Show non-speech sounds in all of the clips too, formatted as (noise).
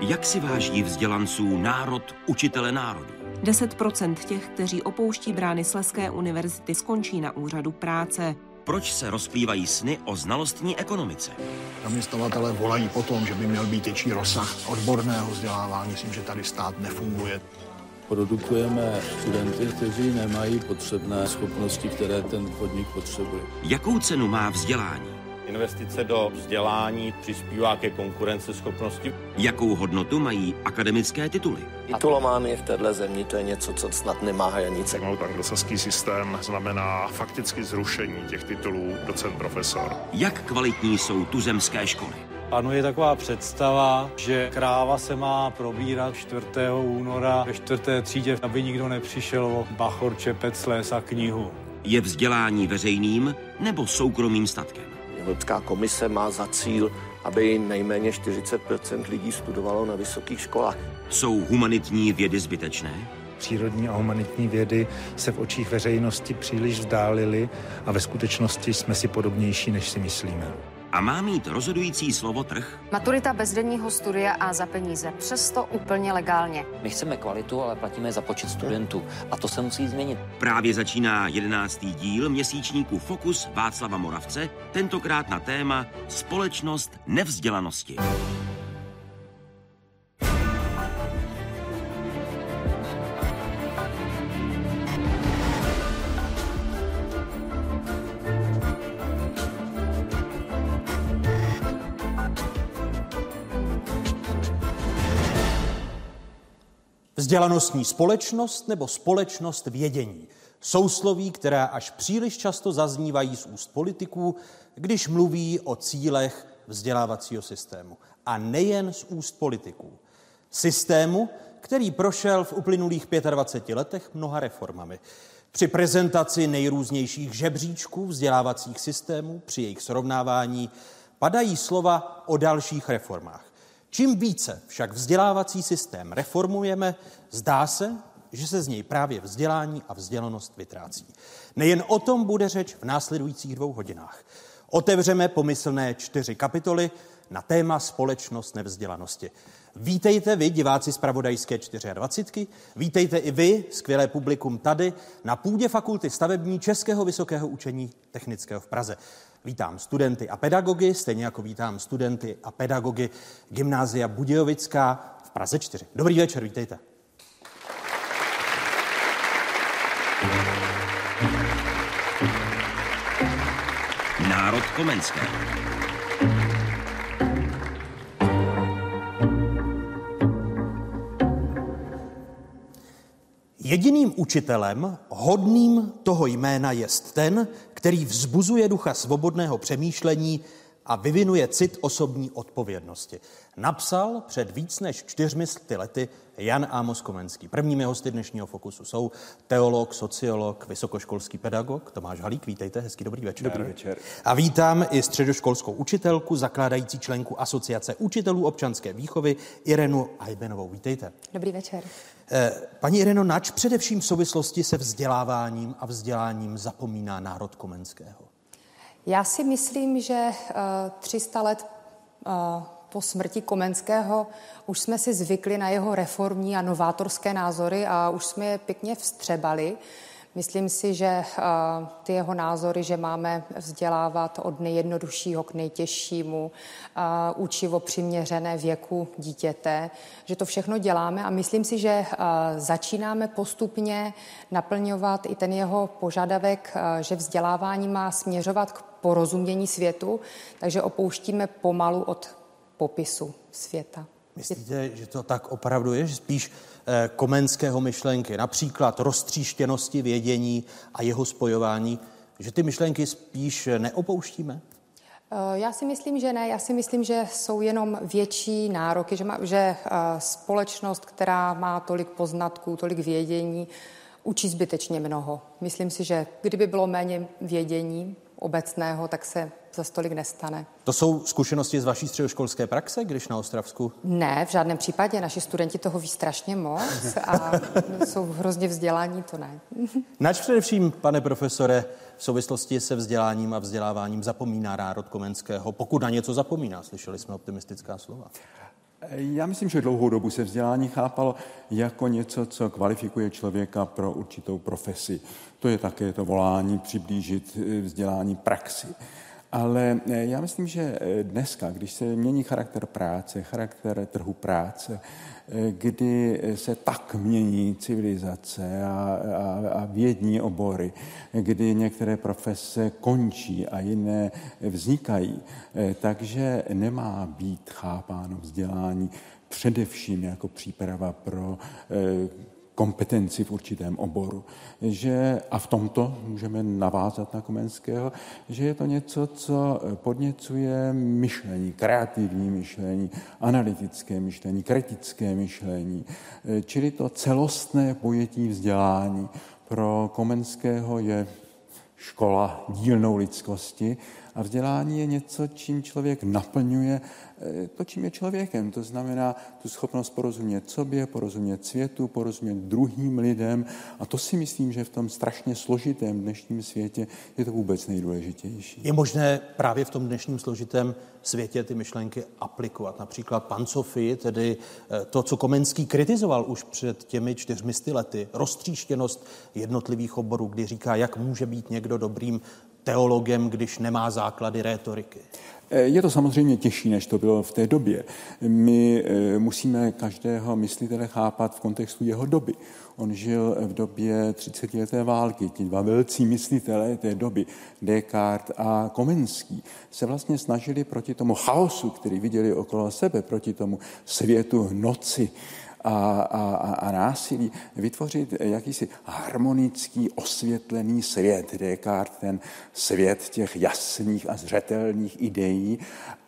Jak si váží vzdělanců národ učitele národu? 10% těch, kteří opouští brány Sleské univerzity, skončí na úřadu práce. Proč se rozplývají sny o znalostní ekonomice? Zaměstnavatelé volají po tom, že by měl být větší rozsah odborného vzdělávání. Myslím, že tady stát nefunguje. Produkujeme studenty, kteří nemají potřebné schopnosti, které ten podnik potřebuje. Jakou cenu má vzdělání? Investice do vzdělání přispívá ke konkurenceschopnosti. Jakou hodnotu mají akademické tituly? Titulomány v téhle zemi to je něco, co snad nemá hranice. No, anglosaský systém znamená fakticky zrušení těch titulů docent profesor. Jak kvalitní jsou tuzemské školy? Panuje taková představa, že kráva se má probírat 4. února ve čtvrté třídě, aby nikdo nepřišel o bachor, čepec, les a knihu. Je vzdělání veřejným nebo soukromým statkem? Evropská komise má za cíl, aby nejméně 40% lidí studovalo na vysokých školách. Jsou humanitní vědy zbytečné? Přírodní a humanitní vědy se v očích veřejnosti příliš vzdálily a ve skutečnosti jsme si podobnější, než si myslíme. A má mít rozhodující slovo trh? Maturita bezdenního studia a za peníze. Přesto úplně legálně. My chceme kvalitu, ale platíme za počet studentů. A to se musí změnit. Právě začíná jedenáctý díl měsíčníku Fokus Václava Moravce, tentokrát na téma Společnost nevzdělanosti. Vzdělanostní společnost nebo společnost vědění. Sousloví, která až příliš často zaznívají z úst politiků, když mluví o cílech vzdělávacího systému. A nejen z úst politiků. Systému, který prošel v uplynulých 25 letech mnoha reformami. Při prezentaci nejrůznějších žebříčků vzdělávacích systémů, při jejich srovnávání, padají slova o dalších reformách. Čím více však vzdělávací systém reformujeme, zdá se, že se z něj právě vzdělání a vzdělanost vytrácí. Nejen o tom bude řeč v následujících dvou hodinách. Otevřeme pomyslné čtyři kapitoly na téma společnost nevzdělanosti. Vítejte vy, diváci z Pravodajské 24. Vítejte i vy, skvělé publikum tady, na půdě Fakulty stavební Českého vysokého učení technického v Praze. Vítám studenty a pedagogy, stejně jako vítám studenty a pedagogy Gymnázia Budějovická v Praze 4. Dobrý večer, vítejte. Národ Komenské. Jediným učitelem, hodným toho jména, jest ten, který vzbuzuje ducha svobodného přemýšlení a vyvinuje cit osobní odpovědnosti. Napsal před víc než čtyřmi lety Jan Amos Komenský. Prvními hosty dnešního Fokusu jsou teolog, sociolog, vysokoškolský pedagog Tomáš Halík. Vítejte, hezký dobrý večer. Dobrý večer. A vítám i středoškolskou učitelku, zakládající členku Asociace učitelů občanské výchovy Irenu Ajbenovou. Vítejte. Dobrý večer. Eh, paní Ireno, nač především v souvislosti se vzděláváním a vzděláním zapomíná národ Komenského? Já si myslím, že 300 let po smrti Komenského. Už jsme si zvykli na jeho reformní a novátorské názory a už jsme je pěkně vstřebali. Myslím si, že ty jeho názory, že máme vzdělávat od nejjednoduššího k nejtěžšímu, učivo přiměřené věku dítěte, že to všechno děláme. A myslím si, že začínáme postupně naplňovat i ten jeho požadavek, že vzdělávání má směřovat k porozumění světu, takže opouštíme pomalu od popisu světa. Myslíte, že to tak opravdu je, že spíš eh, komenského myšlenky, například roztříštěnosti vědění a jeho spojování, že ty myšlenky spíš neopouštíme? Eh, já si myslím, že ne. Já si myslím, že jsou jenom větší nároky, že, má, že eh, společnost, která má tolik poznatků, tolik vědění, učí zbytečně mnoho. Myslím si, že kdyby bylo méně vědění obecného, tak se za stolik nestane. To jsou zkušenosti z vaší středoškolské praxe, když na Ostravsku? Ne, v žádném případě. Naši studenti toho ví strašně moc a (laughs) jsou hrozně vzdělání, to ne. (laughs) Nač především, pane profesore, v souvislosti se vzděláním a vzděláváním zapomíná národ Komenského, pokud na něco zapomíná. Slyšeli jsme optimistická slova. Já myslím, že dlouhou dobu se vzdělání chápalo jako něco, co kvalifikuje člověka pro určitou profesi. To je také to volání přiblížit eh, vzdělání praxi. Ale eh, já myslím, že eh, dneska, když se mění charakter práce, charakter trhu práce, kdy se tak mění civilizace a, a, a vědní obory, kdy některé profese končí a jiné vznikají, takže nemá být chápáno vzdělání především jako příprava pro kompetenci v určitém oboru. Že, a v tomto můžeme navázat na Komenského, že je to něco, co podněcuje myšlení, kreativní myšlení, analytické myšlení, kritické myšlení, čili to celostné pojetí vzdělání. Pro Komenského je škola dílnou lidskosti a vzdělání je něco, čím člověk naplňuje Eh, to, čím je člověkem. To znamená tu schopnost porozumět sobě, porozumět světu, porozumět druhým lidem. A to si myslím, že v tom strašně složitém dnešním světě je to vůbec nejdůležitější. Je možné právě v tom dnešním složitém světě ty myšlenky aplikovat. Například pan Sofii, tedy eh, to, co Komenský kritizoval už před těmi čtyřmi lety, roztříštěnost jednotlivých oborů, kdy říká, jak může být někdo dobrým teologem, když nemá základy rétoriky. Eh, je to samozřejmě těžší, než to bylo v té době. My eh, musíme každého myslitele chápat v kontextu jeho doby. On žil v době 30. leté války. Ti dva velcí myslitelé té doby, Descartes a Komenský, se vlastně snažili proti tomu chaosu, který viděli okolo sebe, proti tomu světu noci, a, a, a násilí, vytvořit jakýsi harmonický, osvětlený svět. Descartes, ten svět těch jasných a zřetelných ideí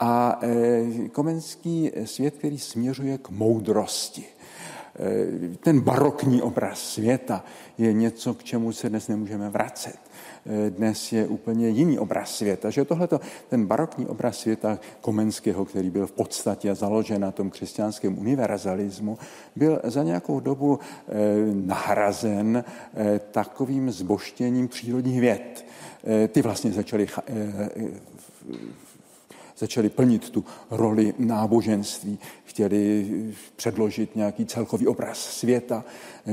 a e, Komenský svět, který směřuje k moudrosti. E, ten barokní obraz světa je něco, k čemu se dnes nemůžeme vracet. Eh, dnes je úplně jiný obraz světa. Že tohleto, ten barokní obraz světa Komenského, který byl v podstatě založen na tom křesťanském univerzalismu, byl za nějakou dobu eh, nahrazen eh, takovým zboštěním přírodních věd. Ty vlastně začaly začali plnit tu roli náboženství, chtěli předložit nějaký celkový obraz světa,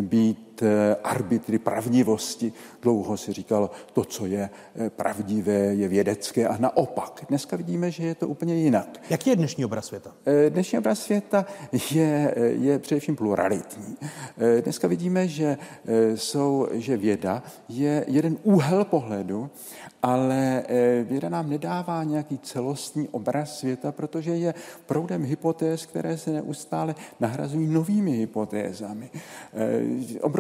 být eh, arbitry pravdivosti. Dlouho si říkalo, to, co je eh, pravdivé, je vědecké a naopak. Dneska vidíme, že je to úplně jinak. Jaký je dnešní obraz světa? Eh, dnešní obraz světa je, je především pluralitní. Dneska vidíme, že, jsou, že věda je jeden úhel pohledu, ale věda nám nedává nějaký celostní obraz světa, protože je proudem hypotéz, které se neustále nahrazují novými hypotézami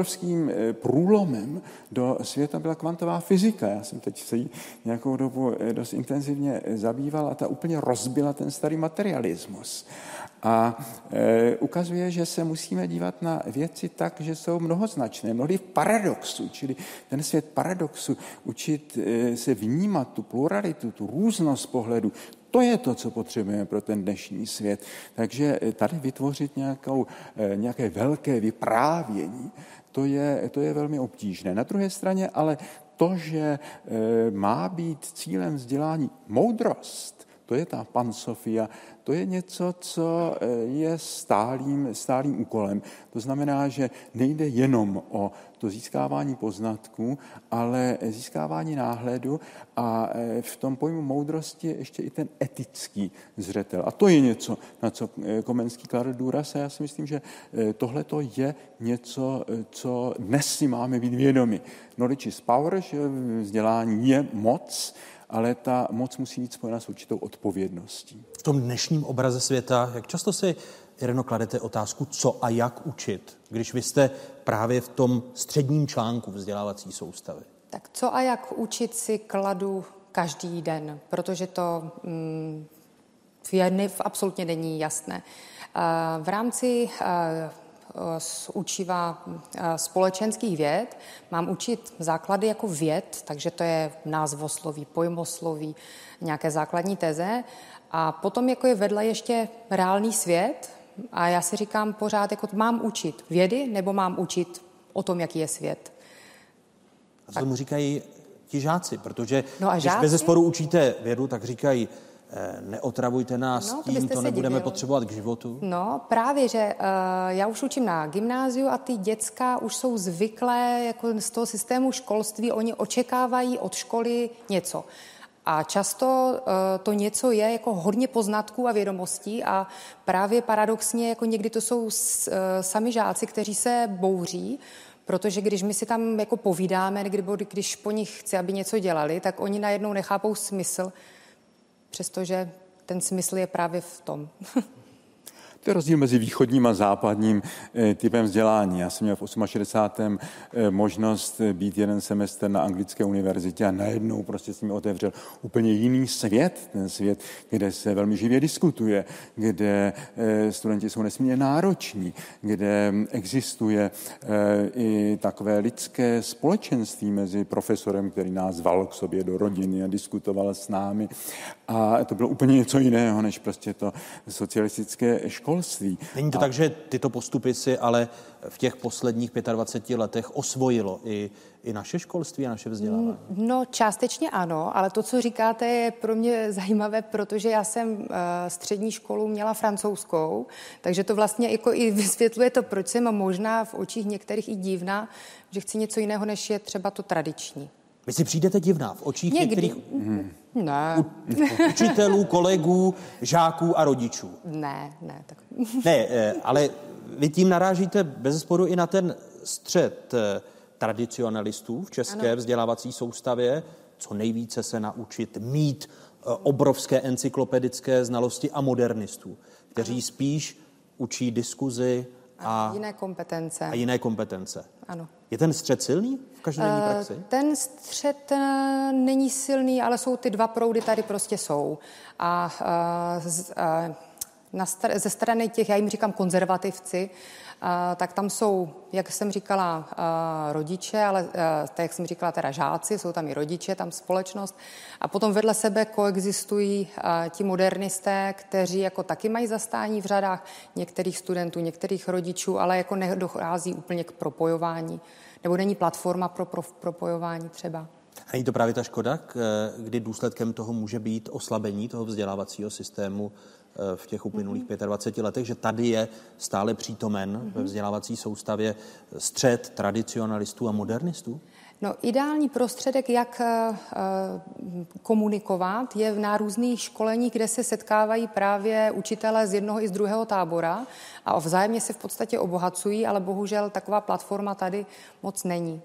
obrovským eh, průlomem do světa byla kvantová fyzika. Já jsem teď se nějakou dobu eh, dost intenzivně eh, zabýval a ta úplně rozbila ten starý materialismus. A e, ukazuje, že se musíme dívat na věci tak, že jsou mnohoznačné, mnohdy v paradoxu, čili ten svět paradoxu, učit e, se vnímat tu pluralitu, tu různost pohledu, to je to, co potřebujeme pro ten dnešní svět. Takže tady vytvořit nějakou, nějaké velké vyprávění, to je, to je velmi obtížné. Na druhé straně ale to, že má být cílem vzdělání moudrost, to je ta pan Sofia, to je něco, co eh, je stálým, stálým úkolem. To znamená, že nejde jenom o to získávání poznatků, ale získávání náhledu a eh, v tom pojmu moudrosti je ještě i ten etický zřetel. A to je něco, na co eh, Komenský kladl důraz a já si myslím, že tohle to je něco, co dnes si máme být vědomi. Knowledge is power, že vzdělání je moc, ale ta moc musí být spojena s určitou odpovědností. V tom dnešním obraze světa, jak často si, Ireno, kladete otázku, co a jak učit, když vy jste právě v tom středním článku vzdělávací soustavy? Tak co a jak učit si kladu každý den, protože to mm, v, absolutně není jasné. V rámci z učiva eh, společenských věd. Mám učit základy jako věd, takže to je názvosloví, pojmosloví, nějaké základní teze. A potom jako je vedle ještě reálný svět a já si říkám pořád, jako mám učit vědy nebo mám učit o tom, jaký je svět. A co tomu říkají ti žáci? Protože no a když žáci? bez sporu učíte vědu, tak říkají, neotravujte nás No, to tím, to nebudeme divil. potřebovat k životu? No, právě, že uh, já už učím na gymnáziu a ty děcka už jsou zvyklé jako z toho systému školství, oni očekávají od školy něco. A často uh, to něco je jako hodně poznatků a vědomostí a právě paradoxně jako někdy to jsou s, uh, sami žáci, kteří se bouří, Protože když my si tam jako povídáme, nebo když po nich chci, aby něco dělali, tak oni najednou nechápou smysl, přestože ten smysl je právě v tom. (laughs) To je rozdíl mezi východním a západním eh, typem vzdělání. Já jsem měl v 68. eh, možnost eh, být jeden semestr na anglické univerzitě a najednou prostě se mi otevřel úplně jiný svět, ten svět, kde se velmi živě diskutuje, kde studenti jsou nesmírně nároční, kde existuje i takové lidské společenství mezi profesorem, který nás zval k sobě do rodiny a diskutoval s námi. A to bylo úplně něco jiného, než prostě to socialistické školství. Není to a... tak, že tyto postupy si ale v těch posledních 25 letech osvojilo i, i naše školství a naše vzdělávání? No, částečně ano, ale to, co říkáte, je pro mě (laughs) zajímavé, protože já jsem uh, střední školu měla francouzskou, takže to vlastně jako i (laughs) vysvětluje to, proč jsem možná v očích některých i divná, že chci něco jiného, než je třeba to tradiční. Vy si přijdete divná v očích Někdy. některých Ne. u, učitelů, kolegů, žáků a rodičů. Ne, ne. Tak... Ne, eh, ale vy tím narážíte bez sporu i na ten střed eh, tradicionalistů v české ano. vzdělávací soustavě, co nejvíce se naučit mít eh, obrovské encyklopedické znalosti a modernistů, kteří ano. spíš učí diskuzi a, a jiné kompetence. A jiné kompetence. Ano. Je ten střed silný v každodenní praxi? Ten střed eh, není silný, ale jsou ty dva proudy tady prostě jsou. A, a, a na star- ze strany těch, já jim říkám konzervativci, a, tak tam jsou, jak jsem říkala, rodiče, ale jak jsem říkala, teda žáci, jsou tam i rodiče, tam společnost. A potom vedle sebe koexistují ti modernisté, kteří jako taky mají zastání v řadách některých studentů, některých rodičů, ale jako nedochází úplně k propojování. Nebo není platforma pro, pro propojování třeba. Není to právě ta škoda, kdy důsledkem toho může být oslabení toho vzdělávacího systému v těch uplynulých mm-hmm. 25 letech, že tady je stále přítomen ve vzdělávací soustavě střed tradicionalistů a modernistů? No, ideální prostředek, jak uh, komunikovat, je na různých školeních, kde se setkávají právě učitelé z jednoho i z druhého tábora a vzájemně se v podstatě obohacují, ale bohužel taková platforma tady moc není.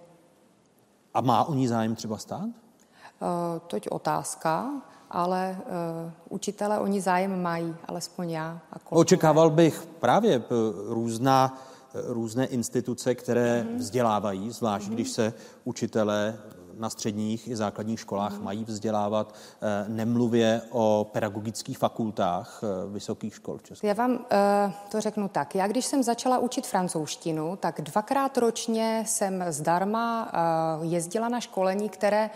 A má o ní zájem třeba stát? Uh, toť otázka ale uh, učitele oni zájem mají, alespoň já. A kolegové. Očekával bych právě různá, různé instituce, které mm-hmm. vzdělávají, zvlášť mm-hmm. když se učitelé na středních i základních školách mm-hmm. mají vzdělávat, nemluvě o pedagogických fakultách vysokých škol v České. Já vám uh, to řeknu tak. Já když jsem začala učit francouzštinu, tak dvakrát ročně jsem zdarma uh, jezdila na školení, které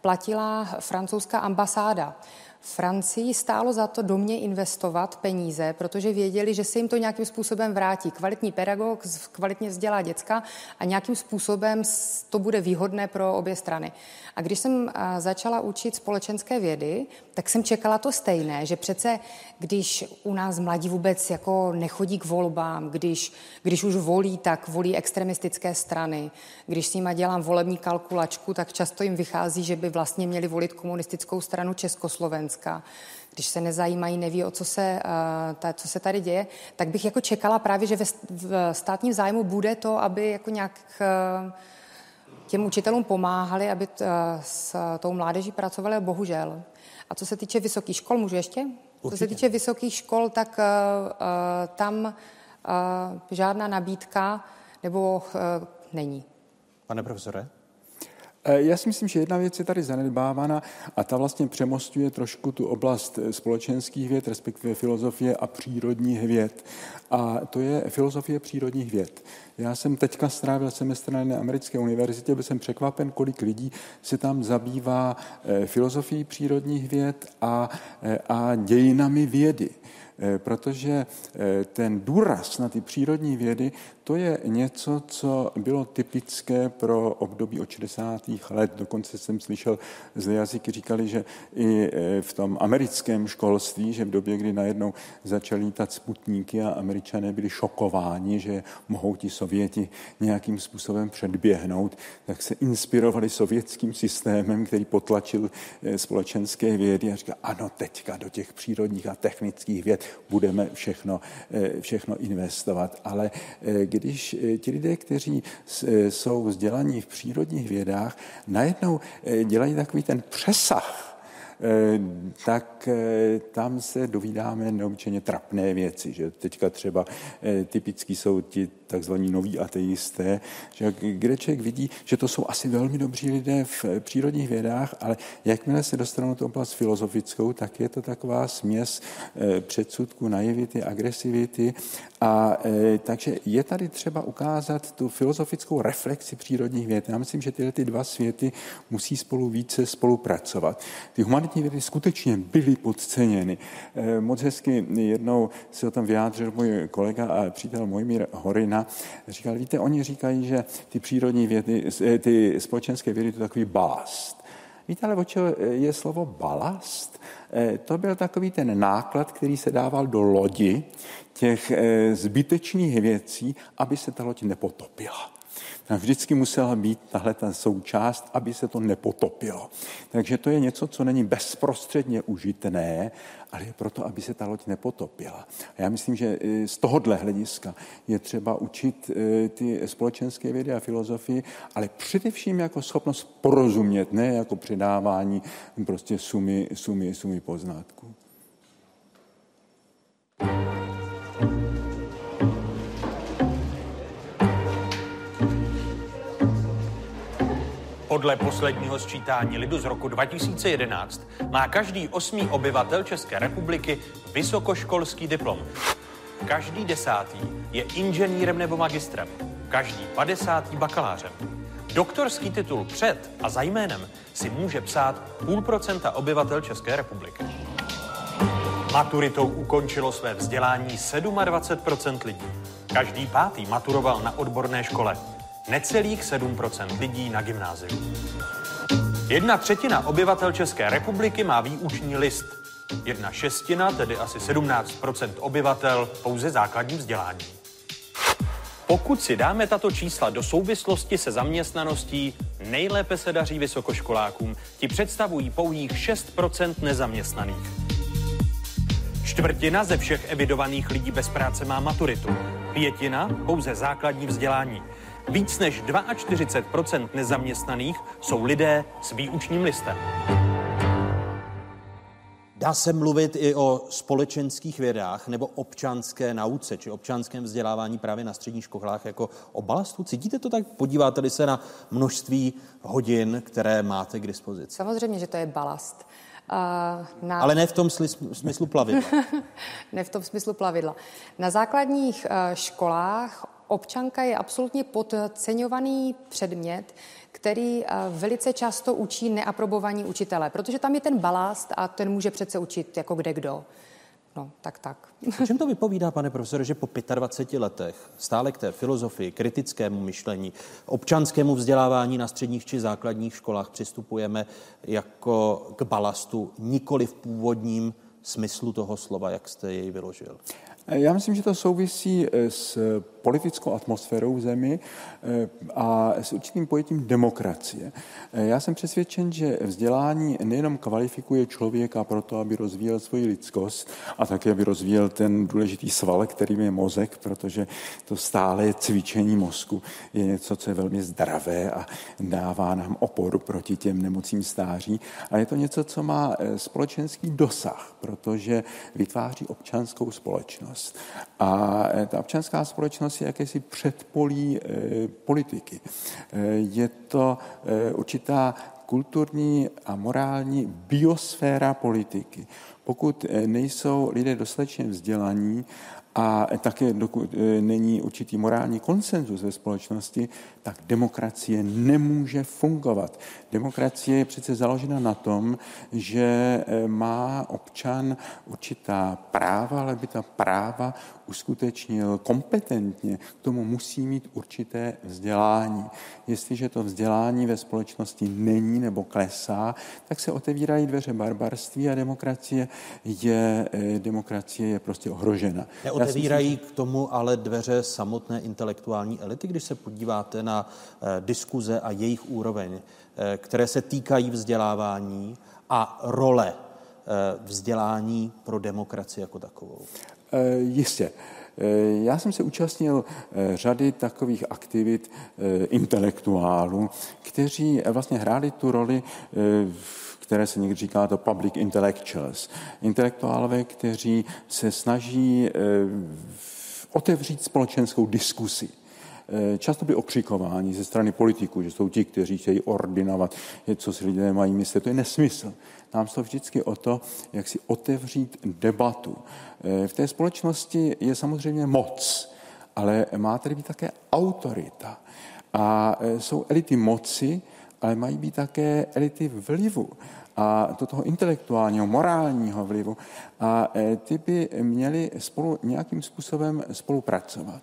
platila francouzská ambasáda. Francii stálo za to do mě investovat peníze, protože věděli, že se jim to nějakým způsobem vrátí. Kvalitní pedagog kvalitně vzdělá děcka a nějakým způsobem to bude výhodné pro obě strany. A když jsem začala učit společenské vědy, tak jsem čekala to stejné, že přece, když u nás mladí vůbec jako nechodí k volbám, když, když už volí, tak volí extremistické strany. Když s nima dělám volební kalkulačku, tak často jim vychází, že by vlastně měli volit komunistickou stranu Československa když se nezajímají, neví, o co se, ta, co se tady děje, tak bych jako čekala právě, že ve, v státním zájmu bude to, aby jako nějak těm učitelům pomáhali, aby t, s tou mládeží pracovali, bohužel. A co se týče vysokých škol, můžu ještě? Určitě. Co se týče vysokých škol, tak uh, tam uh, žádná nabídka nebo uh, není. Pane profesore? Já si myslím, že jedna věc je tady zanedbávána a ta vlastně přemostuje trošku tu oblast společenských věd, respektive filozofie a přírodních věd. A to je filozofie přírodních věd. Já jsem teďka strávil semestr na americké univerzitě, byl jsem překvapen, kolik lidí se tam zabývá filozofií přírodních věd a, a dějinami vědy. protože ten důraz na ty přírodní vědy, to je něco, co bylo typické pro období od 60. let. Dokonce jsem slyšel z jazyky, říkali, že i v tom americkém školství, že v době, kdy najednou začaly lítat sputníky a američané byli šokováni, že mohou ti Sověti nějakým způsobem předběhnout, tak se inspirovali sovětským systémem, který potlačil eh, společenské vědy a říká, ano, teďka do těch přírodních a technických věd budeme všechno, eh, všechno investovat. Ale eh, když ti lidé, kteří jsou vzdělaní v přírodních vědách, najednou dělají takový ten přesah Eh, tak eh, tam se dovídáme neobyčejně trapné věci. Že teďka třeba eh, typický jsou ti takzvaní noví ateisté, že kde člověk vidí, že to jsou asi velmi dobří lidé v přírodních vědách, ale jakmile se dostanou tu oblast filozofickou, tak je to taková směs předsudku, naivity, agresivity a e, takže je tady třeba ukázat tu filozofickou reflexi přírodních věd. Já myslím, že tyhle ty dva světy musí spolu více spolupracovat. Ty humanitní vědy skutečně byly podceněny. Moc hezky jednou se o tom vyjádřil můj kolega a přítel Mojmír Horina. Říkal, víte, oni říkají, že ty přírodní vědy, ty společenské vědy, to je takový balast. Víte, ale o čem je slovo balast? E, to byl takový ten náklad, který se dával do lodi, těch eh, zbytečných věcí, aby se ta loď nepotopila. Tam vždycky musela být tahle ta součást, aby se to nepotopilo. Takže to je něco, co není bezprostředně užitné, ale je proto, aby se ta loď nepotopila. A já myslím, že eh, z tohohle hlediska je třeba učit eh, ty společenské vědy a filozofii, ale především jako schopnost porozumět, ne jako předávání prostě sumy, sumy, sumy poznatků. Podle posledního sčítání lidu z roku 2011 má každý osmý obyvatel České republiky vysokoškolský diplom. Každý desátý je inženýrem nebo magistrem. Každý padesátý bakalářem. Doktorský titul před a za jménem si může psát půl procenta obyvatel České republiky. Maturitou ukončilo své vzdělání 27% lidí. Každý pátý maturoval na odborné škole necelých 7% lidí na gymnáziu. Jedna třetina obyvatel České republiky má výuční list. Jedna šestina, tedy asi 17% obyvatel, pouze základní vzdělání. Pokud si dáme tato čísla do souvislosti se zaměstnaností, nejlépe se daří vysokoškolákům. Ti představují pouhých 6% nezaměstnaných. Čtvrtina ze všech evidovaných lidí bez práce má maturitu. Pětina pouze základní vzdělání. Víc než 42% nezaměstnaných jsou lidé s výučním listem. Dá se mluvit i o společenských vědách nebo občanské nauce či občanském vzdělávání právě na středních školách jako o balastu? Cítíte to tak? Podíváte-li se na množství hodin, které máte k dispozici? Samozřejmě, že to je balast. Uh, na... Ale ne v tom smyslu plavidla. (laughs) ne v tom smyslu plavidla. Na základních uh, školách občanka je absolutně podceňovaný předmět, který eh, velice často učí neaprobovaní učitelé, protože tam je ten balast a ten může přece učit jako kde kdo. No, tak, tak. O čem to vypovídá, pane profesore, že po 25 letech stále k té filozofii, kritickému myšlení, občanskému vzdělávání na středních či základních školách přistupujeme jako k balastu, nikoli v původním smyslu toho slova, jak jste jej vyložil? Já myslím, že to souvisí eh, s politickou atmosférou v zemi eh, a s určitým pojetím demokracie. Eh, já jsem přesvědčen, že vzdělání nejenom kvalifikuje člověka pro to, aby rozvíjel svoji lidskost a také aby rozvíjel ten důležitý sval, kterým je mozek, protože to stále cvičení mozku je něco, co je velmi zdravé a dává nám oporu proti těm nemocím stáří. A je to něco, co má společenský dosah, protože vytváří občanskou společnost. A ta občanská společnost je jakési předpolí eh, politiky. Eh, je to eh, určitá kulturní a morální biosféra politiky. Pokud nejsou lidé dostatečně vzdělaní a také dokud není určitý morální konsenzus ve společnosti, tak demokracie nemůže fungovat. Demokracie je přece založena na tom, že má občan určitá práva, ale by ta práva uskutečnil kompetentně, k tomu musí mít určité vzdělání. Jestliže to vzdělání ve společnosti není nebo klesá, tak se otevírají dveře barbarství a demokracie je, eh, demokracie je prostě ohrožena. Neotevírají myslím, k tomu ale dveře samotné intelektuální elity, když se podíváte na eh, diskuze a jejich úroveň, eh, které se týkají vzdělávání a role vzdělání pro demokracii jako takovou. Eh, jistě. Eh, já jsem se účastnil eh, řady takových aktivit intelektuálů, kteří vlastně hráli tu roli které se někdy říká to public intellectuals. Intelektuálové, kteří se snaží otevřít společenskou diskusi. Často by okřikování ze strany politiků, že jsou ti, kteří chtějí ordinovat, co si lidé mají myslet. To je nesmysl. Nám to vždycky o to, jak si otevřít debatu. Eh, v té společnosti je samozřejmě moc, ale má tedy být také autorita. A eh, jsou elity moci, ale mají být také elity vlivu a do toho intelektuálního, morálního vlivu. A eh, ty by měly spolu nějakým způsobem spolupracovat.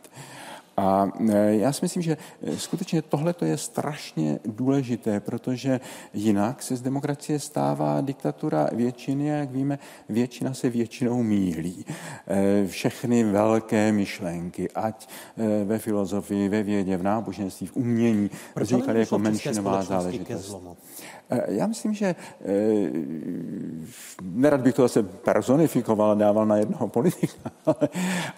A e, já si myslím, že e, skutečně tohle je strašně důležité, protože jinak se z demokracie stává diktatura většiny a jak víme, většina se většinou mílí. E, všechny velké myšlenky, ať ve filozofii, ve vědě, v náboženství, v umění, vznikaly jako menšinová záležitost. Já myslím, že nerad bych to zase personifikoval, dával na jednoho politika, (laughs)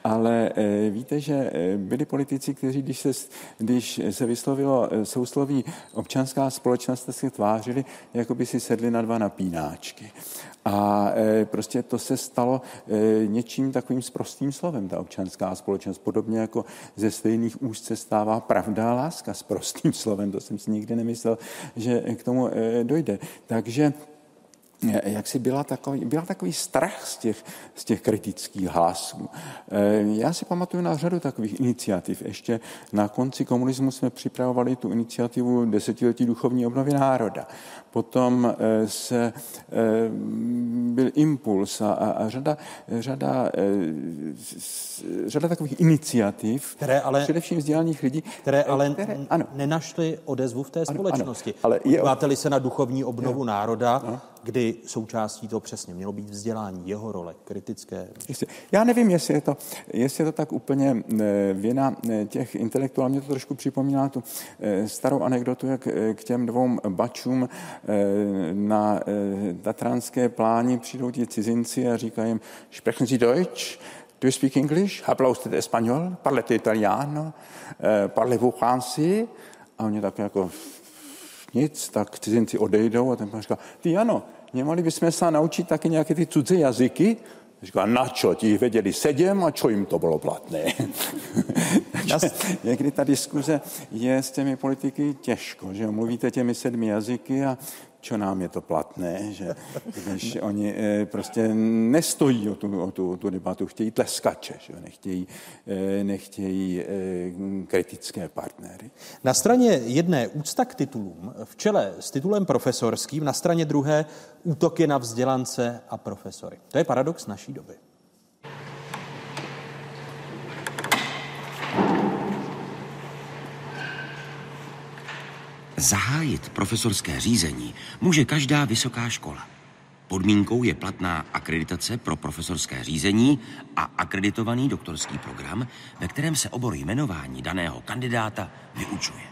ale víte, že byli politici, kteří, když se, když se vyslovilo eh, sousloví občanská společnost, se tvářili, jako by si sedli na dva napínáčky. A eh, prostě to se stalo eh, něčím takovým sprostým slovem, ta občanská společnost. Podobně jako ze stejných úst se stává pravda a láska (laughs) s prostým slovem. To jsem si nikdy nemyslel, že k tomu dojde. Takže jak si byla takový, byla takový strach z těch, z těch kritických hlasů. Eh, já si pamatuju na řadu takových iniciativ. Ještě na konci komunismu jsme připravovali tu iniciativu desetiletí duchovní obnovy národa. Potom eh, se eh, byl impuls a, a řada, řada, řada takových iniciativ, které ale, především vzdělaných lidí, které ale které, ano. nenašly odezvu v té ano, společnosti. Ano, ale je, Podíváte-li se na duchovní obnovu je, národa, ano kdy součástí toho přesně mělo být vzdělání, jeho role, kritické. Já nevím, jestli je to, jestli je to tak úplně eh, věna eh, těch intelektuálů. Mě to trošku připomíná tu eh, starou anekdotu, jak k těm dvou bačům na tatranské pláni přijdou ti cizinci a říkají jim, sprechen Sie Deutsch? Do you speak English? Habla usted español? Parlete italiano? Parlez-vous français? A oni tak jako nic, tak cizinci odejdou a ten pan říká, ty ano, nemohli bychom se naučit taky nějaké ty cudzí jazyky, Říká, na čo, ti věděli sedm? A čo jim to bylo platné. (laughs) (laughs) někdy ta diskuze je s těmi politiky těžko, že mluvíte těmi sedmi jazyky a čo nám je to platné, že když oni eh, prostě nestojí o tu, o tu, o tu debatu, chtějí tleskače, že nechtějí, eh, nechtějí eh, kritické partnery. Na straně jedné úcta k titulům, v čele s titulem profesorským, na straně druhé útoky na vzdělance a profesory. To je paradox naší doby. Zahájit profesorské řízení může každá vysoká škola. Podmínkou je platná akreditace pro profesorské řízení a akreditovaný doktorský program, ve kterém se obor jmenování daného kandidáta vyučuje.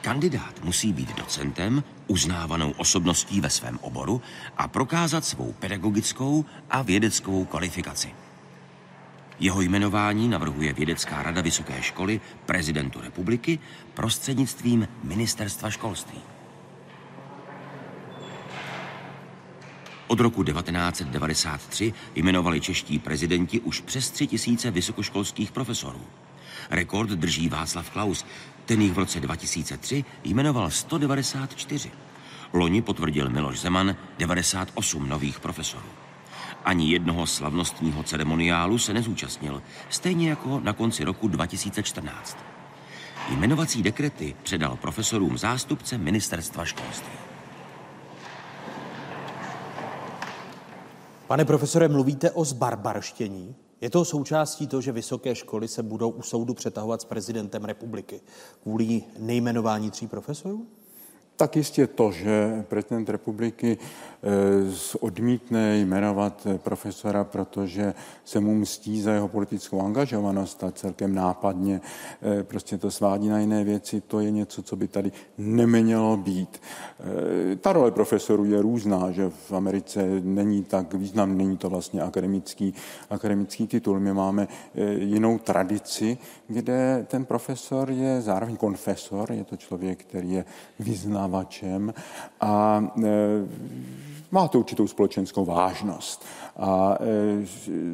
Kandidát musí být docentem, uznávanou osobností ve svém oboru a prokázat svou pedagogickou a vědeckou kvalifikaci. Jeho jmenování navrhuje Vědecká rada Vysoké školy prezidentu republiky prostřednictvím Ministerstva školství. Od roku 1993 jmenovali čeští prezidenti už přes tři tisíce vysokoškolských profesorů. Rekord drží Václav Klaus. Ten jich v roce 2003 jmenoval 194. Loni potvrdil Miloš Zeman 98 nových profesorů. Ani jednoho slavnostního ceremoniálu se nezúčastnil, stejně jako na konci roku 2014. Jmenovací dekrety předal profesorům zástupce ministerstva školství. Pane profesore, mluvíte o zbarbarštění. Je to součástí toho, že vysoké školy se budou u soudu přetahovat s prezidentem republiky kvůli nejmenování tří profesorů? Tak jistě to, že prezident republiky odmítne jmenovat profesora, protože se mu mstí za jeho politickou angažovanost a celkem nápadně eh, prostě to svádí na jiné věci, to je něco, co by tady nemělo být. Eh, ta role profesorů je různá, že v Americe není tak význam, není to vlastně akademický, akademický titul. My máme jinou tradici, kde ten profesor je zároveň konfesor, je to člověk, který je vyzná vyjednávačem a má to určitou společenskou vážnost. A e,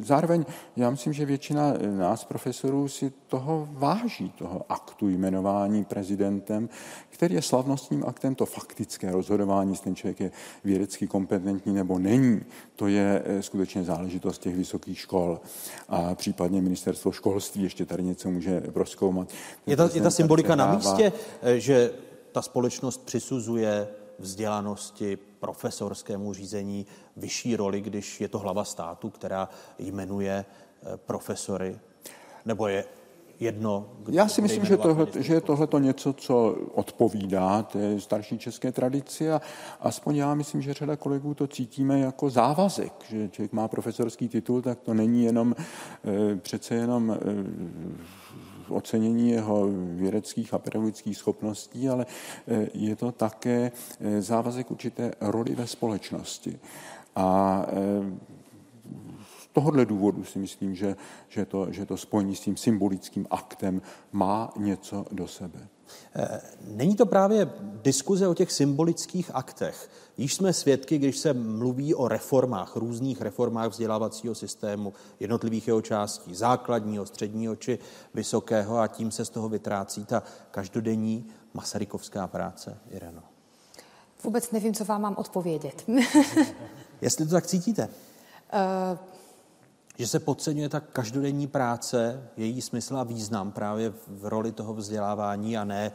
zároveň já myslím, že většina nás profesorů si toho váží, toho aktu jmenování prezidentem, který je slavnostním aktem, to faktické rozhodování, jestli ten člověk je vědecky kompetentní nebo není, to je e, skutečně záležitost těch vysokých škol a případně ministerstvo školství ještě tady něco může proskoumat. Je ta, je ta symbolika na místě, že ta společnost přisuzuje vzdělanosti, profesorskému řízení vyšší roli, když je to hlava státu, která jmenuje eh, profesory? Nebo je jedno? Já si myslím, že, tohle, že je tohle něco, co odpovídá té starší české tradici a aspoň já myslím, že řada kolegů to cítíme jako závazek, že člověk má profesorský titul, tak to není jenom e, přece jenom e, ocenění jeho vědeckých a pedagogických schopností, ale eh, je to také eh, závazek určité roli ve společnosti. A eh, z tohohle důvodu si myslím, že, že, to, že to spojení s tím symbolickým aktem má něco do sebe. Není to právě diskuze o těch symbolických aktech. Již jsme svědky, když se mluví o reformách, různých reformách vzdělávacího systému, jednotlivých jeho částí, základního, středního či vysokého a tím se z toho vytrácí ta každodenní masarykovská práce. Ireno. Vůbec nevím, co vám mám odpovědět. Jestli to tak cítíte? Uh, že se podceňuje ta každodenní práce, její smysl a význam právě v roli toho vzdělávání a ne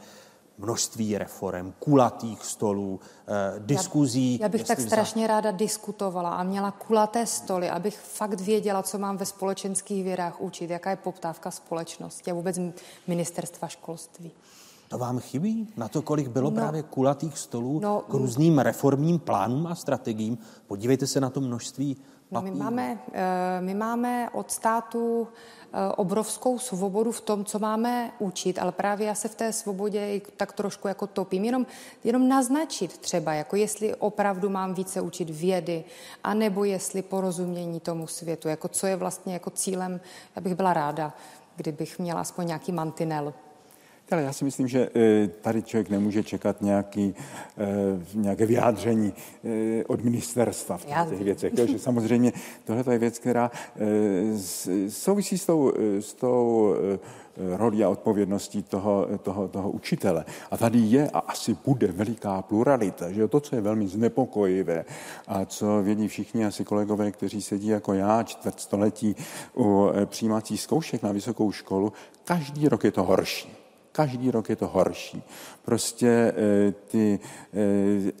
množství reform, kulatých stolů, eh, diskuzí. Já, já bych tak strašně ráda diskutovala a měla kulaté stoly, abych fakt věděla, co mám ve společenských vědách učit, jaká je poptávka společnosti a vůbec ministerstva školství. To vám chybí? Na to, kolik bylo no, právě kulatých stolů no, k různým reformním plánům a strategiím? Podívejte se na to množství No, my, máme, eh, my máme od státu eh, obrovskou svobodu v tom, co máme učit, ale právě já se v té svobodě tak trošku jako topím. Jenom, jenom naznačit třeba, jako jestli opravdu mám více učit vědy, anebo jestli porozumění tomu světu, jako co je vlastně jako cílem, já bych byla ráda, kdybych měla aspoň nějaký mantinel. Ale já si myslím, že eh, tady člověk nemůže čekat nějaký, eh, nějaké vyjádření eh, od ministerstva v těch věcech. že samozřejmě tohle je věc, která souvisí s tou, s tou roli a odpovědností toho, toho, toho učitele. A tady je a asi bude veliká pluralita. Že to, co je velmi znepokojivé a co vědí všichni asi kolegové, kteří sedí jako já čtvrtstoletí u přijímacích zkoušek na vysokou školu, každý rok je to horší. Každý rok je to horší. Prostě eh, ty eh,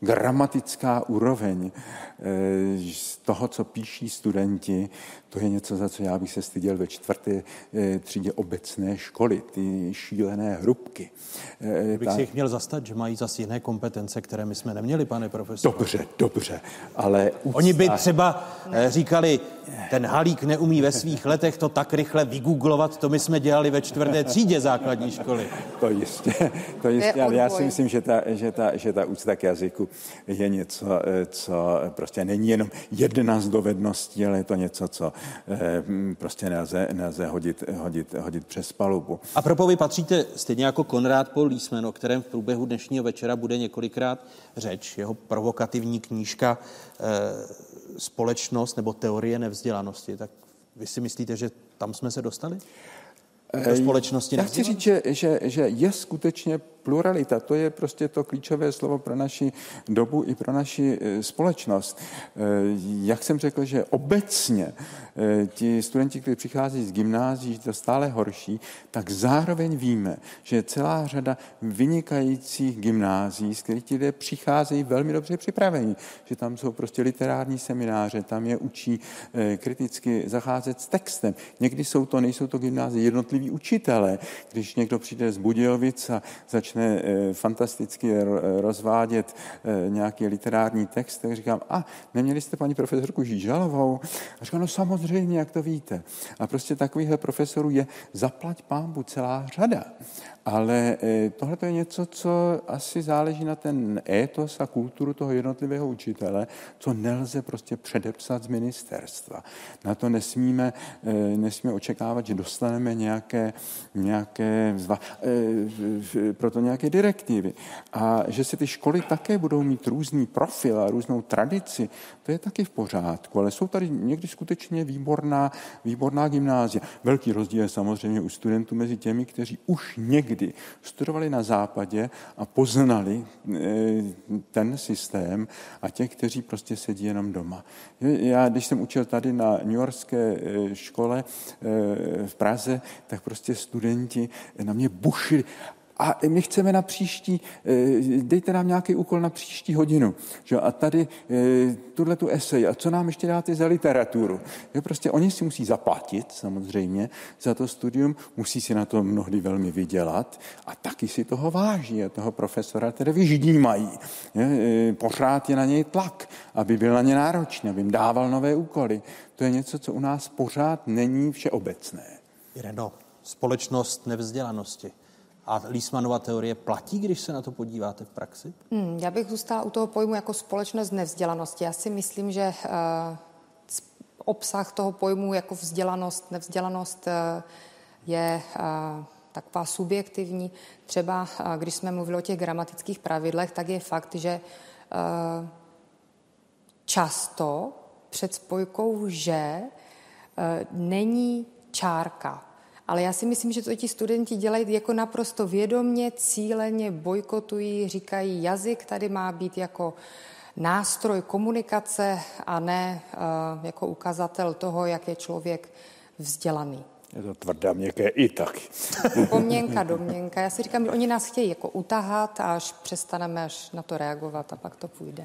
gramatická úroveň eh, z toho, co píší studenti, to je něco, za co já bych se styděl ve čtvrté eh, třídě obecné školy, ty šílené hrubky. Eh, bych Ta... si jich měl zastat, že mají zase jiné kompetence, které my jsme neměli, pane profesor. Dobře, dobře, ale... Úcta... Oni by třeba říkali, ten Halík neumí ve svých letech to tak rychle vygooglovat, to my jsme dělali ve čtvrté třídě základní školy. To jistě, to jistě, ale já si myslím, že ta, že ta, že ta úcta k jazyku je něco, co prostě není jenom jedna z dovedností, ale je to něco, co eh, prostě nelze, nelze hodit, hodit, hodit přes palubu. A propo vy patříte stejně jako Konrád Paul Lísmen, o kterém v průběhu dnešního večera bude několikrát řeč, jeho provokativní knížka eh, Společnost nebo teorie nevzdělanosti, tak vy si myslíte, že tam jsme se dostali? Do společnosti Já chci říct, že, že, že je skutečně pluralita, to je prostě to klíčové slovo pro naši dobu i pro naši eh, společnost. Eh, jak jsem řekl, že obecně eh, ti studenti, kteří přichází z gymnází, to stále horší, tak zároveň víme, že je celá řada vynikajících gymnází, z kterých ti lidé přicházejí velmi dobře připraveni, že tam jsou prostě literární semináře, tam je učí kriticky zacházet s textem. Někdy jsou to, nejsou to gymnázie jednotliví učitelé. Když někdo přijde z Budějovic a začne fantasticky rozvádět nějaký literární text, tak říkám, a neměli jste paní profesorku Žížalovou? A říkám, no samozřejmě, jak to víte. A prostě takovýchhle profesorů je zaplať pámbu celá řada. Ale eh, tohle je něco, co asi záleží na ten étos a kulturu toho jednotlivého učitele, co nelze prostě předepsat z ministerstva. Na to nesmíme, eh, nesmíme očekávat, že dostaneme nějaké, nějaké zva, eh, proto nějaké direktivy. A že se ty školy také budou mít různý profil a různou tradici, to je taky v pořádku. Ale jsou tady někdy skutečně výborná, výborná gymnázia. Velký rozdíl je samozřejmě u studentů mezi těmi, kteří už někdy někdy studovali na západě a poznali eh, ten systém a těch, kteří prostě sedí jenom doma. Já, když jsem učil tady na New Yorkské eh, škole eh, v Praze, tak prostě studenti na mě bušili a my chceme na příští, eh, dejte nám nějaký úkol na příští hodinu. Že? A tady eh, tuhle tu esej, a co nám ještě dáte za literaturu? Je prostě oni si musí zaplatit samozřejmě za to studium, musí si na to mnohdy velmi vydělat a taky si toho váží a toho profesora tedy vyždímají. Je? Eh, pořád je na něj tlak, aby byl na ně náročný, aby jim dával nové úkoly. To je něco, co u nás pořád není všeobecné. Ireno, společnost nevzdělanosti. A Lísmanova teorie platí, když se na to podíváte v praxi? Hmm, já bych zůstala u toho pojmu jako společnost nevzdělanosti. Já si myslím, že uh, obsah toho pojmu jako vzdělanost, nevzdělanost uh, je uh, taková subjektivní. Třeba uh, když jsme mluvili o těch gramatických pravidlech, tak je fakt, že uh, často před spojkou že uh, není čárka ale já si myslím, že to ti studenti dělají jako naprosto vědomně, cíleně, bojkotují, říkají, jazyk tady má být jako nástroj komunikace a ne uh, jako ukazatel toho, jak je člověk vzdělaný. Je to tvrdé měkké i tak. (laughs) Poměnka, domněnka. Já si říkám, že oni nás chtějí jako utahat a až přestaneme až na to reagovat a pak to půjde.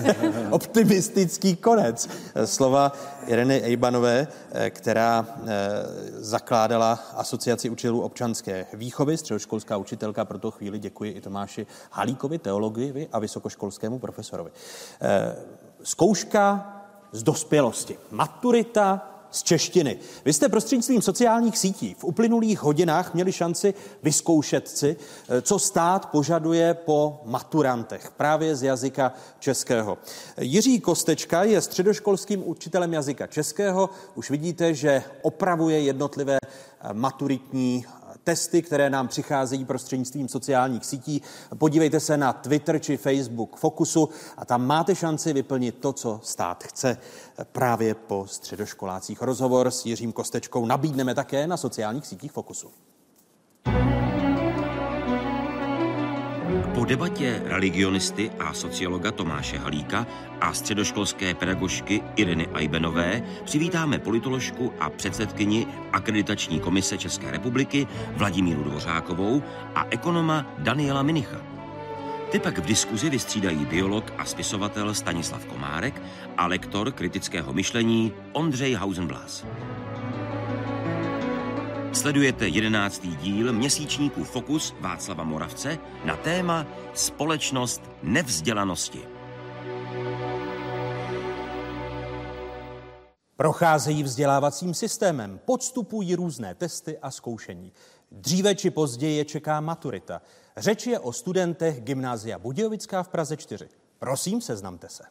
(laughs) Optimistický konec. Slova Ireny Ejbanové, která eh, zakládala asociaci učitelů občanské výchovy, středoškolská učitelka, pro to chvíli děkuji i Tomáši Halíkovi, teologii a vysokoškolskému profesorovi. Eh, zkouška z dospělosti. Maturita z češtiny. Vy jste prostřednictvím sociálních sítí v uplynulých hodinách měli šanci vyzkoušet si, eh, co stát požaduje po maturantech právě z jazyka českého. Jiří Kostečka je středoškolským učitelem jazyka českého. Už vidíte, že opravuje jednotlivé eh, maturitní testy, které nám přicházejí prostřednictvím sociálních sítí. Podívejte se na Twitter či Facebook Fokusu a tam máte šanci vyplnit to, co stát chce právě po středoškolácích. Rozhovor s Jiřím Kostečkou nabídneme také na sociálních sítích Fokusu. Po debatě religionisty a sociologa Tomáše Halíka a středoškolské pedagožky Iriny Ajbenové přivítáme politoložku a předsedkyni Akreditační komise České republiky Vladimíru Dvořákovou a ekonoma Daniela Minicha. Ty pak v diskuzi vystřídají biolog a spisovatel Stanislav Komárek a lektor kritického myšlení Ondřej Hausenblas. Sledujete jedenáctý díl měsíčníku Fokus Václava Moravce na téma Společnost nevzdělanosti. Procházejí vzdělávacím systémem, podstupují různé testy a zkoušení. Dříve či později je čeká maturita. Řeč je o studentech Gymnázia Budějovická v Praze 4. Prosím, seznamte se.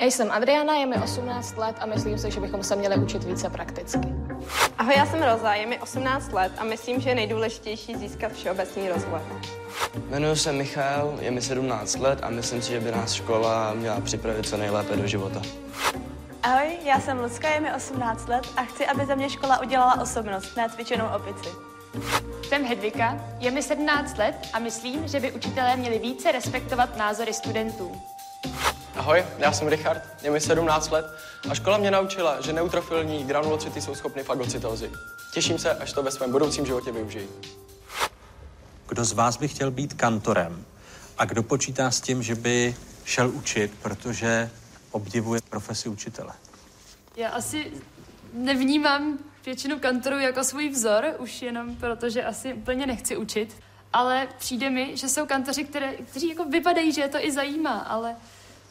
Já jsem Adriana, je mi 18 let a myslím si, že bychom se měli učit více prakticky. Ahoj, já jsem Roza, je mi 18 let a myslím, že je nejdůležitější získat všeobecný rozhled. Jmenuji se Michal, je mi 17 let a myslím si, že by nás škola měla připravit co nejlépe do života. Ahoj, já jsem Lucka, je mi 18 let a chci, aby za mě škola udělala osobnost, ne cvičenou opici. Jsem Hedvika, je mi 17 let a myslím, že by učitelé měli více respektovat názory studentů. Ahoj, já jsem Richard, je mi 17 let a škola mě naučila, že neutrofilní granulocity jsou schopny fagocytózy. Těším se, až to ve svém budoucím životě využiji. Kdo z vás by chtěl být kantorem? A kdo počítá s tím, že by šel učit, protože obdivuje profesi učitele? Já asi nevnímám většinu kantorů jako svůj vzor, už jenom proto, že asi úplně nechci učit. Ale přijde mi, že jsou kantoři, které, kteří jako vypadají, že je to i zajímá, ale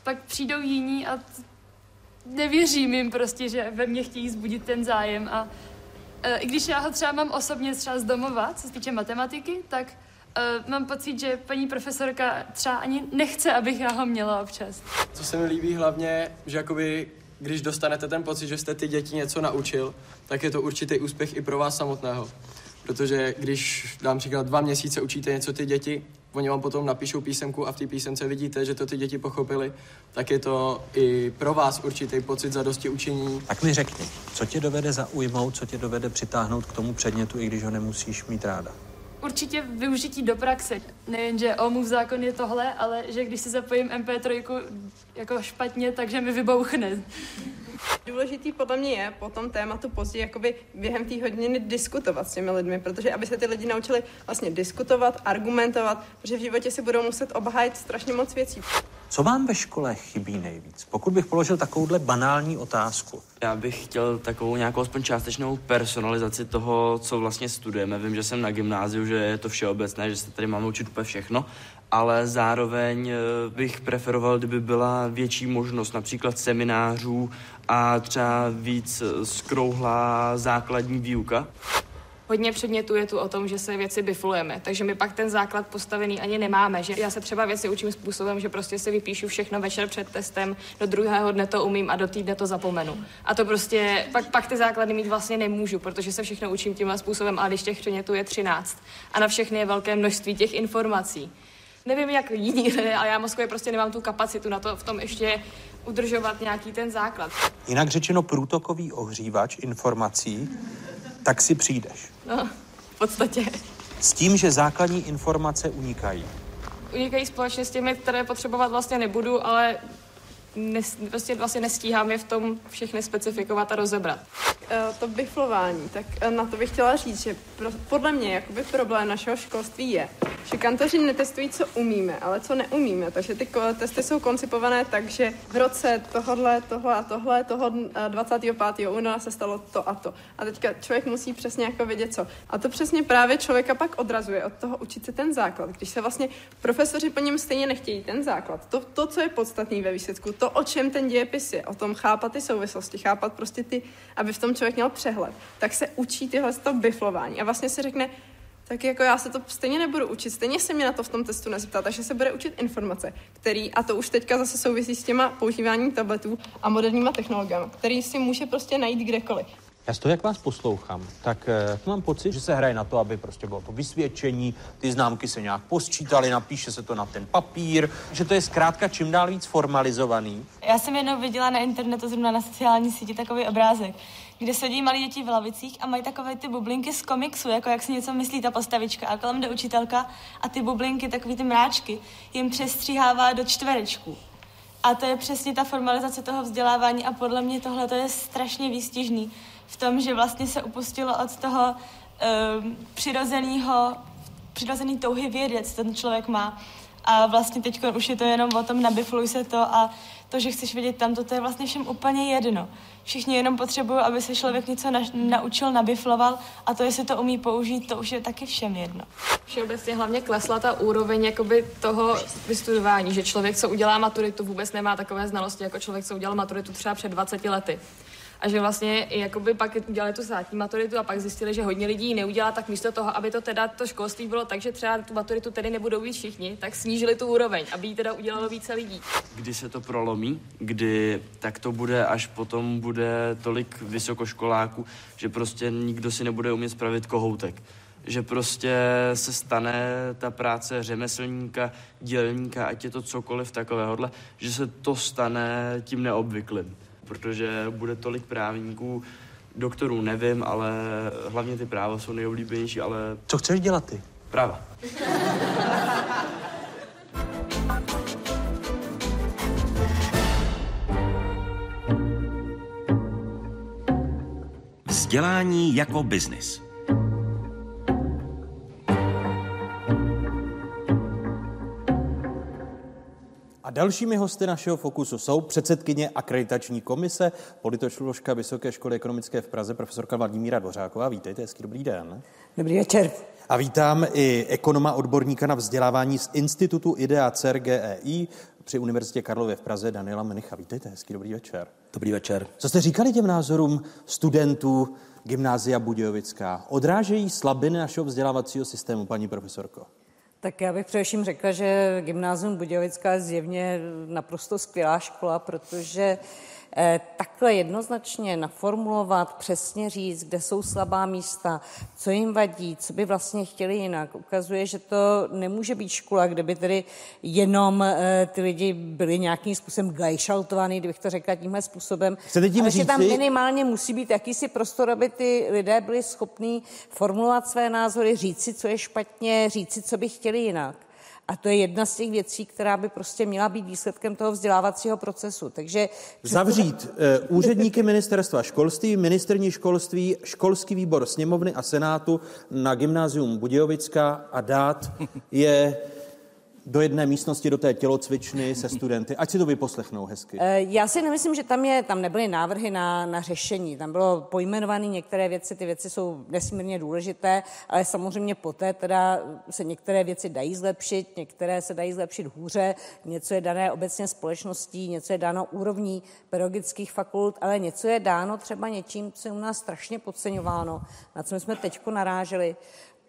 pak přijdou jiní a nevěřím jim prostě, že ve mně chtějí zbudit ten zájem a e, i když já ho třeba mám osobně třeba z domova, co se týče matematiky, tak e, mám pocit, že paní profesorka třeba ani nechce, abych já ho měla občas. Co se mi líbí hlavně, že jakoby, když dostanete ten pocit, že jste ty děti něco naučil, tak je to určitý úspěch i pro vás samotného. Protože když dám příklad dva měsíce učíte něco ty děti, oni vám potom napíšou písemku a v té písemce vidíte, že to ty děti pochopili, tak je to i pro vás určitý pocit zadosti učení. Tak mi řekni, co tě dovede zaujmout, co tě dovede přitáhnout k tomu předmětu, i když ho nemusíš mít ráda? Určitě využití do praxe. Nejen, že Ohmův zákon je tohle, ale že když si zapojím MP3 jako špatně, takže mi vybouchne. Důležitý podle mě je po tom tématu později jakoby během té hodiny diskutovat s těmi lidmi, protože aby se ty lidi naučili vlastně diskutovat, argumentovat, protože v životě si budou muset obhájit strašně moc věcí. Co vám ve škole chybí nejvíc? Pokud bych položil takovouhle banální otázku. Já bych chtěl takovou nějakou aspoň částečnou personalizaci toho, co vlastně studujeme. Vím, že jsem na gymnáziu, že je to všeobecné, že se tady máme učit úplně všechno, ale zároveň eh, bych preferoval, kdyby byla větší možnost například seminářů a třeba víc skrouhlá základní výuka. Hodně předmětů je tu o tom, že se věci biflujeme, takže my pak ten základ postavený ani nemáme. Že já se třeba věci učím způsobem, že prostě si vypíšu všechno večer před testem, do druhého dne to umím a do týdne to zapomenu. A to prostě pak, pak ty základy mít vlastně nemůžu, protože se všechno učím tímhle způsobem, ale když těch předmětů je 13 a na všechny je velké množství těch informací. Nevím, jak jiní lidé, (laughs) ale já Moskvě prostě nemám tu kapacitu na to v tom ještě udržovat nějaký ten základ. Jinak řečeno průtokový ohřívač informací, tak si přijdeš. No, v podstatě. S tím, že základní informace unikají. Unikají společně s těmi, které potřebovat vlastně nebudu, ale nes, prostě vlastně nestíhám je v tom všechny specifikovat a rozebrat. Eh, To biflování, tak eh, na to bych chtěla říct, že pro, podle mě jakoby problém našeho školství je, že kantoři netestují, co umíme, ale co neumíme. Takže ty testy jsou koncipované tak, že v roce tohle, tohle a tohle, toho dn- eh, 25. února se stalo to a to. A teďka člověk musí přesně jako vědět co. A to přesně právě člověka pak odrazuje od toho učit se ten základ. Když se vlastně profesoři po něm stejně nechtějí ten základ. To, to co je podstatný ve výsledku, to, o čem ten dějepis je, o tom chápat ty souvislosti, chápat prostě ty, aby v tom člověk měl přehled, tak se učí tyhle to biflování. A vlastně si řekne, tak jako já se to stejně nebudu učit, stejně se mě na to v tom testu nezeptá, takže se bude učit informace, který, a to už teďka zase souvisí s těma používáním tabletů a moderníma technologiemi, který si může prostě najít kdekoliv. Já z toho, jak vás poslouchám, tak eh, mám pocit, že se hraje na to, aby prostě bylo to vysvědčení, ty známky se nějak posčítaly, napíše se to na ten papír, že to je zkrátka čím dál víc formalizovaný. Já jsem jednou viděla na internetu, zrovna na sociální síti, takový obrázek, kde sedí malí děti v lavicích a mají takové ty bublinky z komiksu, jako jak si něco myslí ta postavička. A kolem jde učitelka a ty bublinky, takový ty mráčky, jim přestříhává do čtverečků. A to je přesně ta formalizace toho vzdělávání a podle mě tohle to je strašně výstižný v tom, že vlastně se upustilo od toho um, přirozeného, přirozený touhy vědět, co ten člověk má. A vlastně teď už je to jenom o tom, nabifluj se to a to, že chceš vědět tam, to je vlastně všem úplně jedno. Všichni jenom potřebují, aby se člověk něco na, naučil, nabifloval a to, jestli to umí použít, to už je taky všem jedno. Všeobecně hlavně klesla ta úroveň jakoby toho vystudování, že člověk, co udělá maturitu, vůbec nemá takové znalosti, jako člověk, co udělal maturitu třeba před 20 lety. A že vlastně jakoby pak udělali tu státní maturitu a pak zjistili, že hodně lidí ji neudělá, tak místo toho, aby to teda to školství bylo tak, že třeba tu maturitu tedy nebudou mít všichni, tak snížili tu úroveň, aby ji teda udělalo více lidí. Kdy se to prolomí, kdy tak to bude, až potom bude tolik vysokoškoláků, že prostě nikdo si nebude umět spravit kohoutek. Že prostě se stane ta práce řemeslníka, dělníka, ať je to cokoliv takovéhohle, že se to stane tím neobvyklým. Protože bude tolik právníků, doktorů nevím, ale hlavně ty práva jsou nejoblíbenější, ale... Co chceš dělat ty? Práva. Vzdělání jako biznis. Dalšími hosty našeho fokusu jsou předsedkyně akreditační komise, politoložka Vysoké školy ekonomické v Praze, profesorka Vladimíra Dvořáková. Vítejte, hezký dobrý den. Dobrý večer. A vítám i ekonoma odborníka na vzdělávání z Institutu IDEA CER GEI při Univerzitě Karlově v Praze Daniela Menicha. Vítejte, hezký dobrý večer. Dobrý večer. Co jste říkali těm názorům studentů Gymnázia Budějovická? Odrážejí slabiny našeho vzdělávacího systému, paní profesorko? Tak já bych především řekla, že Gymnázium Budějovická je zjevně naprosto skvělá škola, protože takhle jednoznačně naformulovat, přesně říct, kde jsou slabá místa, co jim vadí, co by vlastně chtěli jinak, ukazuje, že to nemůže být škola, kde by tedy jenom eh, ty lidi byli nějakým způsobem gajšaltovaný, kdybych to řekla tímhle způsobem. Chcete tím Ale že tam minimálně musí být jakýsi prostor, aby ty lidé byli schopní formulovat své názory, říci, co je špatně, říci, co by chtěli jinak. A to je jedna z těch věcí, která by prostě měla být výsledkem toho vzdělávacího procesu. Takže Zavřít eh, úředníky ministerstva školství, ministerní školství, školský výbor sněmovny a senátu na gymnázium Budějovická a dát je do jedné místnosti, do té tělocvičny se studenty. Ať si to vyposlechnou hezky. Eh, Já si nemyslím, že tam, je, tam nebyly návrhy na, na řešení. Tam bylo pojmenované některé věci, ty věci jsou nesmírně důležité, ale samozřejmě poté teda se některé věci dají zlepšit, některé se dají zlepšit hůře, něco je dané obecně společností, něco je dáno úrovní pedagogických fakult, ale něco je dáno třeba něčím, co je u nás strašně podceňováno, na co my jsme teďko naráželi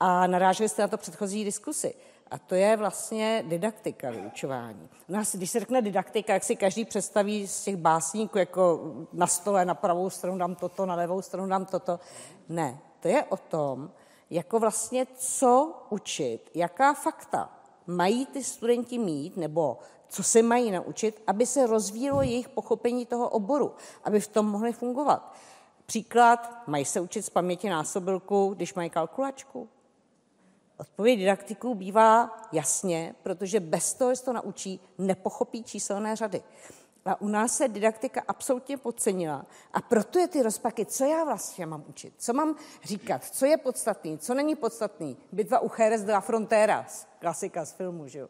a naráželi jste na to předchozí diskusi. A to je vlastně didaktika vyučování. U nás, když se řekne didaktika, jak si každý představí z těch básníků, jako na stole na pravou stranu dám toto, na levou stranu dám toto. Ne, to je o tom, jako vlastně co učit, jaká fakta mají ty studenti mít, nebo co se mají naučit, aby se rozvíjelo jejich pochopení toho oboru, aby v tom mohli fungovat. Příklad, mají se učit z paměti násobilku, když mají kalkulačku? Odpověď didaktiků bývá jasně, protože bez toho, jestli to naučí, nepochopí číselné řady. A u nás se didaktika absolutně podcenila a proto je ty rozpaky, co já vlastně mám učit, co mám říkat, co je podstatný, co není podstatný. Bitva u Jerez de la Fronteras, klasika z filmu, že jo,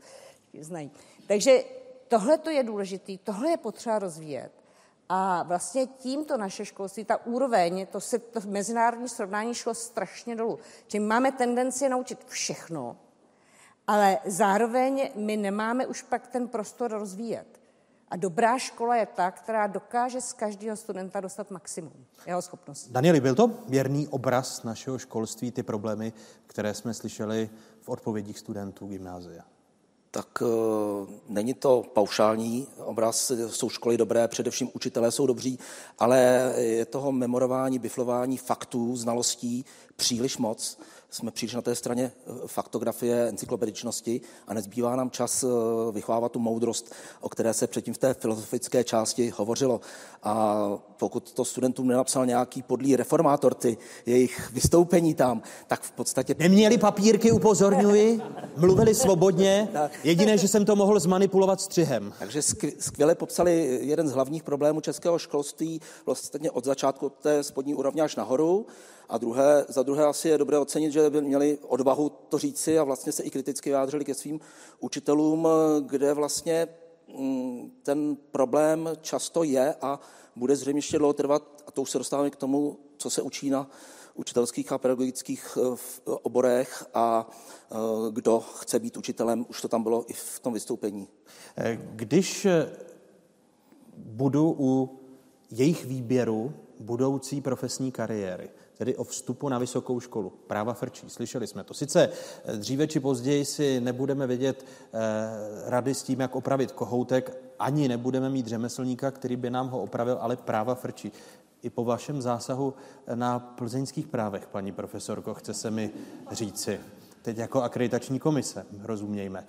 znají. Takže tohle to je důležitý, tohle je potřeba rozvíjet. A vlastně tímto naše školství, ta úroveň, to se to mezinárodní srovnání šlo strašně dolů. Čili máme tendenci naučit všechno, ale zároveň my nemáme už pak ten prostor rozvíjet. A dobrá škola je ta, která dokáže z každého studenta dostat maximum jeho schopností. Danieli, byl to věrný obraz našeho školství, ty problémy, které jsme slyšeli v odpovědích studentů gymnázia? Tak e, není to paušální obraz, jsou školy dobré, především učitelé jsou dobří, ale je toho memorování, biflování faktů, znalostí příliš moc. Jsme příliš na té straně e, faktografie, encyklopedičnosti a nezbývá nám čas e, vychovávat tu moudrost, o které se předtím v té filozofické části hovořilo. A pokud to studentům nenapsal nějaký podlý reformátor, ty jejich vystoupení tam, tak v podstatě... Neměli papírky, upozorňuji, mluvili svobodně, (laughs) jediné, že jsem to mohl zmanipulovat střihem. Takže skv- skvěle popsali jeden z hlavních problémů českého školství vlastně od začátku od té spodní úrovně až nahoru. A druhé, za druhé asi je dobré ocenit, že by měli odvahu to říci a vlastně se i kriticky vyjádřili ke svým učitelům, kde vlastně mm, ten problém často je a bude zřejmě ještě dlouho trvat, a to už se dostáváme k tomu, co se učí na učitelských a pedagogických eh, oborech a eh, kdo chce být učitelem, už to tam bylo i v tom vystoupení. Eh, Když budu u jejich výběru budoucí profesní kariéry, tedy o vstupu na vysokou školu. Práva frčí, slyšeli jsme to. Sice eh, dříve či později si nebudeme vědět eh, rady s tím, jak opravit kohoutek, ani nebudeme mít řemeslníka, který by nám ho opravil, ale práva frčí. I po vašem zásahu na plzeňských právech, paní profesorko, chce se mi říci, teď jako akreditační komise, rozumějme.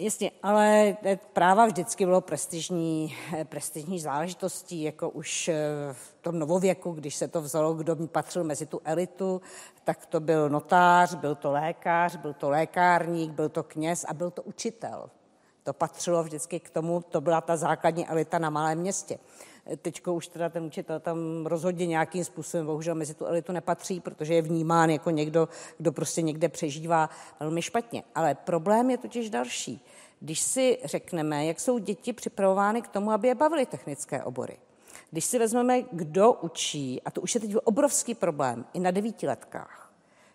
Jasně, ale práva vždycky bylo prestižní, prestižní záležitostí, jako už v tom novověku, když se to vzalo, kdo patřil mezi tu elitu, tak to byl notář, byl to lékař, byl to lékárník, byl to kněz a byl to učitel. To patřilo vždycky k tomu, to byla ta základní elita na malém městě. Teď už teda ten učitel tam rozhodně nějakým způsobem bohužel mezi tu elitu nepatří, protože je vnímán jako někdo, kdo prostě někde přežívá velmi špatně. Ale problém je totiž další. Když si řekneme, jak jsou děti připravovány k tomu, aby je bavily technické obory. Když si vezmeme, kdo učí, a to už je teď obrovský problém, i na devítiletkách,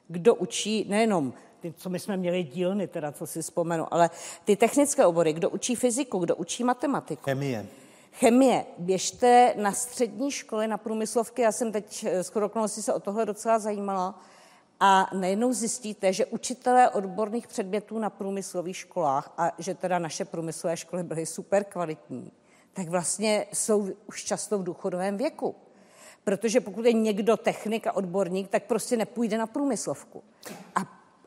kdo učí nejenom ty, co my jsme měli dílny, teda co si vzpomenu, ale ty technické obory, kdo učí fyziku, kdo učí matematiku. Chemie. Chemie. Běžte na střední školy, na průmyslovky, já jsem teď s okolností se o tohle docela zajímala, a najednou zjistíte, že učitelé odborných předmětů na průmyslových školách a že teda naše průmyslové školy byly super kvalitní, tak vlastně jsou už často v důchodovém věku. Protože pokud je někdo technik a odborník, tak prostě nepůjde na průmyslovku. A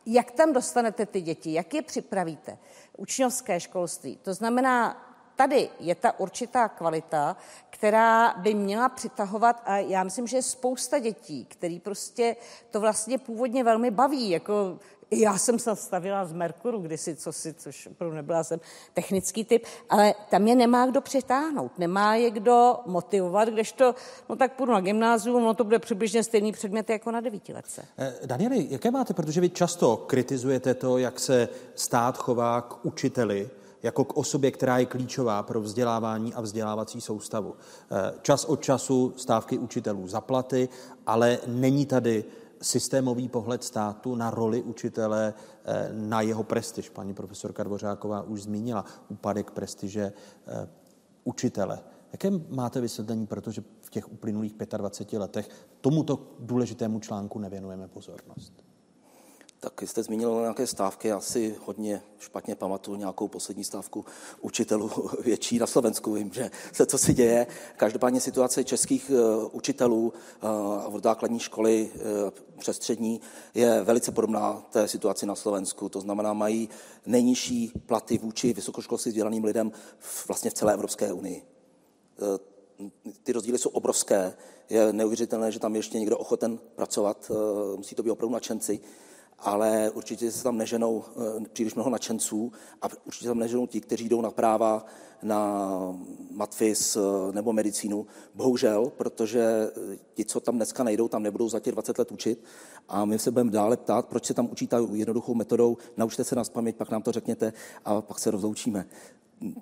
jak tam dostanete ty děti, jak je připravíte? Učňovské školství. To znamená, tady je ta určitá kvalita, která by měla přitahovat a já myslím, že je spousta dětí, který prostě to vlastně původně velmi baví, jako já jsem se stavila z Merkuru kdysi, co si, což opravdu nebyla jsem technický typ, ale tam je nemá kdo přitáhnout, nemá je kdo motivovat, kdežto, no tak půjdu na gymnázium, no to bude přibližně stejný předmět jako na devítiletce. Eh, Danieli, jaké máte, protože vy často kritizujete to, jak se stát chová k učiteli, jako k osobě, která je klíčová pro vzdělávání a vzdělávací soustavu. Eh, čas od času stávky učitelů za platy, ale není tady systémový pohled státu na roli učitele, eh, na jeho prestiž. Paní profesorka Dvořáková už zmínila úpadek prestiže eh, učitele. Jaké máte vysvětlení, protože v těch uplynulých 25 letech tomuto důležitému článku nevěnujeme pozornost? Tak jste zmínil nějaké stávky, já si hodně špatně pamatuju nějakou poslední stávku učitelů (laughs) větší na Slovensku. Vím, že se co si děje. Každopádně situace českých uh, učitelů uh, od základní školy uh, přes střední je velice podobná té situaci na Slovensku. To znamená, mají nejnižší platy vůči vysokoškolsky vzdělaným lidem vlastně v celé Evropské unii. Ty rozdíly jsou obrovské. Je neuvěřitelné, že tam je ještě někdo ochoten pracovat. Musí to být opravdu nadšenci ale určitě se tam neženou eh, příliš mnoho nadšenců a určitě tam neženou ti, kteří jdou na práva, na matfis eh, nebo medicínu. Bohužel, protože eh, ti, co tam dneska nejdou, tam nebudou za těch 20 let učit a my se budeme dále ptát, proč se tam učí ta jednoduchou metodou, naučte se nás paměť, pak nám to řekněte a pak se rozloučíme.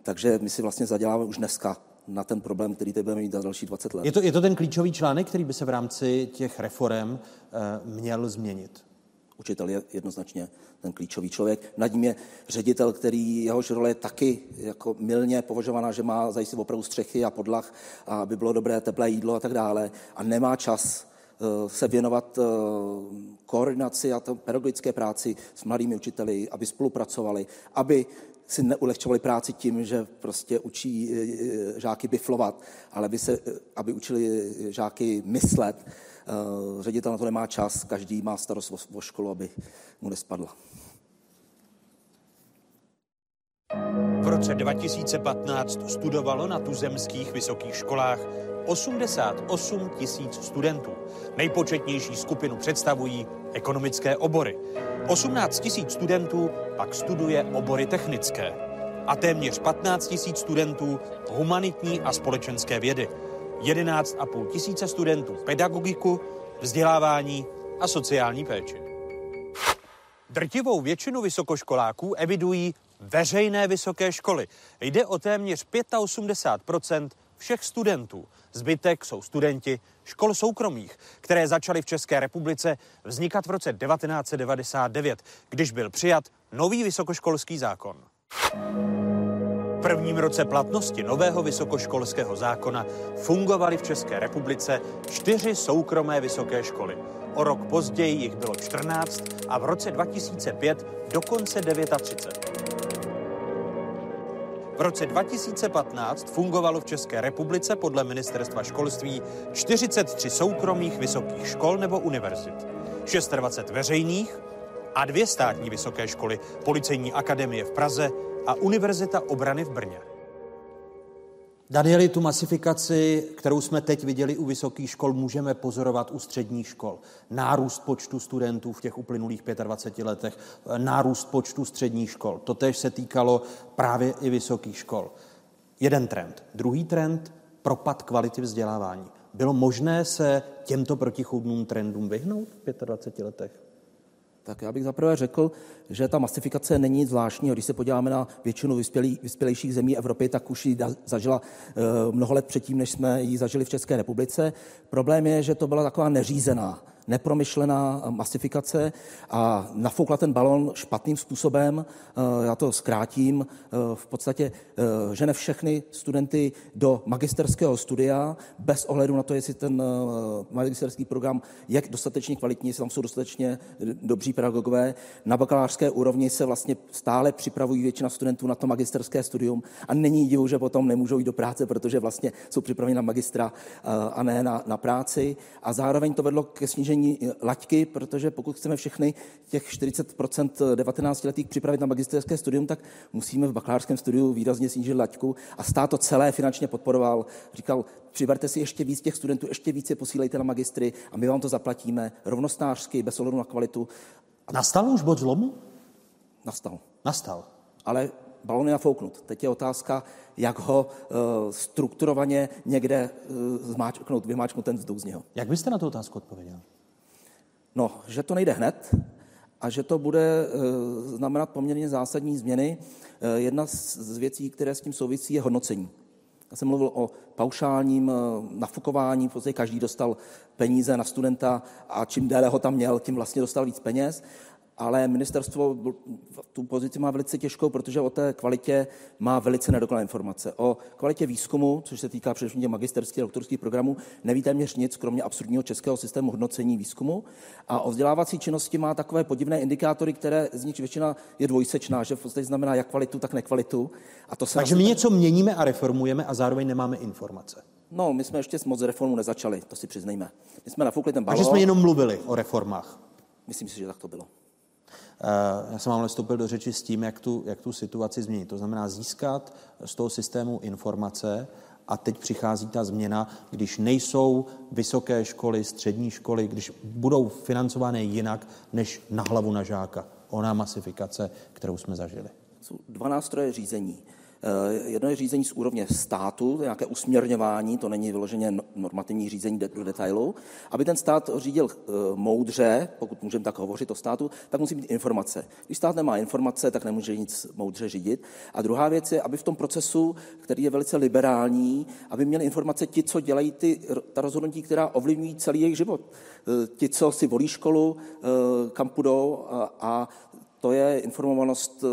Takže my si vlastně zaděláme už dneska na ten problém, který teď budeme mít za další 20 let. Je to, je to ten klíčový článek, který by se v rámci těch reform eh, měl změnit? Učitel je jednoznačně ten klíčový člověk. Nad ním je ředitel, který jehož role je taky jako milně považovaná, že má zajistit opravdu střechy a podlah, aby bylo dobré teplé jídlo a tak dále. A nemá čas eh, se věnovat eh, koordinaci a pedagogické práci s mladými učiteli, aby spolupracovali, aby si neulehčovali práci tím, že prostě učí eh, žáky biflovat, ale aby, se, aby učili žáky myslet, ředitel na to nemá čas, každý má starost o, o školu, aby mu nespadla. V roce 2015 studovalo na tuzemských vysokých školách 88 tisíc studentů. Nejpočetnější skupinu představují ekonomické obory. 18 tisíc studentů pak studuje obory technické a téměř 15 tisíc studentů humanitní a společenské vědy. 11,5 tisíce studentů pedagogiku, vzdělávání a sociální péči. Drtivou většinu vysokoškoláků evidují veřejné vysoké školy. Jde o téměř 85% všech studentů. Zbytek jsou studenti škol soukromých, které začaly v České republice vznikat v roce 1999, když byl přijat nový vysokoškolský zákon prvním roce platnosti nového vysokoškolského zákona fungovaly v České republice čtyři soukromé vysoké školy. O rok později jich bylo 14 a v roce 2005 dokonce 39. V roce 2015 fungovalo v České republice podle ministerstva školství 43 soukromých vysokých škol nebo univerzit, 26 veřejných a dvě státní vysoké školy, Policejní akademie v Praze a Univerzita obrany v Brně. Danieli, tu masifikaci, kterou jsme teď viděli u vysokých škol, můžeme pozorovat u středních škol. Nárůst počtu studentů v těch uplynulých 25 letech, nárůst počtu středních škol. Totež se týkalo právě i vysokých škol. Jeden trend. Druhý trend, propad kvality vzdělávání. Bylo možné se těmto protichůdným trendům vyhnout v 25 letech? Tak já bych zaprvé řekl, že ta masifikace není nic zvláštního. Když se podíváme na většinu vyspělý, vyspělejších zemí Evropy, tak už ji zažila uh, mnoho let předtím, než jsme ji zažili v České republice. Problém je, že to byla taková neřízená nepromyšlená masifikace a nafoukla ten balon špatným způsobem. Eh, já to zkrátím. Eh, v podstatě eh, žene všechny studenty do magisterského studia bez ohledu na to, jestli ten magisterský program je dostatečně kvalitní, jestli tam jsou dostatečně dobří pedagogové. Na bakalářské úrovni se vlastně stále připravují většina studentů na to magisterské studium a není divu, že potom nemůžou jít do práce, protože vlastně jsou připraveni na magistra a ne na, na práci. A zároveň to vedlo ke snížení snížení laťky, protože pokud chceme všechny těch 40% 19-letých připravit na magisterské studium, tak musíme v bakalářském studiu výrazně snížit laťku a stát to celé finančně podporoval. Říkal, přiberte si ještě víc těch studentů, ještě více posílejte na magistry a my vám to zaplatíme rovnostářsky, bez ohledu na kvalitu. Nastal už bod zlomu? Nastal. Nastal. Ale balon je nafouknut. Teď je otázka, jak ho uh, strukturovaně někde uh, zmáčknout, vymáčknout ten vzduch z něho. Jak byste na tu otázku odpověděl? No, že to nejde hned a že to bude eh, znamenat poměrně zásadní změny. Eh, jedna z věcí, které s tím souvisí, je hodnocení. Já jsem mluvil o paušálním eh, nafukování, v podstatě každý dostal peníze na studenta a čím déle ho tam měl, tím vlastně dostal víc peněz ale ministerstvo tu pozici má velice těžkou, protože o té kvalitě má velice nedokonalé informace. O kvalitě výzkumu, což se týká především magisterských a doktorských programů, neví téměř nic, kromě absurdního českého systému hodnocení výzkumu. A o vzdělávací činnosti má takové podivné indikátory, které z nich většina je dvojsečná, že v podstatě znamená jak kvalitu, tak nekvalitu. A to se Takže my něco měníme a reformujeme a zároveň nemáme informace. No, my jsme ještě moc reformu nezačali, to si přiznejme. My jsme nafoukli ten balon. Takže jsme jenom mluvili o reformách. Myslím si, že tak to bylo. Eh, já jsem vám vstoupil do řeči s tím, jak tu, jak tu situaci změnit. To znamená získat z toho systému informace a teď přichází ta změna, když nejsou vysoké školy, střední školy, když budou financované jinak než na hlavu na žáka. Ona masifikace, kterou jsme zažili. Jsou dva nástroje řízení. Eh, jedno je řízení z úrovně státu, nějaké usměrňování, to není vyloženě no, normativní řízení do detailu. Aby ten stát řídil eh, moudře, pokud můžeme tak hovořit o státu, tak musí mít informace. Když stát nemá informace, tak nemůže nic moudře řídit. A druhá věc je, aby v tom procesu, který je velice liberální, aby měli informace ti, co dělají ty, ta rozhodnutí, která ovlivňují celý jejich život. Eh, ti, co si volí školu, kam půjdou a, a to je informovanost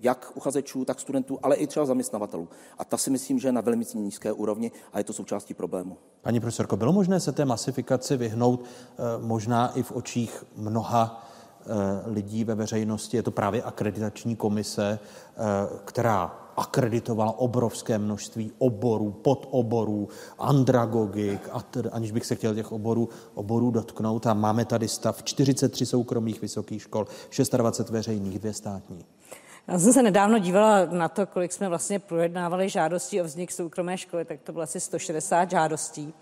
jak uchazečů, tak studentů, ale i třeba zaměstnavatelů. A ta si myslím, že je na velmi nízké úrovni a je to součástí problému. Paní profesorko, bylo možné se té masifikaci vyhnout eh, možná i v očích mnoha eh, lidí ve veřejnosti? Je to právě akreditační komise, eh, která akreditovala obrovské množství oborů, podoborů, andragogik, a tedy, aniž bych se chtěl těch oborů, oborů dotknout. A máme tady stav 43 soukromých vysokých škol, 26 veřejných, dvě státní. Já jsem se nedávno dívala na to, kolik jsme vlastně projednávali žádostí o vznik soukromé školy, tak to bylo asi 160 žádostí.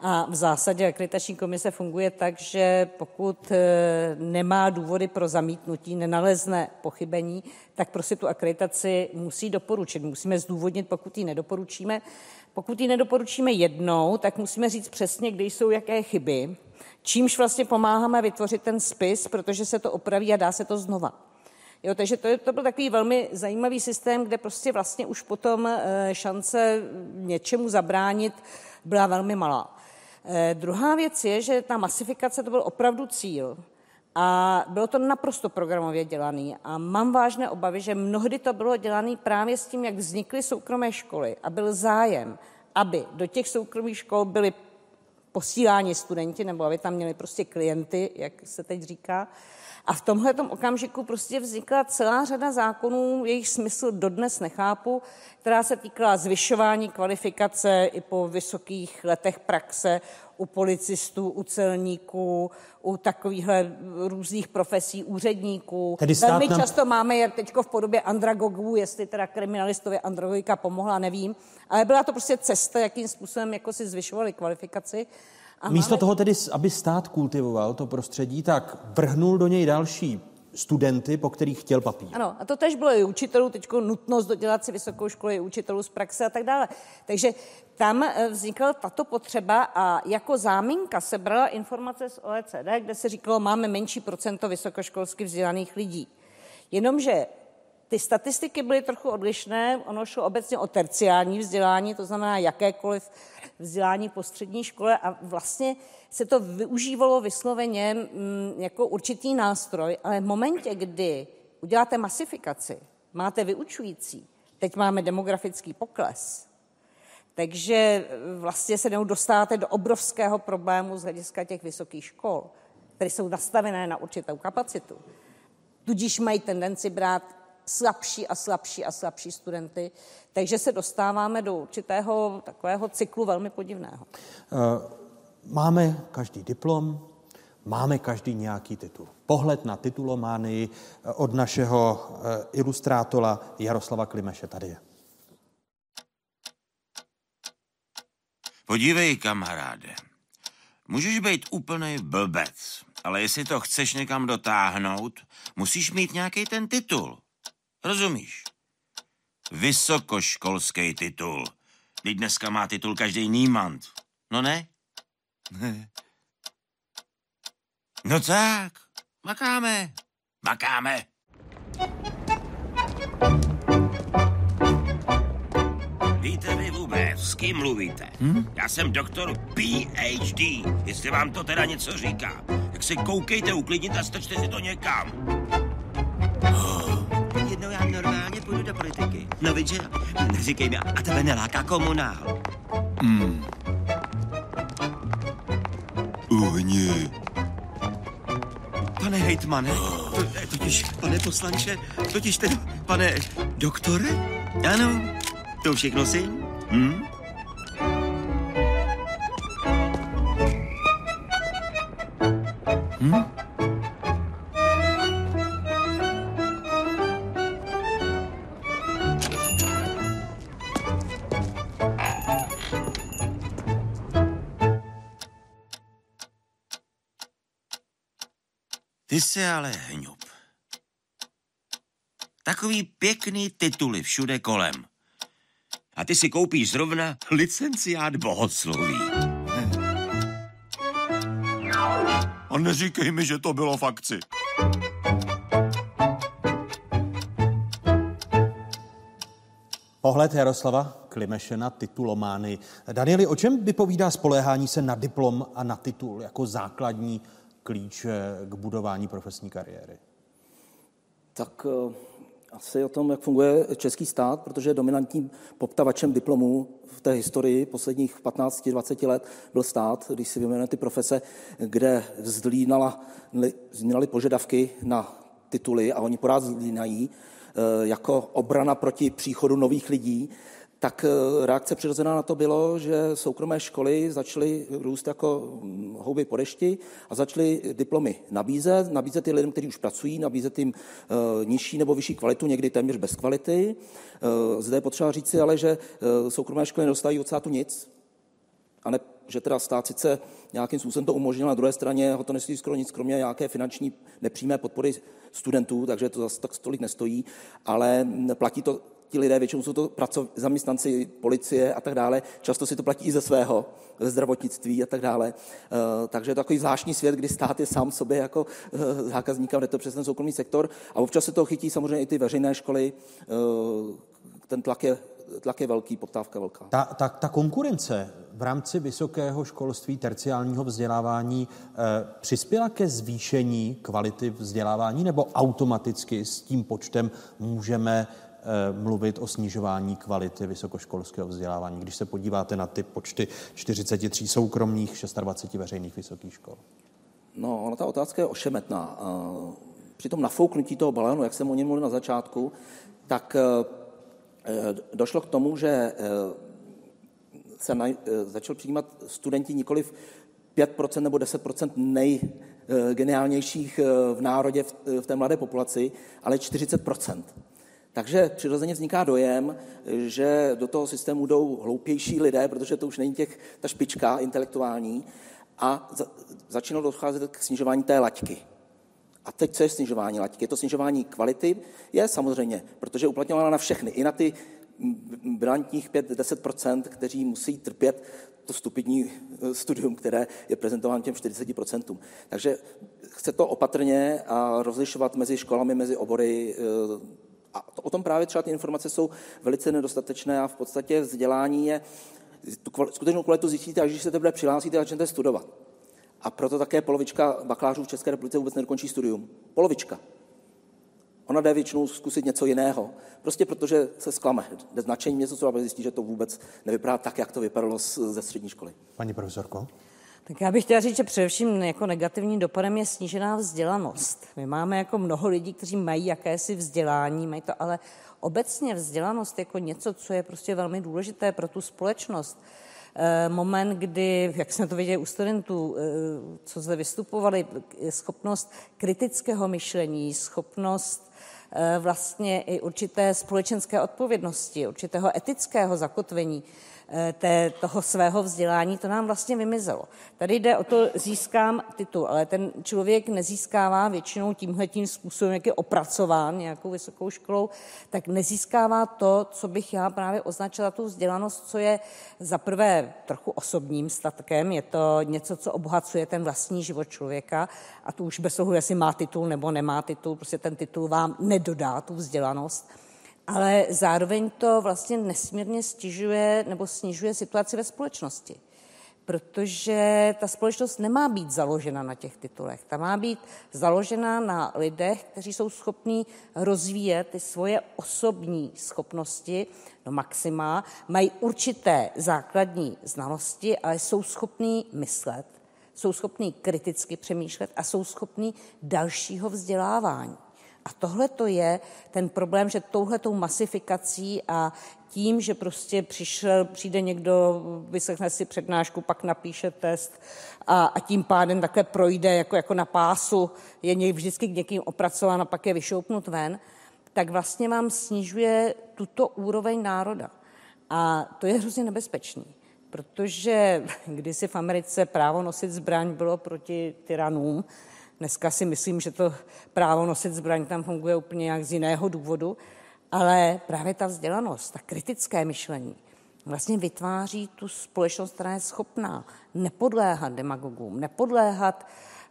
A v zásadě akreditační komise funguje tak, že pokud e, nemá důvody pro zamítnutí, nenalezne pochybení, tak prostě tu akreditaci musí doporučit. Musíme zdůvodnit, pokud ji nedoporučíme. Pokud ji nedoporučíme jednou, tak musíme říct přesně, kde jsou jaké chyby, čímž vlastně pomáháme vytvořit ten spis, protože se to opraví a dá se to znova. Jo, takže to, to byl takový velmi zajímavý systém, kde prostě vlastně už potom eh, šance něčemu zabránit byla velmi malá. Eh, druhá věc je, že ta masifikace to byl opravdu cíl. A bylo to naprosto programově dělané. A mám vážné obavy, že mnohdy to bylo dělané právě s tím, jak vznikly soukromé školy a byl zájem, aby do těch soukromých škol byli posíláni studenti, nebo aby tam měli prostě klienty, jak se teď říká, a v tomhle okamžiku prostě vznikla celá řada zákonů, jejich smysl dodnes nechápu, která se týkala zvyšování kvalifikace i po vysokých letech praxe, u policistů, u celníků, u takovýchhle různých profesí úředníků. Tedy Velmi nám- často máme je teď v podobě andragogů, jestli teda kriminalistovi andragogika pomohla, nevím. Ale byla to prostě cesta, jakým způsobem jako si zvyšovali kvalifikaci. A Místo máme- toho tedy, aby stát kultivoval to prostředí, tak vrhnul do něj další studenty, po kterých chtěl papír. Ano, a to tež bylo i učitelů, teď nutnost dodělat si vysokou školu, i učitelů z praxe a tak dále. Takže tam eh, vznikla tato potřeba a jako záminka se brala informace z OECD, kde se říkalo, máme menší procento vysokoškolsky vzdělaných lidí. Jenomže ty statistiky byly trochu odlišné, ono šlo obecně o terciální vzdělání, to znamená jakékoliv vzdělání po střední škole a vlastně se to využívalo vysloveně mm, jako určitý nástroj, ale v momentě, kdy uděláte masifikaci, máte vyučující, teď máme demografický pokles, takže eh, vlastně se dostáváte do obrovského problému z hlediska těch vysokých škol, které jsou nastavené na určitou kapacitu. Tudíž mají tendenci brát slabší a slabší a slabší studenty, takže se dostáváme do určitého takového cyklu velmi podivného. Eh, Máme každý diplom, máme každý nějaký titul. Pohled na titulománii eh, od našeho eh, ilustrátora Jaroslava Klimeše tady je. Podívej, kamaráde. Můžeš být úplný blbec, ale jestli to chceš někam dotáhnout, musíš mít nějaký ten titul. Rozumíš? Vysokoškolský titul. Teď dneska má titul každý nímant. No ne? (laughs) No tak, makáme. Makáme. Víte vy vůbec, s kým mluvíte? Hm? Já jsem doktor PhD, jestli vám to teda něco říká. Tak se koukejte, uklidněte a strčte si to někam. No vidíš, neříkej mi, a tebe neláká komunál. Hmm. Uhni. Pane hejtmane, to, totiž, pane poslanče, totiž ten, pane doktore? Ano, to všechno si? Hm? Hm? Jsi ale hňup. Takový pěkný tituly všude kolem. A ty si koupíš zrovna licenciát bohosloví. A neříkej mi, že to bylo v akci. Pohled Jaroslava Klimeše na titulomány. Danieli, o čem vypovídá spoléhání se na diplom a na titul jako základní klíč eh, k budování profesní kariéry? Tak eh, asi o tom, jak funguje český stát, protože dominantním poptavačem diplomů v té historii posledních 15-20 let byl stát, když si vyjmenujeme ty profese, kde zlínaly požadavky na tituly a oni pořád zlínají eh, jako obrana proti příchodu nových lidí, tak eh, reakce přirozená na to bylo, že soukromé školy začaly růst jako hm, houby po dešti a začaly diplomy nabízet, nabízet i lidem, kteří už pracují, nabízet jim uh, nižší nebo vyšší kvalitu, někdy téměř bez kvality. Uh, zde je potřeba říci ale, že soukromé školy nedostávají od státu nic, a ne, že teda stát sice nějakým způsobem to umožnil, na druhé straně ho to nestojí skoro nic, kromě nějaké finanční nepřímé podpory studentů, takže to zase tak stolik nestojí, ale platí to ti lidé, většinou jsou to pracov, zaměstnanci policie a tak dále, často si to platí i ze svého, ve zdravotnictví a tak dále. Uh, takže je to takový zvláštní svět, kdy stát je sám sobě jako uh, zákazník a jde to přes ten soukromý sektor. A občas se to chytí samozřejmě i ty veřejné školy. Uh, ten tlak je, tlak je velký, poptávka velká. Ta, ta, ta konkurence v rámci vysokého školství, terciálního vzdělávání eh, přispěla ke zvýšení kvality vzdělávání nebo automaticky s tím počtem můžeme mluvit o snižování kvality vysokoškolského vzdělávání, když se podíváte na ty počty 43 soukromých, 26 veřejných vysokých škol? No, ona ta otázka je ošemetná. Při tom nafouknutí toho balénu, jak jsem o něm mluvil na začátku, tak došlo k tomu, že se na, začal přijímat studenti nikoli 5% nebo 10% nejgeniálnějších v národě v té mladé populaci, ale 40%. Takže přirozeně vzniká dojem, že do toho systému jdou hloupější lidé, protože to už není těch, ta špička intelektuální, a za, začínalo docházet k snižování té laťky. A teď co je snižování laťky? Je to snižování kvality? Je samozřejmě, protože uplatňována na všechny, i na ty brandních 5-10%, kteří musí trpět to stupidní eh, studium, které je prezentováno těm 40%. Takže chce to opatrně a rozlišovat mezi školami, mezi obory. A o tom právě třeba ty informace jsou velice nedostatečné a v podstatě vzdělání je, tu skutečnou kvalitu zjistíte, až když se teprve přihlásíte a začnete studovat. A proto také polovička bakalářů v České republice vůbec nedokončí studium. Polovička. Ona jde většinou zkusit něco jiného. Prostě protože se zklame. Jde značení něco, co zjistí, že to vůbec nevypadá tak, jak to vypadalo ze střední školy. Paní profesorko? Tak já bych chtěla říct, že především jako negativním dopadem je snížená vzdělanost. My máme jako mnoho lidí, kteří mají jakési vzdělání, mají to ale obecně vzdělanost jako něco, co je prostě velmi důležité pro tu společnost. Eh, moment, kdy, jak jsme to viděli u studentů, eh, co zde vystupovali, schopnost kritického myšlení, schopnost eh, vlastně i určité společenské odpovědnosti, určitého etického zakotvení, té, toho svého vzdělání, to nám vlastně vymizelo. Tady jde o to, získám titul, ale ten člověk nezískává většinou tímhletím způsobem, jak je opracován nějakou vysokou školou, tak nezískává to, co bych já právě označila tu vzdělanost, co je za prvé trochu osobním statkem, je to něco, co obohacuje ten vlastní život člověka a to už bez toho, jestli má titul nebo nemá titul, prostě ten titul vám nedodá tu vzdělanost ale zároveň to vlastně nesmírně stěžuje nebo snižuje situaci ve společnosti. Protože ta společnost nemá být založena na těch titulech. Ta má být založena na lidech, kteří jsou schopní rozvíjet ty svoje osobní schopnosti do maxima, mají určité základní znalosti, ale jsou schopní myslet, jsou schopní kriticky přemýšlet a jsou schopní dalšího vzdělávání. A tohle to je ten problém, že touhletou masifikací a tím, že prostě přišel, přijde někdo, vyslechne si přednášku, pak napíše test a, a tím pádem takhle projde jako, jako na pásu, je něj, vždycky k někým opracován a pak je vyšoupnut ven, tak vlastně vám snižuje tuto úroveň národa. A to je hrozně nebezpečný, protože (laughs) kdysi v Americe právo nosit zbraň bylo proti tyranům, Dneska si myslím, že to právo nosit zbraň tam funguje úplně jak z jiného důvodu, ale právě ta vzdělanost, ta kritické myšlení vlastně vytváří tu společnost, která je schopná nepodléhat demagogům, nepodléhat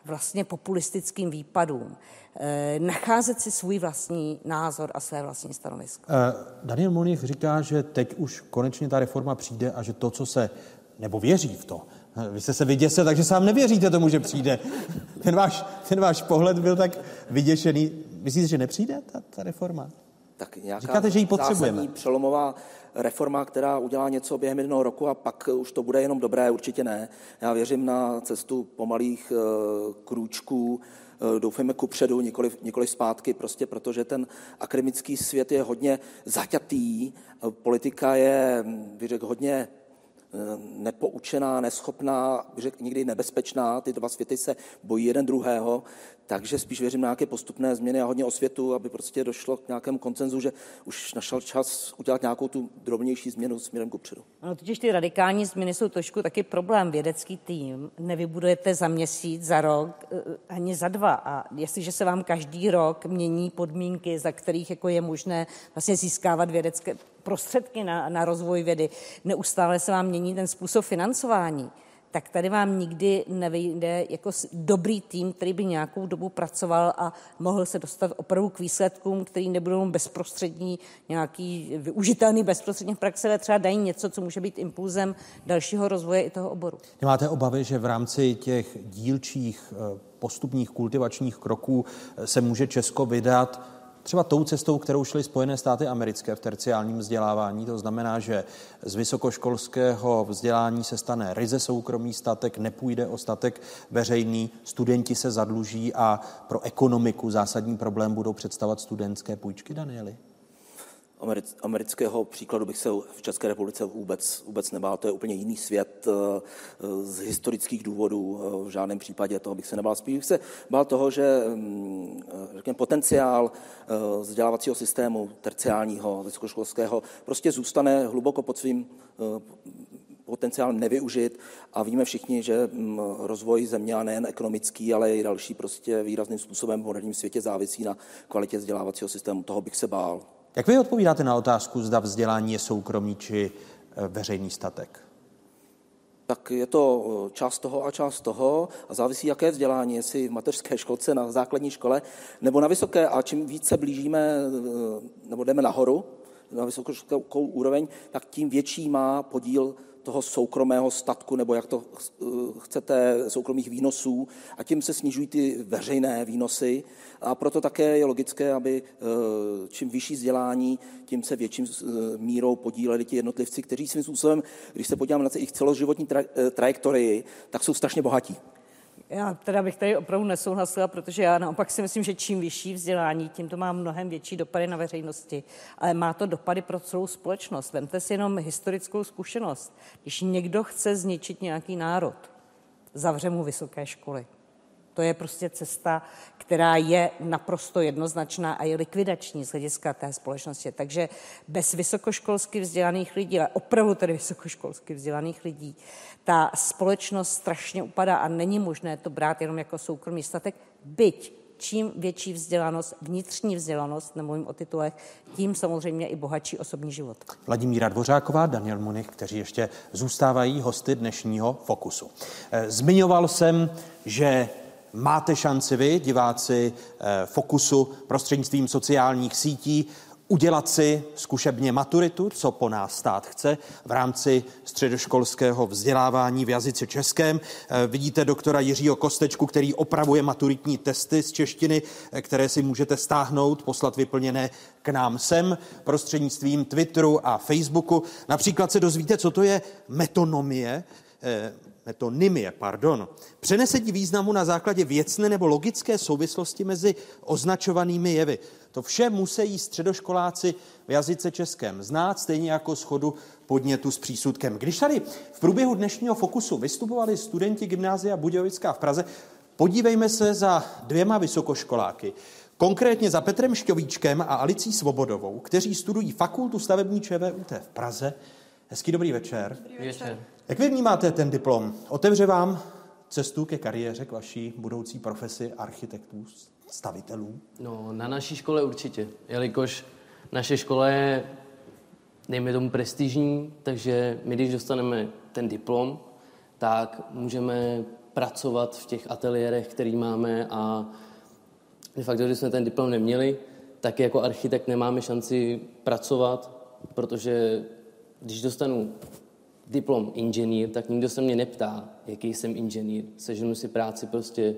vlastně populistickým výpadům, eh, nacházet si svůj vlastní názor a své vlastní stanovisko. Eh, Daniel Monich říká, že teď už konečně ta reforma přijde a že to, co se, nebo věří v to, vy jste se vyděsil, takže sám nevěříte tomu, že přijde. Ten váš, ten váš pohled byl tak vyděšený. Myslíte, že nepřijde ta, ta reforma? Tak nějaká Říkáte, že ji potřebujeme. přelomová reforma, která udělá něco během jednoho roku a pak už to bude jenom dobré, určitě ne. Já věřím na cestu pomalých uh, krůčků, uh, doufejme ku předu, nikoli, nikoli zpátky, prostě protože ten akademický svět je hodně zaťatý, politika je, bych řekl, hodně nepoučená, neschopná, řekl někdy nebezpečná, ty dva světy se bojí jeden druhého, takže spíš věřím na nějaké postupné změny a hodně osvětu, aby prostě došlo k nějakému koncenzu, že už našel čas udělat nějakou tu drobnější změnu směrem kupředu. No, totiž ty radikální změny jsou trošku taky problém. Vědecký tým nevybudujete za měsíc, za rok, eh, ani za dva. A jestliže se vám každý rok mění podmínky, za kterých jako je možné vlastně získávat vědecké prostředky na, na rozvoj vědy, neustále se vám mění ten způsob financování, tak tady vám nikdy nevyjde jako dobrý tým, který by nějakou dobu pracoval a mohl se dostat opravdu k výsledkům, který nebudou bezprostřední, nějaký využitelný bezprostředně v praxi, ale třeba dají něco, co může být impulzem dalšího rozvoje i toho oboru. Máte obavy, že v rámci těch dílčích eh, postupních kultivačních kroků eh, se může Česko vydat třeba tou cestou, kterou šly Spojené státy americké v terciálním vzdělávání. To znamená, že z vysokoškolského vzdělání se stane ryze soukromý statek, nepůjde o statek veřejný, studenti se zadluží a pro ekonomiku zásadní problém budou představovat studentské půjčky, Danieli? Amerického příkladu bych se v České republice vůbec, vůbec nebál. To je úplně jiný svět eh, z historických důvodů. V žádném případě toho bych se nebál. Spíš bych se bál toho, že mm, řekněme, potenciál vzdělávacího systému terciálního, vysokoškolského prostě zůstane hluboko pod svým potenciál nevyužit a víme všichni, že mm, rozvoj země a nejen ekonomický, ale i další prostě výrazným způsobem v moderním světě závisí na kvalitě vzdělávacího systému. Toho bych se bál. Jak vy odpovídáte na otázku, zda vzdělání je soukromý či e, veřejný statek? tak je to e, část toho a část toho a závisí, jaké vzdělání, jestli v mateřské školce, na základní škole nebo na vysoké a čím více blížíme e, nebo jdeme nahoru, na vysokou úroveň, tak tím větší má podíl toho soukromého statku, nebo jak to eh, chcete, soukromých výnosů a tím se snižují ty veřejné výnosy a proto také je logické, aby eh, čím vyšší vzdělání, tím se větším eh, mírou podíleli ti jednotlivci, kteří svým způsobem, když se podíváme na jejich celoživotní trajektorii, tak jsou strašně bohatí. Já teda bych tady opravdu nesouhlasila, protože já naopak si myslím, že čím vyšší vzdělání, tím to má mnohem větší dopady na veřejnosti, ale má to dopady pro celou společnost. Vemte si jenom historickou zkušenost. Když někdo chce zničit nějaký národ, zavře mu vysoké školy. To je prostě cesta, která je naprosto jednoznačná a je likvidační z hlediska té společnosti. Takže bez vysokoškolsky vzdělaných lidí, ale opravdu tedy vysokoškolsky vzdělaných lidí, ta společnost strašně upadá a není možné to brát jenom jako soukromý statek, byť čím větší vzdělanost, vnitřní vzdělanost, nemluvím o titulech, tím samozřejmě i bohatší osobní život. Vladimíra Dvořáková, Daniel Munich, kteří ještě zůstávají hosty dnešního Fokusu. Eh, zmiňoval jsem, že máte šanci vy, diváci eh, Fokusu, prostřednictvím sociálních sítí, udělat si zkušebně maturitu, co po nás stát chce v rámci středoškolského vzdělávání v jazyce českém. Eh, vidíte doktora Jiřího Kostečku, který opravuje maturitní testy z češtiny, eh, které si můžete stáhnout, poslat vyplněné k nám sem prostřednictvím Twitteru a Facebooku. Například se dozvíte, co to je metonomie, metonymie, pardon, přenesení významu na základě věcné nebo logické souvislosti mezi označovanými jevy. To vše musí středoškoláci v jazyce českém znát, stejně jako schodu podnětu s přísudkem. Když tady v průběhu dnešního fokusu vystupovali studenti gymnázia Budějovická v Praze, podívejme se za dvěma vysokoškoláky. Konkrétně za Petrem Šťovíčkem a Alicí Svobodovou, kteří studují fakultu stavební ČVUT v Praze. Hezký dobrý večer. Dobrý večer. Jak vy vnímáte ten diplom? Otevře vám cestu ke kariéře, k vaší budoucí profesi architektů, stavitelů? No, na naší škole určitě, jelikož naše škola je, dejme tomu, prestižní, takže my, když dostaneme ten diplom, tak můžeme pracovat v těch ateliérech, který máme a de facto, když jsme ten diplom neměli, tak jako architekt nemáme šanci pracovat, protože když dostanu diplom inženýr, tak nikdo se mě neptá, jaký jsem inženýr. Seženu si práci prostě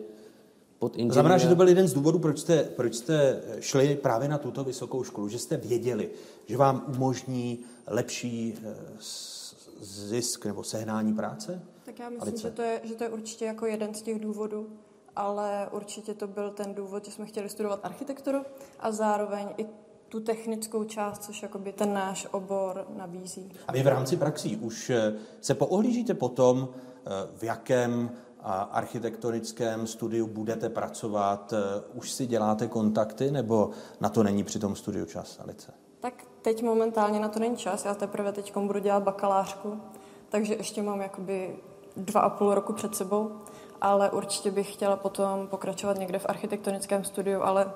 pod inženýra. Znamená, že to byl jeden z důvodů, proč jste, proč jste šli právě na tuto vysokou školu, že jste věděli, že vám umožní lepší eh, zisk nebo sehnání práce? Tak já myslím, že to, je, že to je určitě jako jeden z těch důvodů, ale určitě to byl ten důvod, že jsme chtěli studovat architekturu a zároveň i tu technickou část, což jakoby ten náš obor nabízí. A vy v rámci praxí už eh, se poohlížíte potom, eh, v jakém architektonickém studiu budete pracovat? Eh, už si děláte kontakty, nebo na to není při tom studiu čas, Alice? Tak teď momentálně na to není čas. Já teprve teď budu dělat bakalářku, takže ještě mám jakoby dva a půl roku před sebou, ale určitě bych chtěla potom pokračovat někde v architektonickém studiu, ale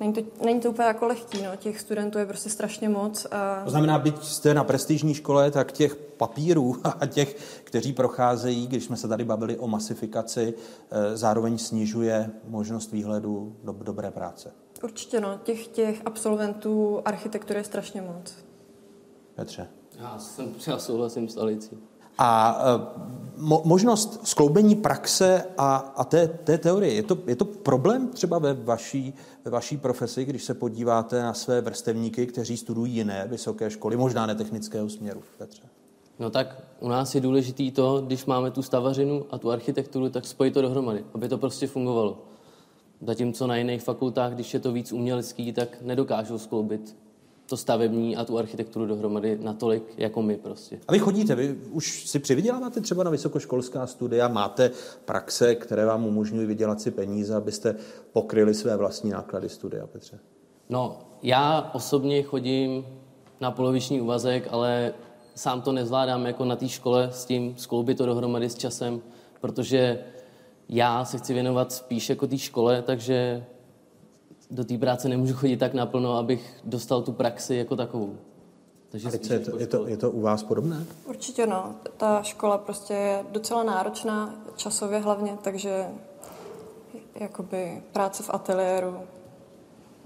Není to, není to úplně jako lehký, no. těch studentů je prostě strašně moc. A... To znamená, byť jste na prestižní škole, tak těch papírů (laughs) a těch, kteří procházejí, když jsme se tady bavili o masifikaci, eh, zároveň snižuje možnost výhledu do dobré práce. Určitě, no. Těch, těch absolventů architektury je strašně moc. Petře. Já, jsem, já souhlasím s Alicí. A e, mo, možnost skloubení praxe a, a té, té teorie, je to, je to problém třeba ve vaší, ve vaší profesi, když se podíváte na své vrstevníky, kteří studují jiné vysoké školy, možná netechnického směru, Petře? No tak u nás je důležitý to, když máme tu stavařinu a tu architekturu, tak spojit to dohromady, aby to prostě fungovalo. Zatímco na jiných fakultách, když je to víc umělecký, tak nedokážou skloubit to stavební a tu architekturu dohromady natolik jako my prostě. A vy chodíte, vy už si přivyděláváte třeba na vysokoškolská studia, máte praxe, které vám umožňují vydělat si peníze, abyste pokryli své vlastní náklady studia, Petře? No, já osobně chodím na poloviční úvazek, ale sám to nezvládám jako na té škole s tím skloubit to dohromady s časem, protože já se chci věnovat spíš jako té škole, takže do té práce nemůžu chodit tak naplno, abych dostal tu praxi jako takovou. Takže je, to, je, to, je to u vás podobné? Určitě no. Ta škola prostě je docela náročná, časově hlavně, takže jakoby práce v ateliéru.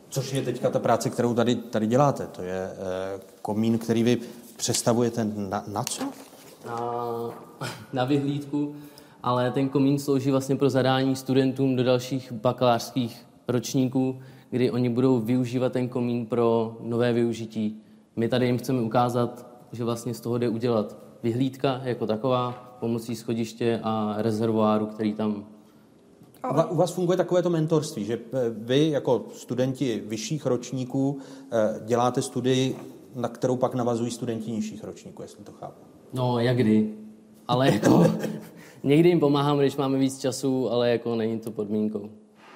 Což je teďka ta práce, kterou tady, tady děláte. To je eh, komín, který vy představujete na, na co? Na, na vyhlídku, ale ten komín slouží vlastně pro zadání studentům do dalších bakalářských ročníků, kdy oni budou využívat ten komín pro nové využití. My tady jim chceme ukázat, že vlastně z toho jde udělat vyhlídka jako taková, pomocí schodiště a rezervoáru, který tam u vás funguje takovéto mentorství, že eh, vy jako studenti vyšších ročníků eh, děláte studii, na kterou pak navazují studenti nižších ročníků, jestli to chápu. No, jak kdy. Ale jako (laughs) někdy jim pomáhám, když máme víc času, ale jako není to podmínkou.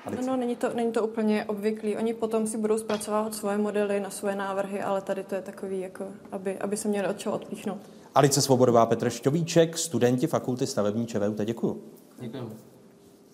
No, no, není to, není to úplně obvyklý. Oni potom si budou zpracovávat svoje modely na svoje návrhy, ale tady to je takový, jako, aby, aby se měli od čeho odpíchnout. Alice Svobodová, Petr Šťovíček, studenti Fakulty stavební ČVUT. Děkuju. Děkujeme.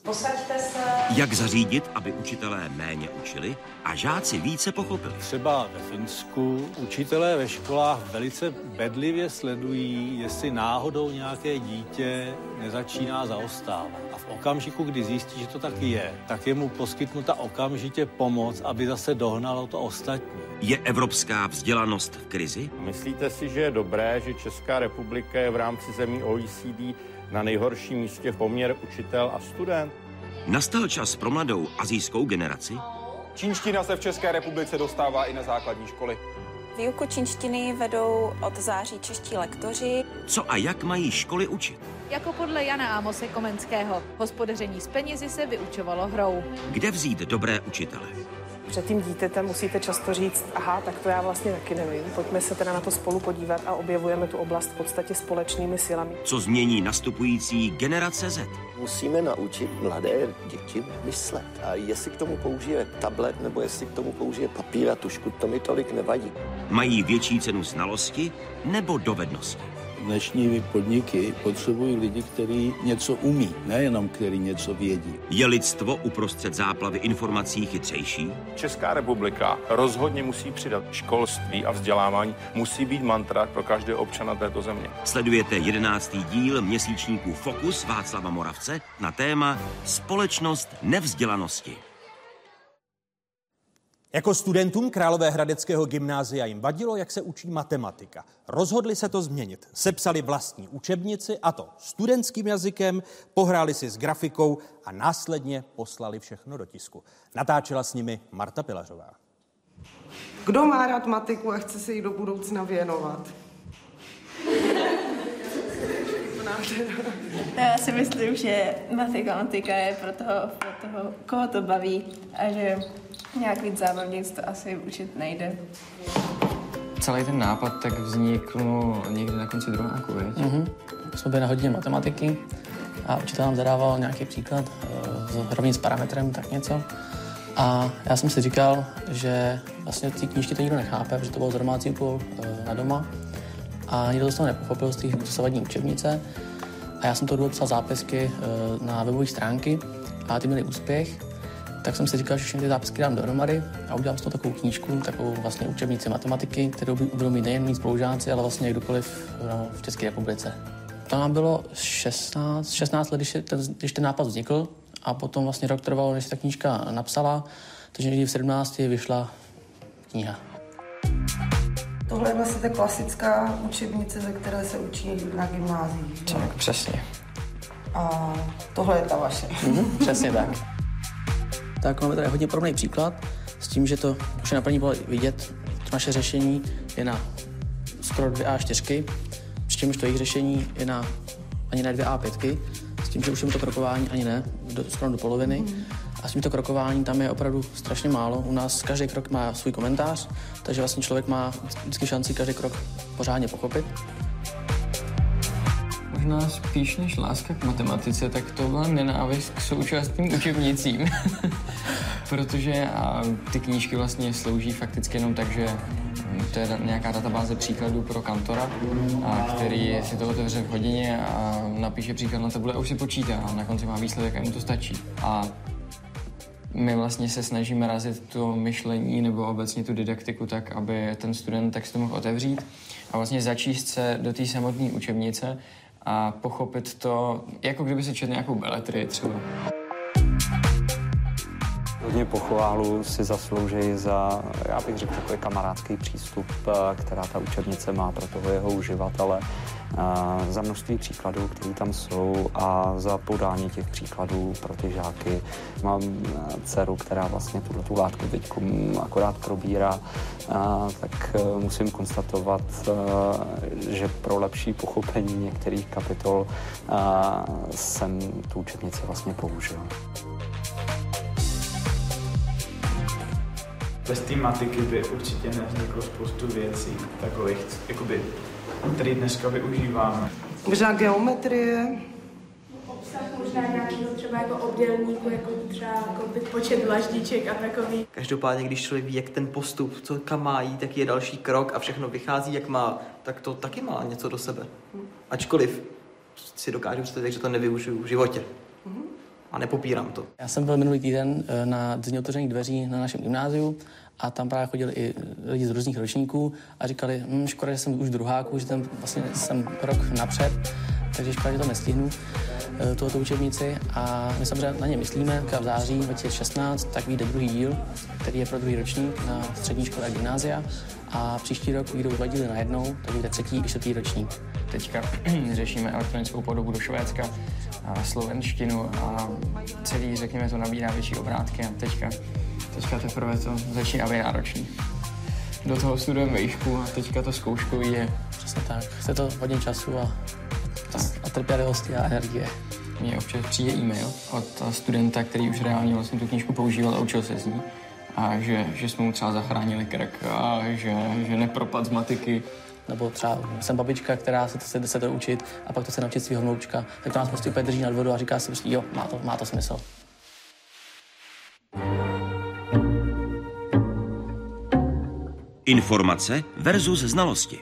Posaďte se. Jak zařídit, aby učitelé méně učili a žáci více pochopili? Třeba ve Finsku učitelé ve školách velice bedlivě sledují, jestli náhodou nějaké dítě nezačíná zaostávat. V okamžiku, kdy zjistí, že to tak je, tak je mu poskytnuta okamžitě pomoc, aby zase dohnalo to ostatní. Je evropská vzdělanost v krizi? Myslíte si, že je dobré, že Česká republika je v rámci zemí OECD na nejhorším místě v poměr učitel a student? Nastal čas pro mladou azijskou generaci? Čínština se v České republice dostává i na základní školy. Výuku čínštiny vedou od září čeští lektoři. Co a jak mají školy učit? Jako podle Jana Amose Komenského, hospodaření s penězi se vyučovalo hrou. Kde vzít dobré učitele? Před tím dítětem musíte často říct, aha, tak to já vlastně taky nevím, pojďme se teda na to spolu podívat a objevujeme tu oblast v podstatě společnými silami. Co změní nastupující generace Z? Musíme naučit mladé děti myslet. A jestli k tomu použije tablet nebo jestli k tomu použije papír a tušku, to mi tolik nevadí. Mají větší cenu znalosti nebo dovednosti? dnešní podniky potřebují lidi, kteří něco umí, nejenom kteří něco vědí. Je lidstvo uprostřed záplavy informací chytřejší? Česká republika rozhodně musí přidat školství a vzdělávání. Musí být mantra pro každého občana této země. Sledujete jedenáctý díl měsíčníku Fokus Václava Moravce na téma Společnost nevzdělanosti. Jako studentům Královéhradeckého gymnázia jim vadilo, jak se učí matematika. Rozhodli se to změnit. Sepsali vlastní učebnici, a to studentským jazykem, pohráli si s grafikou a následně poslali všechno do tisku. Natáčela s nimi Marta Pilařová. Kdo má rád matiku a chce se jí do budoucna věnovat? Já si myslím, že matematika je pro toho, pro toho, koho to baví a že nějak víc zábavnějc to asi učit nejde. Celý ten nápad tak vznikl někdy na konci druháku, viď? Mm-hmm. Jsme byli na hodině matematiky a učitel nám zadával nějaký příklad uh, rovný s parametrem, tak něco. A já jsem si říkal, že vlastně ty knížky to nikdo nechápe, protože to bylo z domácí úkol uh, na doma a nikdo to nepochopil z té dosavadní učebnice. A já jsem to dopsal zápisky uh, na webové stránky a ty měly úspěch tak jsem si říkal, že všechny ty zápisky dám dohromady a udělám z toho takovou knížku, takovou vlastně učebnici matematiky, kterou budou mít nejen mít spolužáci, ale vlastně kdokoliv no, v České republice. To nám bylo 16, 16 let, když, ten, když ten nápad vznikl a potom vlastně rok trvalo, než se ta knížka napsala, takže někdy v 17 vyšla kniha. Tohle je vlastně ta klasická učebnice, ze které se učí na gymnázii. Tak, přesně. A tohle je ta vaše. Mm-hmm, přesně tak (laughs) tak máme tady hodně podobný příklad s tím, že to už je na první pohled vidět, to naše řešení je na skoro 2 A4, přičemž to jejich řešení je na ani ne 2 A5, s tím, že už je to krokování ani ne, do, skoro do poloviny. Mm. A s tímto krokováním tam je opravdu strašně málo. U nás každý krok má svůj komentář, takže vlastně člověk má vždycky šanci každý krok pořádně pochopit. Možná spíš než láska k matematice, tak to byla nenávist k současným učebnicím. (laughs) Protože a ty knížky vlastně slouží fakticky jenom tak, že to je nějaká databáze příkladů pro kantora, a který si to otevře v hodině a napíše příklad na tabule a už si počítá a na konci má výsledek a mu to stačí. A my vlastně se snažíme razit to myšlení nebo obecně tu didaktiku tak, aby ten student text mohl otevřít a vlastně začíst se do té samotné učebnice a pochopit to, jako kdyby se četl nějakou beletry třeba. Hodně pochválu si zaslouží za, já bych řekl, takový kamarádský přístup, eh, která ta učebnice má pro toho jeho uživatele, eh, za množství příkladů, které tam jsou a za podání těch příkladů pro ty žáky. Mám eh, dceru, která vlastně tuhle tu látku teď akorát probírá, tak musím konstatovat, že pro lepší pochopení některých kapitol jsem tu učebnici vlastně použil. Bez té matiky by určitě nevzniklo spoustu věcí takových, jakoby, které dneska využíváme. Možná geometrie, obsah možná nějakého třeba jako obdělníku, jako třeba jako počet dlaždiček a takový. Každopádně, když člověk ví, jak ten postup, co kam má jít, tak je další krok a všechno vychází, jak má, tak to taky má něco do sebe. Ačkoliv si dokážu představit, že to nevyužiju v životě. A nepopírám to. Já jsem byl minulý týden eh, na dní otevřených dveří na našem gymnáziu a tam právě chodili i lidi z různých ročníků a říkali, hm, škoda, že jsem už druháku, že tam vlastně jsem rok napřed, takže škoda, že to nestihnu eh, tohoto učebnici a my samozřejmě na ně myslíme. V září 2016 tak vyjde druhý díl, který je pro druhý ročník na střední škole a gymnázia a příští rok vyjdou dva díly najednou, to bude třetí i čtvrtý ročník. Teďka (clears throat) řešíme elektronickou podobu do Švédska, a slovenštinu a celý, řekněme, to nabírá větší obrátky a teďka, teďka teprve to začíná být náročný. Do toho studujeme výšku a teďka to zkouškový je. Přesně tak. Chce to hodně času a, tak. a trpělivosti a energie. Mně občas přijde e-mail od studenta, který už reálně vlastně tu knížku používal a učil se z ní a že, že jsme mu třeba zachránili krk a že, že nepropad z matiky. Nebo třeba jsem babička, která se to se, se to učit a pak to se naučit svého vnoučka, tak to nás prostě úplně drží nad vodu a říká si prostě, jo, má to, má to smysl. Informace versus znalosti.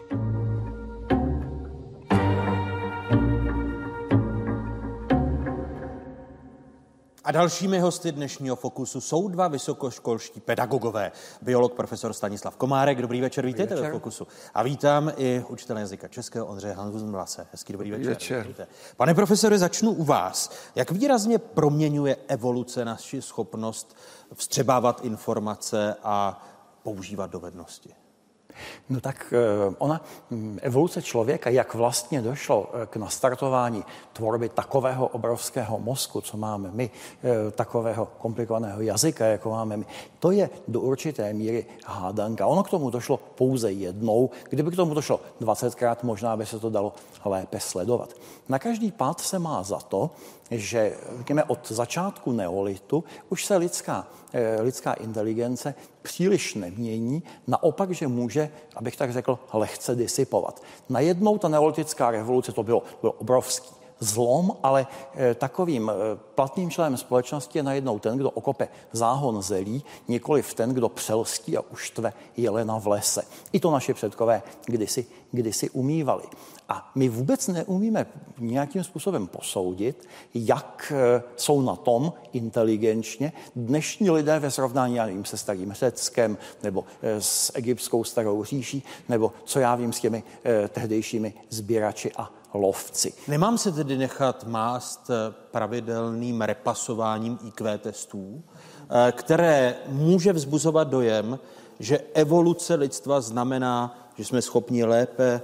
A dalšími hosty dnešního Fokusu jsou dva vysokoškolští pedagogové. Biolog profesor Stanislav Komárek, dobrý večer, vítejte ve Fokusu. A vítám i učitele jazyka českého Ondřeje Hanzunvlase. Hezký dobrý večer. večer. Vítejte. Pane profesore, začnu u vás. Jak výrazně proměňuje evoluce naši schopnost vstřebávat informace a používat dovednosti? No tak eh, ona, hm, evoluce člověka, jak vlastně došlo eh, k nastartování tvorby takového obrovského mozku, co máme my, eh, takového komplikovaného jazyka, jako máme my, to je do určité míry hádanka. Ono k tomu došlo pouze jednou. Kdyby k tomu došlo 20krát, možná by se to dalo lépe sledovat. Na každý pád se má za to, že řekněme, od začátku neolitu už se lidská, lidská inteligence příliš nemění, naopak, že může, abych tak řekl, lehce disipovat. Najednou ta neolitická revoluce, to bylo, bylo obrovský zlom, ale eh, takovým eh, platným členem společnosti je najednou ten, kdo okope záhon zelí, nikoli v ten, kdo přelstí a uštve jelena v lese. I to naše předkové kdysi, kdysi umývali. A my vůbec neumíme nějakým způsobem posoudit, jak eh, jsou na tom inteligenčně dnešní lidé ve srovnání, já nevím, se starým Řeckem, nebo s egyptskou starou říší, nebo co já vím s těmi tehdejšími sběrači a lovci. Nemám se tedy nechat mást eh, pravidelným repasováním IQ testů, eh, které může vzbuzovat dojem, že evoluce lidstva znamená, že jsme schopni lépe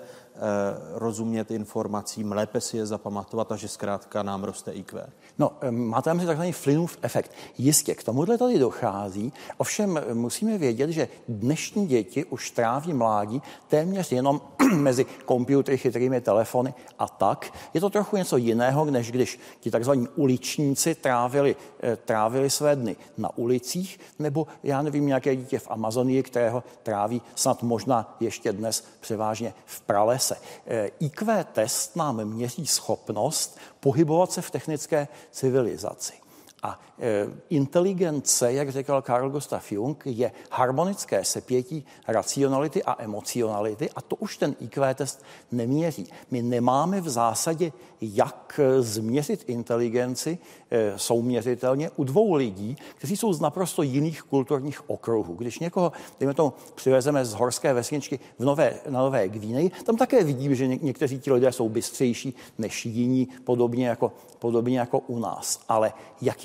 rozumět informacím, lépe si je zapamatovat a že zkrátka nám roste IQ? No, máte tam takzvaný Flynnův efekt. Jistě, k tomuhle tady dochází, ovšem musíme vědět, že dnešní děti už tráví mládí téměř jenom (clears throat) mezi počítači, chytrými telefony a tak. Je to trochu něco jiného, než když ti takzvaní uličníci trávili, eh, trávili své dny na ulicích, nebo já nevím, nějaké dítě v Amazonii, kterého tráví snad možná ještě dnes převážně v pralese. Eh, IQ test nám měří schopnost pohybovat se v technické civilizaci. A e, inteligence, jak říkal Carl Gustav Jung, je harmonické sepětí racionality a emocionality a to už ten IQ test neměří. My nemáme v zásadě, jak změřit inteligenci e, souměřitelně u dvou lidí, kteří jsou z naprosto jiných kulturních okruhů. Když někoho, dejme tomu, přivezeme z horské vesničky v Nové, na Nové Gvíneji, tam také vidíme, že ně, někteří ti lidé jsou bystřejší než jiní, podobně jako, podobně jako u nás. Ale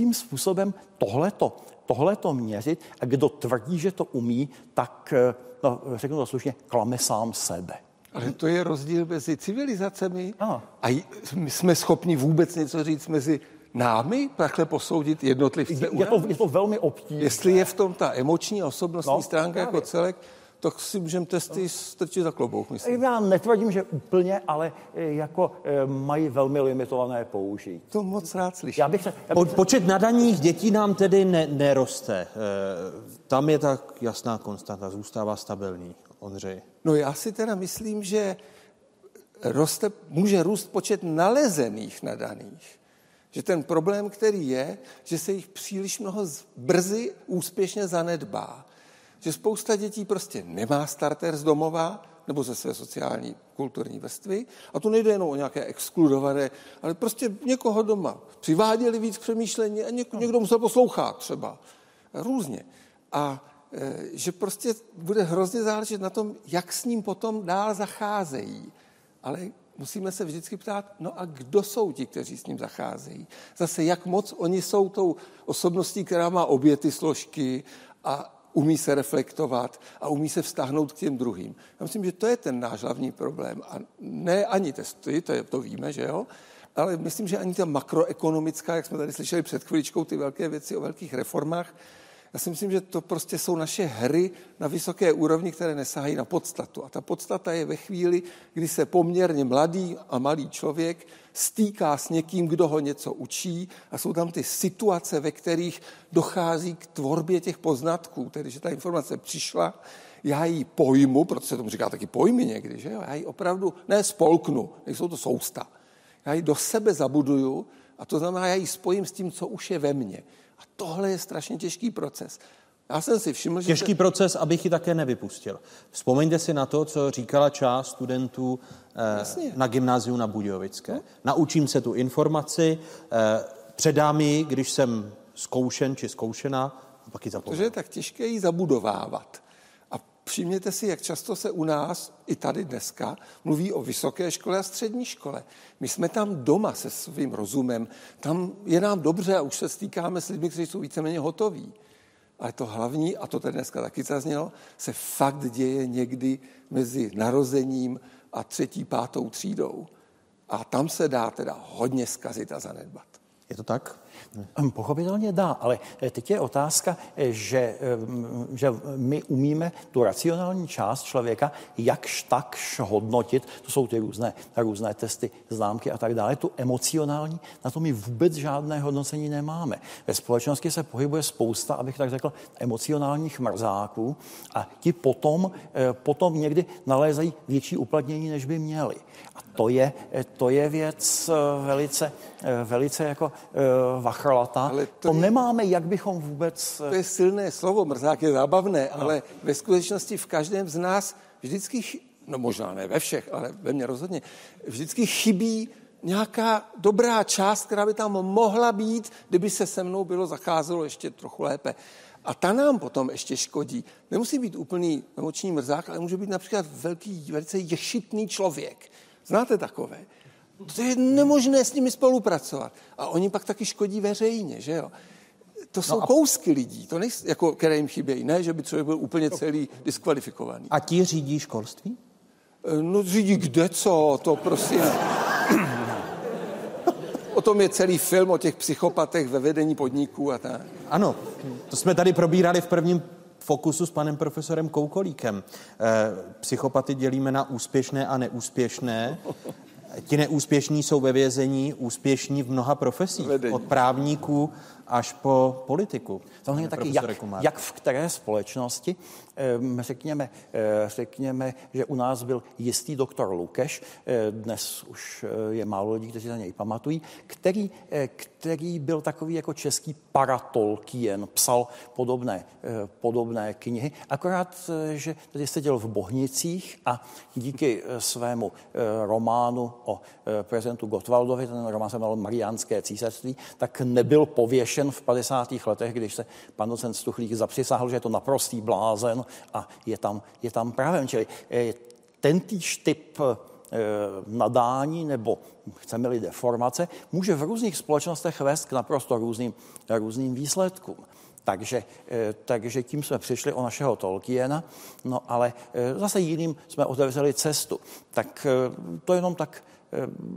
jakým způsobem tohleto, tohleto měřit a kdo tvrdí, že to umí, tak, eh, no, řeknu to slušně, klame sám sebe. Ale to je rozdíl mezi civilizacemi ano. a my jsme schopni vůbec něco říct mezi námi, takhle posoudit jednotlivce. Je, je, to, je to velmi obtížné. Jestli je v tom ta emoční osobnostní no, stránka jako právě. jako celek, tak si můžeme testy strčit za klobouk, myslím. Já netvrdím, že úplně, ale eh, jako eh, mají velmi limitované použití. To moc rád slyším. Já bych se, já bych se... Počet nadaných dětí nám tedy ne, neroste. E, tam je tak jasná konstanta, zůstává stabilní. Ondřej. No já si teda myslím, že roste, může růst počet nalezených nadaných. Že ten problém, který je, že se jich příliš mnoho brzy úspěšně zanedbá že spousta dětí prostě nemá starter z domova nebo ze své sociální kulturní vrstvy. A to nejde jenom o nějaké exkludované, ale prostě někoho doma přiváděli víc přemýšlení a něk, někdo musel poslouchat třeba. Různě. A e, že prostě bude hrozně záležet na tom, jak s ním potom dál zacházejí. Ale musíme se vždycky ptát, no a kdo jsou ti, kteří s ním zacházejí? Zase, jak moc oni jsou tou osobností, která má obě ty složky a umí se reflektovat a umí se vztáhnout k těm druhým. Já myslím, že to je ten náš hlavní problém. A ne ani testy, to, je, to víme, že jo, ale myslím, že ani ta makroekonomická, jak jsme tady slyšeli před chviličkou, ty velké věci o velkých reformách, já si myslím, že to prostě jsou naše hry na vysoké úrovni, které nesahají na podstatu. A ta podstata je ve chvíli, kdy se poměrně mladý a malý člověk stýká s někým, kdo ho něco učí a jsou tam ty situace, ve kterých dochází k tvorbě těch poznatků, tedy že ta informace přišla, já ji pojmu, protože se tomu říká taky pojmy někdy, že jo? já ji opravdu ne spolknu, nejsou to sousta. Já ji do sebe zabuduju a to znamená, já ji spojím s tím, co už je ve mně. A tohle je strašně těžký proces. Já jsem si všiml, že... Těžký se... proces, abych ji také nevypustil. Vzpomeňte si na to, co říkala část studentů eh, na gymnáziu na Budějovické. No. Naučím se tu informaci, eh, předám ji, když jsem zkoušen či zkoušena, a pak ji zapomenu. Protože je tak těžké ji zabudovávat. Všimněte si, jak často se u nás, i tady dneska, mluví o vysoké škole a střední škole. My jsme tam doma se svým rozumem, tam je nám dobře a už se stýkáme s lidmi, kteří jsou víceméně hotoví. Ale to hlavní, a to tady dneska taky zaznělo, se fakt děje někdy mezi narozením a třetí, pátou třídou. A tam se dá teda hodně zkazit a zanedbat. Je to tak? Hm, pochopitelně dá, ale eh, teď je otázka, eh, že, eh, že my umíme tu racionální část člověka jakž takž hodnotit, to jsou ty různé, různé testy, známky a tak dále, tu emocionální, na to my vůbec žádné hodnocení nemáme. Ve společnosti se pohybuje spousta, abych tak řekl, emocionálních mrzáků a ti potom, potom někdy nalézají větší uplatnění, než by měli. A to je, to je věc velice, velice jako vachrlata. Ale to, to je, nemáme, jak bychom vůbec... To je silné slovo, mrzák je zábavné, no. ale ve skutečnosti v každém z nás vždycky, no možná ne ve všech, ale ve mně rozhodně, vždycky chybí nějaká dobrá část, která by tam mohla být, kdyby se se mnou bylo zacházelo ještě trochu lépe. A ta nám potom ještě škodí. Nemusí být úplný emoční mrzák, ale může být například velký, velice ješitný člověk. Znáte takové? To je nemožné s nimi spolupracovat. A oni pak taky škodí veřejně, že jo? To jsou no a... kousky lidí, to nejsou, jako, které jim chybějí. Ne, že by člověk byl úplně celý diskvalifikovaný. A ti řídí školství? No řídí kde co, to prosím. O tom je celý film o těch psychopatech ve vedení podniků a tak. Ano, to jsme tady probírali v prvním fokusu s panem profesorem Koukolíkem. Eh, psychopaty dělíme na úspěšné a neúspěšné. Ti neúspěšní jsou ve vězení, úspěšní v mnoha profesích. Vedení. Od právníků až po politiku. Samozřejmě taky, jak, jak v které společnosti, řekněme, eh, řekněme, že u nás byl jistý doktor Lukeš, eh, dnes už eh, je málo lidí, kteří na něj pamatují, který, který byl takový jako český paratolkien, psal podobné, podobné knihy, akorát, že tady seděl v Bohnicích a díky svému románu o prezidentu Gottwaldovi, ten román se jmenoval Mariánské císařství, tak nebyl pověšen zrušen v 50. letech, když se pan docent Stuchlík zapřisáhl, že je to naprostý blázen a je tam, je tam právem. Čili eh, ten týž typ eh, nadání nebo chceme-li deformace, může v různých společnostech vést k naprosto různým, různým výsledkům. Takže, eh, takže tím jsme přišli o našeho Tolkiena, no ale zase jiným jsme otevřeli cestu. Tak to jenom tak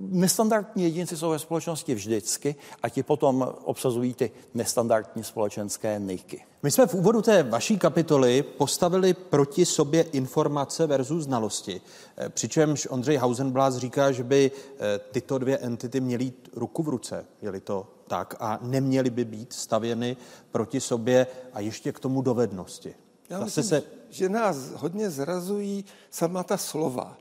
nestandardní jedinci jsou ve společnosti vždycky a ti potom obsazují ty nestandardní společenské niky. My jsme v úvodu té vaší kapitoly postavili proti sobě informace versus znalosti. Eh, přičemž Ondřej Hausenblas říká, že by eh, tyto dvě entity měly jít ruku v ruce, je to tak, a neměly by být stavěny proti sobě a ještě k tomu dovednosti. Já myslím, se... že nás hodně zrazují sama ta slova.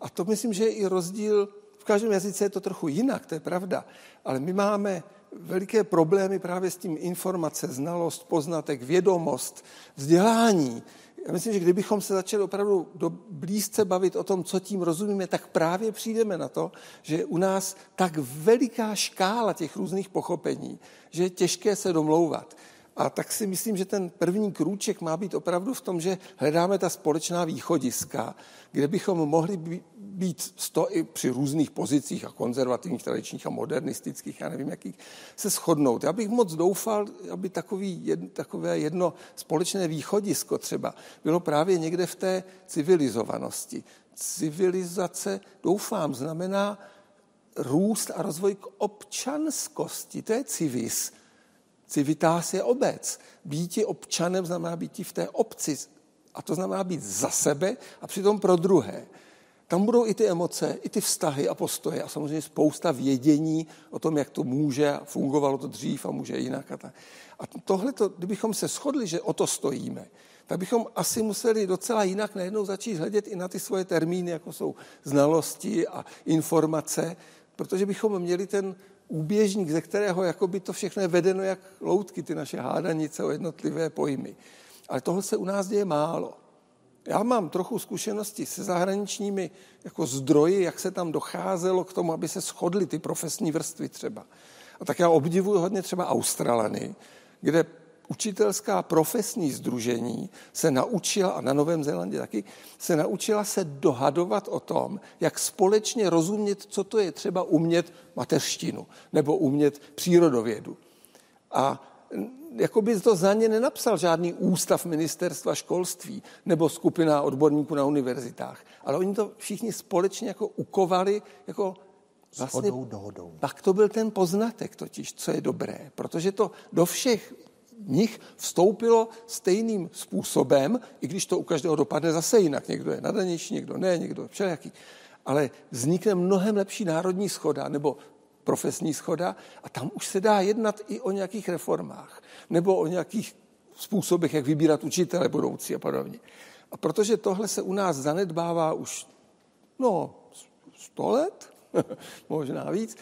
A to myslím, že je i rozdíl v každém jazyce je to trochu jinak, to je pravda, ale my máme veliké problémy právě s tím informace, znalost, poznatek, vědomost, vzdělání. Já myslím, že kdybychom se začali opravdu do blízce bavit o tom, co tím rozumíme, tak právě přijdeme na to, že je u nás tak veliká škála těch různých pochopení, že je těžké se domlouvat. A tak si myslím, že ten první krůček má být opravdu v tom, že hledáme ta společná východiska, kde bychom mohli být sto i při různých pozicích a konzervativních, tradičních a modernistických, já nevím jakých, se shodnout. Já bych moc doufal, aby takový, jed, takové jedno společné východisko třeba bylo právě někde v té civilizovanosti. Civilizace, doufám, znamená růst a rozvoj k občanskosti. To je civis. Civitas je obec. Býti občanem znamená být v té obci. A to znamená být za sebe a přitom pro druhé. Tam budou i ty emoce, i ty vztahy a postoje a samozřejmě spousta vědění o tom, jak to může, fungovalo to dřív a může jinak. A, tak. a tohle, kdybychom se shodli, že o to stojíme, tak bychom asi museli docela jinak najednou začít hledět i na ty svoje termíny, jako jsou znalosti a informace, protože bychom měli ten úběžník, ze kterého by to všechno je vedeno jak loutky, ty naše hádanice o jednotlivé pojmy. Ale toho se u nás děje málo. Já mám trochu zkušenosti se zahraničními jako zdroji, jak se tam docházelo k tomu, aby se shodly ty profesní vrstvy třeba. A tak já obdivuju hodně třeba Australany, kde učitelská profesní združení se naučila, a na Novém Zélandě taky, se naučila se dohadovat o tom, jak společně rozumět, co to je třeba umět mateřštinu nebo umět přírodovědu. A jako by to za ně nenapsal žádný ústav ministerstva školství nebo skupina odborníků na univerzitách. Ale oni to všichni společně jako ukovali jako vlastně, dohodou. Pak to byl ten poznatek totiž, co je dobré, protože to do všech nich vstoupilo stejným způsobem, i když to u každého dopadne zase jinak. Někdo je nadanější, někdo ne, někdo všelijaký. Ale vznikne mnohem lepší národní schoda nebo profesní schoda a tam už se dá jednat i o nějakých reformách nebo o nějakých způsobech, jak vybírat učitele budoucí a podobně. A protože tohle se u nás zanedbává už no, sto let, (laughs) možná víc,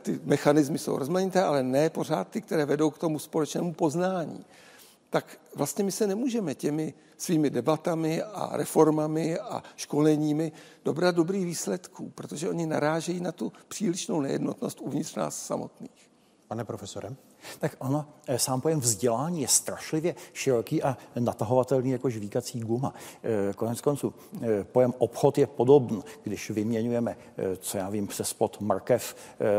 ty mechanismy jsou rozmanité, ale ne pořád ty, které vedou k tomu společnému poznání tak vlastně my se nemůžeme těmi svými debatami a reformami a školeními dobrat dobrých výsledků, protože oni narážejí na tu přílišnou nejednotnost uvnitř nás samotných. Pane profesore? Tak ono, eh, sám pojem vzdělání je strašlivě široký a natahovatelný jako žvíkací guma. Eh, konec konců, eh, pojem obchod je podobný, když vyměňujeme, co já vím, přes plot markev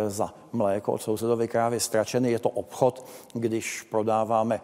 za mléko od sousedové krávy stračeny, je to obchod, když prodáváme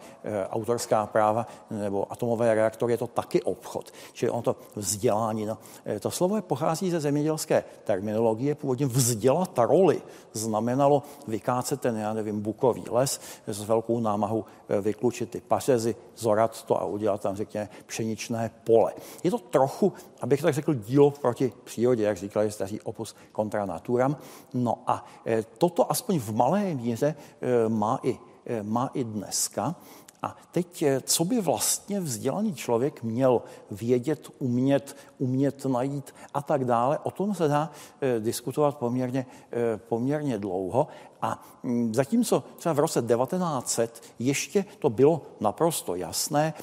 autorská práva nebo atomové reaktory, je to taky obchod. Čili ono to vzdělání, no, to slovo je pochází ze zemědělské terminologie, původně vzdělat roli znamenalo vykácet ten, já nevím, bukový les s velkou námahou eh, vyklučit ty pařezy, zorat to a udělat tam, řekněme, pšeničné pole. Je to trochu, abych tak řekl, dílo proti přírodě, jak říkali staří opus contra naturam. No a eh, toto aspoň v malé míře eh, má i, má i dneska. A teď, eh, co by vlastně vzdělaný člověk měl vědět, umět, umět najít a tak dále, o tom se dá eh, diskutovat poměrně, eh, poměrně dlouho. A mm, zatímco třeba v roce 1900 ještě to bylo naprosto jasné,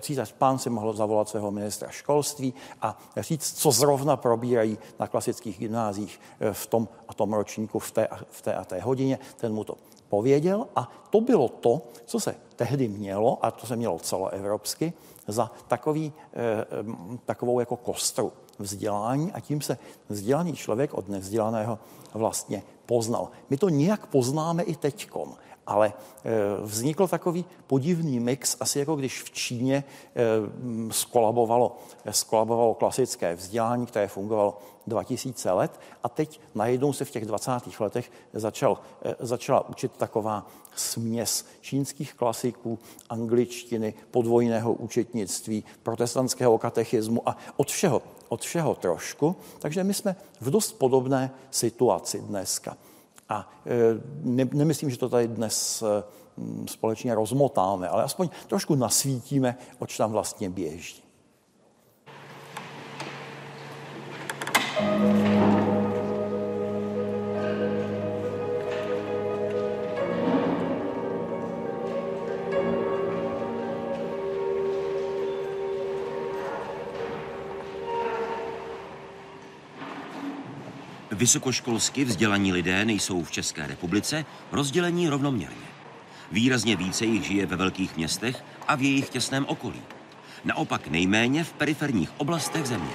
císař pán si mohl zavolat svého ministra školství a říct, co zrovna probírají na klasických gymnázích v tom a tom ročníku v té, v té a té hodině, ten mu to pověděl a to bylo to, co se tehdy mělo, a to se mělo celoevropsky, za takový, eh, takovou jako kostru vzdělání a tím se vzdělaný člověk od nevzdělaného vlastně poznal. My to nějak poznáme i teďkom, ale eh, vznikl takový podivný mix, asi jako když v Číně eh, skolabovalo, skolabovalo klasické vzdělání, které fungovalo 2000 let a teď najednou se v těch 20. letech začal, eh, začala učit taková směs čínských klasiků, angličtiny, podvojného účetnictví, protestantského katechismu a od všeho, od všeho trošku. Takže my jsme v dost podobné situaci dneska. A eh, ne, nemyslím, že to tady dnes eh, společně rozmotáme, ale aspoň trošku nasvítíme, oč tam vlastně běží. Vysokoškolsky vzdělaní lidé nejsou v České republice rozdělení rovnoměrně. Výrazně více jich žije ve velkých městech a v jejich těsném okolí. Naopak nejméně v periferních oblastech země.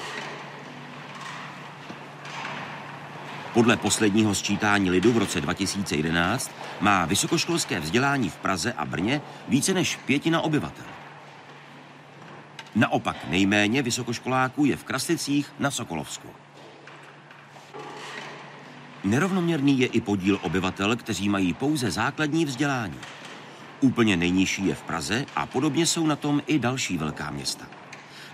Podle posledního sčítání lidu v roce 2011 má vysokoškolské vzdělání v Praze a Brně více než pětina obyvatel. Naopak nejméně vysokoškoláků je v Kraslicích na Sokolovsku. Nerovnoměrný je i podíl obyvatel, kteří mají pouze základní vzdělání. Úplně nejnižší je v Praze a podobně jsou na tom i další velká města.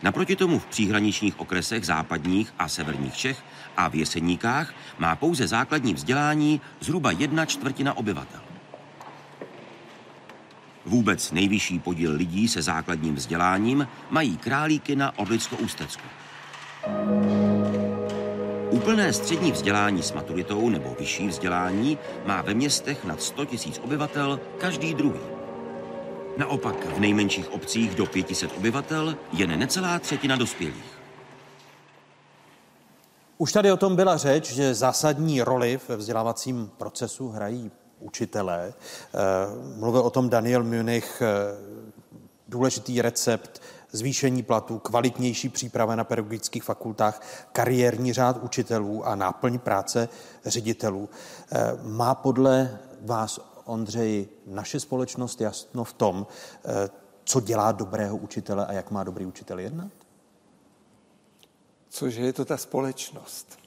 Naproti tomu v příhraničních okresech západních a severních Čech a v Jeseníkách má pouze základní vzdělání zhruba jedna čtvrtina obyvatel. Vůbec nejvyšší podíl lidí se základním vzděláním mají králíky na Orlicko-Ústecku. Úplné střední vzdělání s maturitou nebo vyšší vzdělání má ve městech nad 100 000 obyvatel každý druhý. Naopak v nejmenších obcích do 500 obyvatel jen necelá třetina dospělých. Už tady o tom byla řeč, že zásadní roli ve vzdělávacím procesu hrají učitelé. Eh, mluvil o tom Daniel Munich, eh, důležitý recept zvýšení platů, kvalitnější příprava na pedagogických fakultách, kariérní řád učitelů a náplň práce ředitelů. Eh, má podle vás, Ondřej, naše společnost jasno v tom, eh, co dělá dobrého učitele a jak má dobrý učitel jednat? Cože je to ta společnost.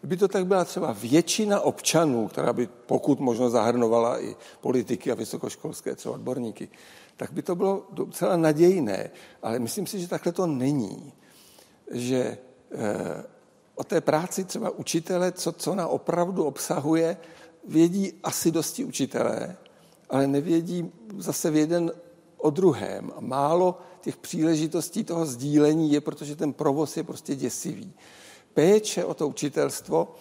Kdyby to tak byla třeba většina občanů, která by pokud možno zahrnovala i politiky a vysokoškolské třeba odborníky, tak by to bylo docela nadějné. Ale myslím si, že takhle to není. Že eh, o té práci třeba učitele, co, co na opravdu obsahuje, vědí asi dosti učitelé, ale nevědí zase v jeden o druhém. A málo těch příležitostí toho sdílení je, protože ten provoz je prostě děsivý. Péče o to učitelstvo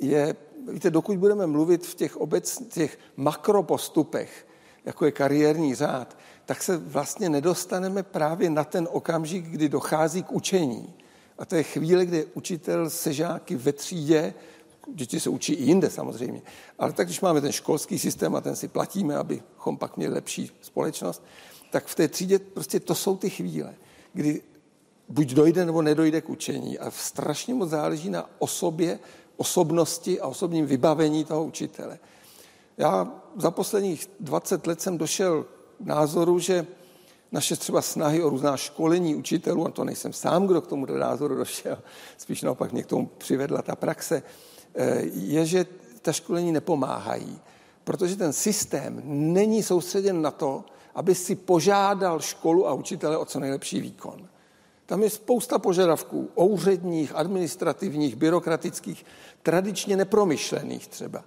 je, víte, dokud budeme mluvit v těch obec, těch makropostupech, jako je kariérní řád, tak se vlastně nedostaneme právě na ten okamžik, kdy dochází k učení. A to je chvíle, kdy učitel se žáky ve třídě děti se učí i jinde samozřejmě. Ale tak, když máme ten školský systém a ten si platíme, abychom pak měli lepší společnost, tak v té třídě prostě to jsou ty chvíle, kdy buď dojde nebo nedojde k učení. A strašně moc záleží na osobě, osobnosti a osobním vybavení toho učitele. Já za posledních 20 let jsem došel názoru, že naše třeba snahy o různá školení učitelů, a to nejsem sám, kdo k tomu názoru došel, spíš naopak mě k tomu přivedla ta praxe, eh, je, že ta školení nepomáhají, protože ten systém není soustředěn na to, aby si požádal školu a učitele o co nejlepší výkon. Tam je spousta požadavků, úředních, administrativních, byrokratických, tradičně nepromyšlených třeba.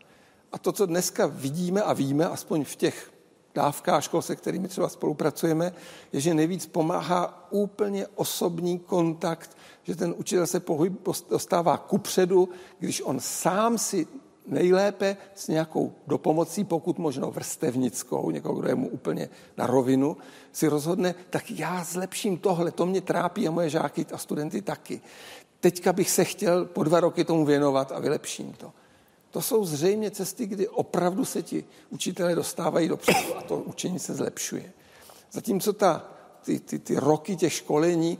A to, co dneska vidíme a víme, aspoň v těch dávkách škol, se kterými třeba spolupracujeme, je, že nejvíc pomáhá úplně osobní kontakt, že ten učitel se pohyb, dostává kupředu, když on sám si nejlépe s nějakou dopomocí, pokud možno vrstevnickou, někoho, kdo je mu úplně na rovinu, si rozhodne, tak já zlepším tohle, to mě trápí a moje žáky a studenty taky. Teďka bych se chtěl po dva roky tomu věnovat a vylepším to. To jsou zřejmě cesty, kdy opravdu se ti učitelé dostávají dopředu a to učení se zlepšuje. Zatímco ta, ty, ty, ty roky těch školení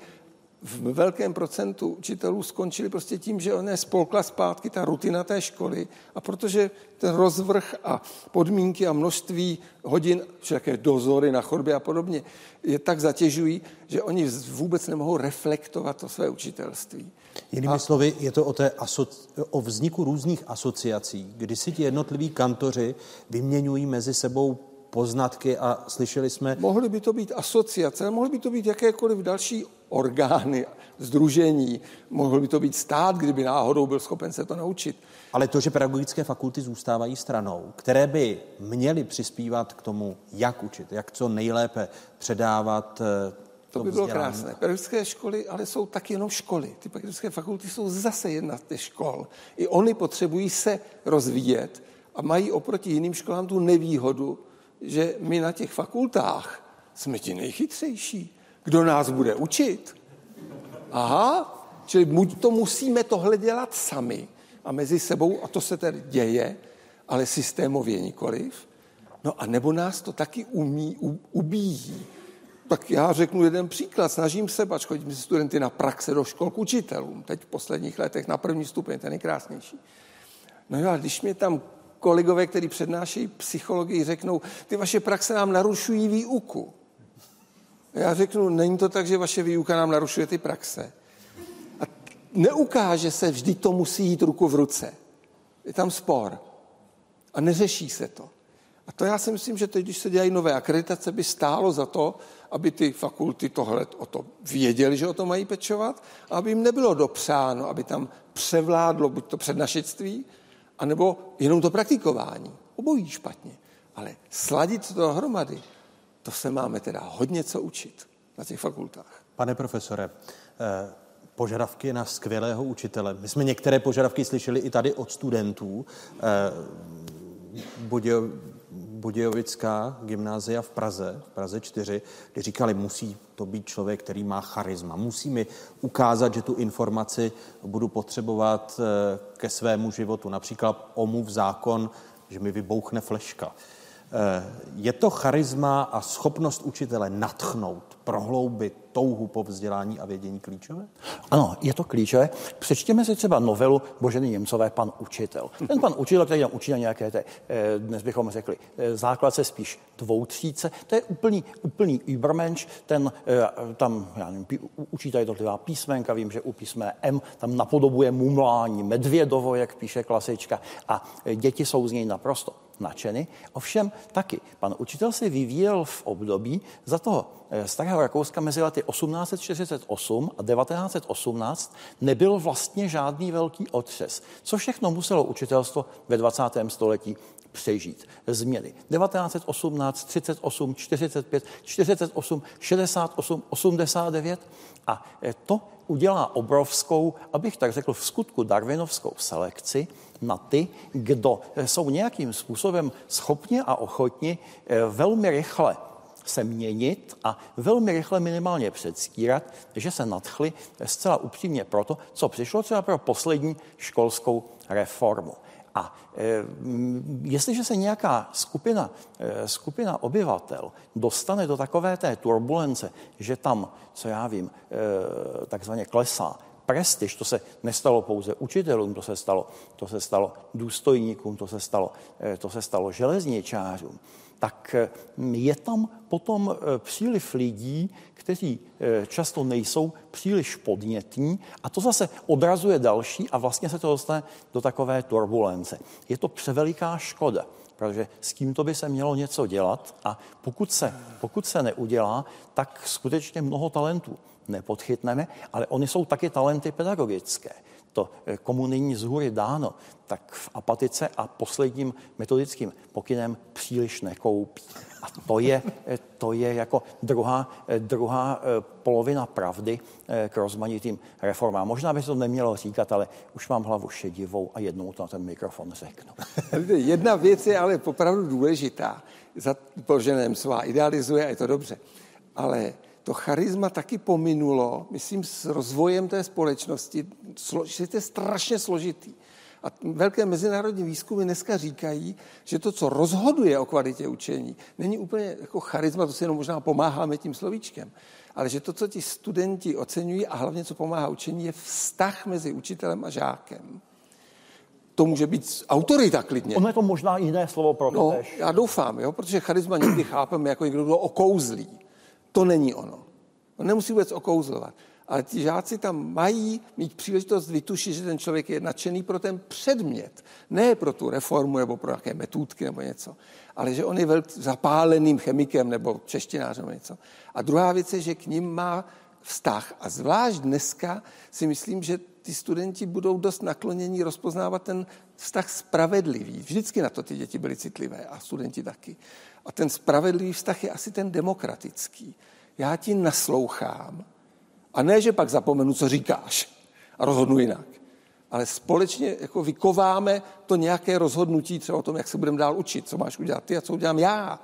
v velkém procentu učitelů skončili prostě tím, že on spolkla zpátky ta rutina té školy a protože ten rozvrh a podmínky a množství hodin, všaké dozory na chodbě a podobně, je tak zatěžují, že oni vůbec nemohou reflektovat to své učitelství. Jinými a... slovy, je to o, té aso- o vzniku různých asociací, kdy si ti jednotliví kantoři vyměňují mezi sebou poznatky a slyšeli jsme... Mohly by to být asociace, mohly by to být jakékoliv další orgány, združení, mohl by to být stát, kdyby náhodou byl schopen se to naučit. Ale to, že pedagogické fakulty zůstávají stranou, které by měly přispívat k tomu, jak učit, jak co nejlépe předávat eh, to by bylo krásné. Pedagogické školy ale jsou taky jenom školy. Ty pedagogické fakulty jsou zase jedna z těch škol. I oni potřebují se rozvíjet a mají oproti jiným školám tu nevýhodu, že my na těch fakultách jsme ti nejchytřejší. Kdo nás bude učit? Aha, čili buď to musíme tohle dělat sami a mezi sebou, a to se tedy děje, ale systémově nikoliv, no a nebo nás to taky umí, u, ubíjí. Tak já řeknu jeden příklad. Snažím se, pač chodím se studenty na praxe do škol k učitelům. Teď v posledních letech na první stupeň, ten je krásnější. No jo, a když mě tam kolegové, kteří přednášejí psychologii, řeknou, ty vaše praxe nám narušují výuku. Já řeknu, není to tak, že vaše výuka nám narušuje ty praxe. A neukáže se, vždy to musí jít ruku v ruce. Je tam spor. A neřeší se to. A to já si myslím, že teď, když se dělají nové akreditace, by stálo za to, aby ty fakulty tohle o to věděli, že o to mají pečovat, a aby jim nebylo dopřáno, aby tam převládlo buď to přednašectví, anebo jenom to praktikování. Obojí špatně. Ale sladit to dohromady, to se máme teda hodně co učit na těch fakultách. Pane profesore, eh, požadavky na skvělého učitele. My jsme některé požadavky slyšeli i tady od studentů. Eh, Budějovická gymnázia v Praze, v Praze 4, kdy říkali, musí to být člověk, který má charisma. Musí mi ukázat, že tu informaci budu potřebovat eh, ke svému životu. Například omluv zákon, že mi vybouchne fleška. Eh, je to charisma a schopnost učitele natchnout, prohloubit touhu po vzdělání a vědění klíčové? Ano, je to klíčové. Přečtěme si třeba novelu Boženy Němcové Pan učitel. Ten pan učitel, který nám učí na nějaké, té, eh, dnes bychom řekli, eh, základce spíš dvoutříce, to je úplný, úplný übermensch, ten tam, já nevím, učí tady jednotlivá písmenka, vím, že u písmene M tam napodobuje mumlání medvědovo, jak píše klasička, a děti jsou z něj naprosto nadšeny. Ovšem taky pan učitel se vyvíjel v období za toho eh, starého Rakouska mezi lety 1848 a 1918 nebyl vlastně žádný velký otřes. Co všechno muselo učitelstvo ve 20. století přežít. Změny. 1918, 38, 45, 48, 68, 89 a eh, to udělá obrovskou, abych tak řekl, v skutku darwinovskou selekci na ty, kdo jsou nějakým způsobem schopni a ochotni eh, velmi rychle se měnit a velmi rychle minimálně předstírat, že se nadchli zcela upřímně proto, co přišlo třeba pro poslední školskou reformu. A e, jestliže se nějaká skupina, e, skupina obyvatel dostane do takové té turbulence, že tam, co já vím, e, takzvaně klesá prestiž, to se nestalo pouze učitelům, to se stalo, to se stalo důstojníkům, to se stalo, to se stalo železničářům, tak e, je tam potom e, příliv lidí, kteří často nejsou příliš podnětní a to zase odrazuje další a vlastně se to dostane do takové turbulence. Je to převeliká škoda, protože s tímto by se mělo něco dělat a pokud se, pokud se neudělá, tak skutečně mnoho talentů nepodchytneme, ale oni jsou taky talenty pedagogické. To, eh, komu není z hůry dáno, tak v apatice a posledním metodickým pokynem příliš nekoupí. A to je, eh, to je jako druhá, eh, druhá polovina pravdy k rozmanitým reformám. Možná by se to nemělo říkat, ale už mám hlavu šedivou a jednou to na ten mikrofon řeknu. Jedna věc je ale opravdu důležitá. Za poženém svá idealizuje a je to dobře. Ale to charisma taky pominulo, myslím, s rozvojem té společnosti, že to je strašně složitý. A velké mezinárodní výzkumy dneska říkají, že to, co rozhoduje o kvalitě učení, není úplně jako charisma, to si jenom možná pomáháme tím slovíčkem, ale že to, co ti studenti oceňují a hlavně, co pomáhá učení, je vztah mezi učitelem a žákem. To může být autorita klidně. Ono je to možná jiné slovo pro to no, Já doufám, jo, protože charisma někdy chápeme jako někdo, kdo okouzlí. To není ono. On nemusí vůbec okouzlovat. Ale ti žáci tam mají mít příležitost vytušit, že ten člověk je nadšený pro ten předmět. Ne pro tu reformu nebo pro nějaké metůdky nebo něco. Ale že on je velký zapáleným chemikem nebo češtinářem nebo něco. A druhá věc je, že k ním má vztah. A zvlášť dneska si myslím, že ty studenti budou dost naklonění rozpoznávat ten vztah spravedlivý. Vždycky na to ty děti byly citlivé a studenti taky. A ten spravedlivý vztah je asi ten demokratický. Já ti naslouchám a ne, že pak zapomenu, co říkáš a rozhodnu jinak. Ale společně jako vykováme to nějaké rozhodnutí třeba o tom, jak se budeme dál učit, co máš udělat ty a co udělám já.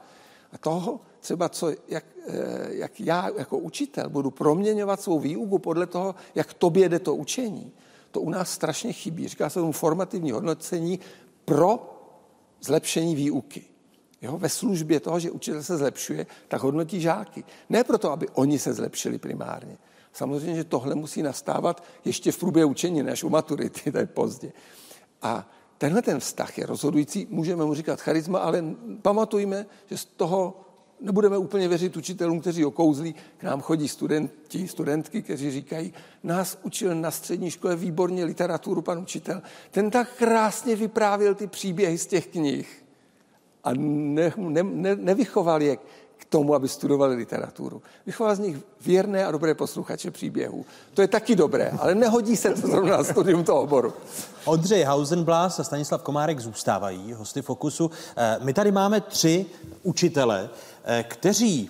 A toho třeba, co, jak, eh, jak já jako učitel budu proměňovat svou výuku podle toho, jak tobě jde to učení. To u nás strašně chybí. Říká se tomu formativní hodnocení pro zlepšení výuky jo, ve službě toho, že učitel se zlepšuje, tak hodnotí žáky. Ne proto, aby oni se zlepšili primárně. Samozřejmě, že tohle musí nastávat ještě v průběhu učení, než u maturity, (laughs) to je pozdě. A tenhle ten vztah je rozhodující, můžeme mu říkat charisma, ale pamatujme, že z toho nebudeme úplně věřit učitelům, kteří okouzlí. K nám chodí studenti, studentky, kteří říkají, nás učil na střední škole výborně literaturu pan učitel. Ten tak krásně vyprávěl ty příběhy z těch knih a ne, ne, ne, nevychoval je k tomu, aby studovali literaturu. Vychoval z nich věrné a dobré posluchače příběhů. To je taky dobré, ale nehodí se to zrovna na studium toho oboru. Ondřej Hausenblas a Stanislav Komárek zůstávají hosty Fokusu. Eh, my tady máme tři učitele, eh, kteří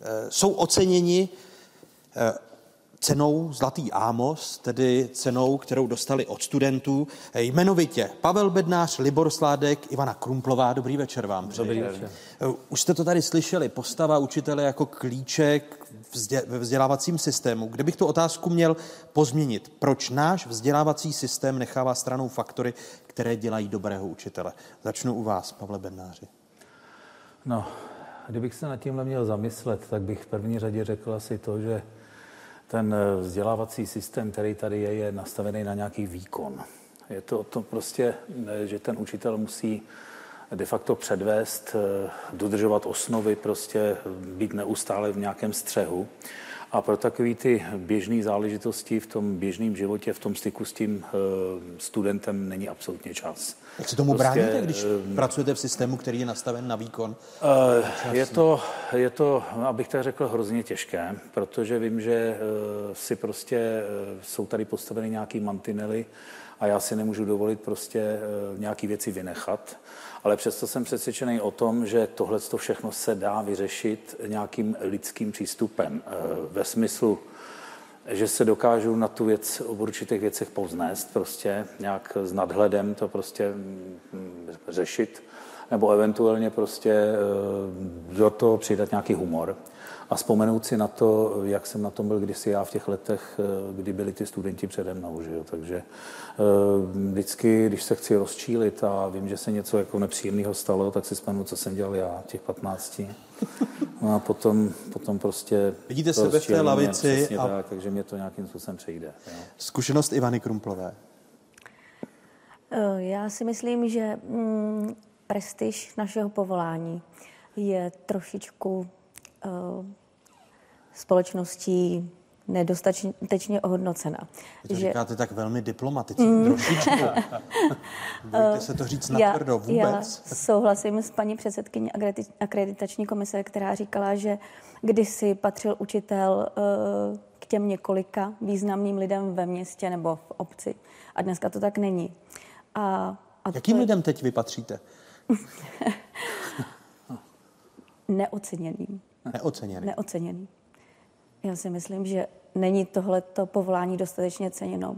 eh, jsou oceněni cenou Zlatý Ámos, tedy cenou, kterou dostali od studentů, jmenovitě Pavel Bednář, Libor Sládek, Ivana Krumplová. Dobrý večer vám. Dobrý večer. Už jste to tady slyšeli, postava učitele jako klíček ve vzdělávacím systému. Kde bych tu otázku měl pozměnit? Proč náš vzdělávací systém nechává stranou faktory, které dělají dobrého učitele? Začnu u vás, Pavle Bednáři. No, kdybych se nad tímhle měl zamyslet, tak bych v první řadě řekl asi to, že ten eh, vzdělávací systém, který tady je, je nastavený na nějaký výkon. Je to to prostě, eh, že ten učitel musí de facto předvést, eh, dodržovat osnovy, prostě být neustále v nějakém střehu. A pro takové ty běžné záležitosti v tom běžném životě, v tom styku s tím studentem není absolutně čas. Jak si tomu prostě, bráníte, když uh, pracujete v systému, který je nastaven na výkon? Uh, je, to, je to, abych tak řekl, hrozně těžké, protože vím, že uh, si prostě uh, jsou tady postaveny nějaký mantinely a já si nemůžu dovolit prostě uh, nějaký věci vynechat. Ale přesto jsem přesvědčený o tom, že tohle všechno se dá vyřešit nějakým lidským přístupem. Uh, ve smyslu že se dokážu na tu věc o určitých věcech povznést, prostě nějak s nadhledem to prostě mm, řešit nebo eventuálně prostě eh, do toho přidat nějaký humor a vzpomenout si na to, jak jsem na tom byl kdysi já v těch letech, eh, kdy byli ty studenti přede mnou. Že jo? Takže eh, vždycky, když se chci rozčílit a vím, že se něco jako nepříjemného stalo, tak si vzpomenu, co jsem dělal já těch 15. No a potom, potom prostě... Vidíte sebe v té lavici a... tak, takže mě to nějakým způsobem přejde. Jo. Zkušenost Ivany Krumplové. Eh, já si myslím, že mm, prestiž našeho povolání je trošičku uh, společností nedostatečně ohodnocena. Vy to že... říkáte tak velmi diplomaticky, mm. trošičku. (laughs) Bojte se to říct natvrdo vůbec. Já souhlasím s paní předsedkyní akreditační komise, která říkala, že kdysi patřil učitel uh, k těm několika významným lidem ve městě nebo v obci. A dneska to tak není. A, a Jakým to... lidem teď vy patříte? (laughs) Neoceněným. Neoceněný. Neoceněný. Já si myslím, že není tohleto povolání dostatečně ceněno,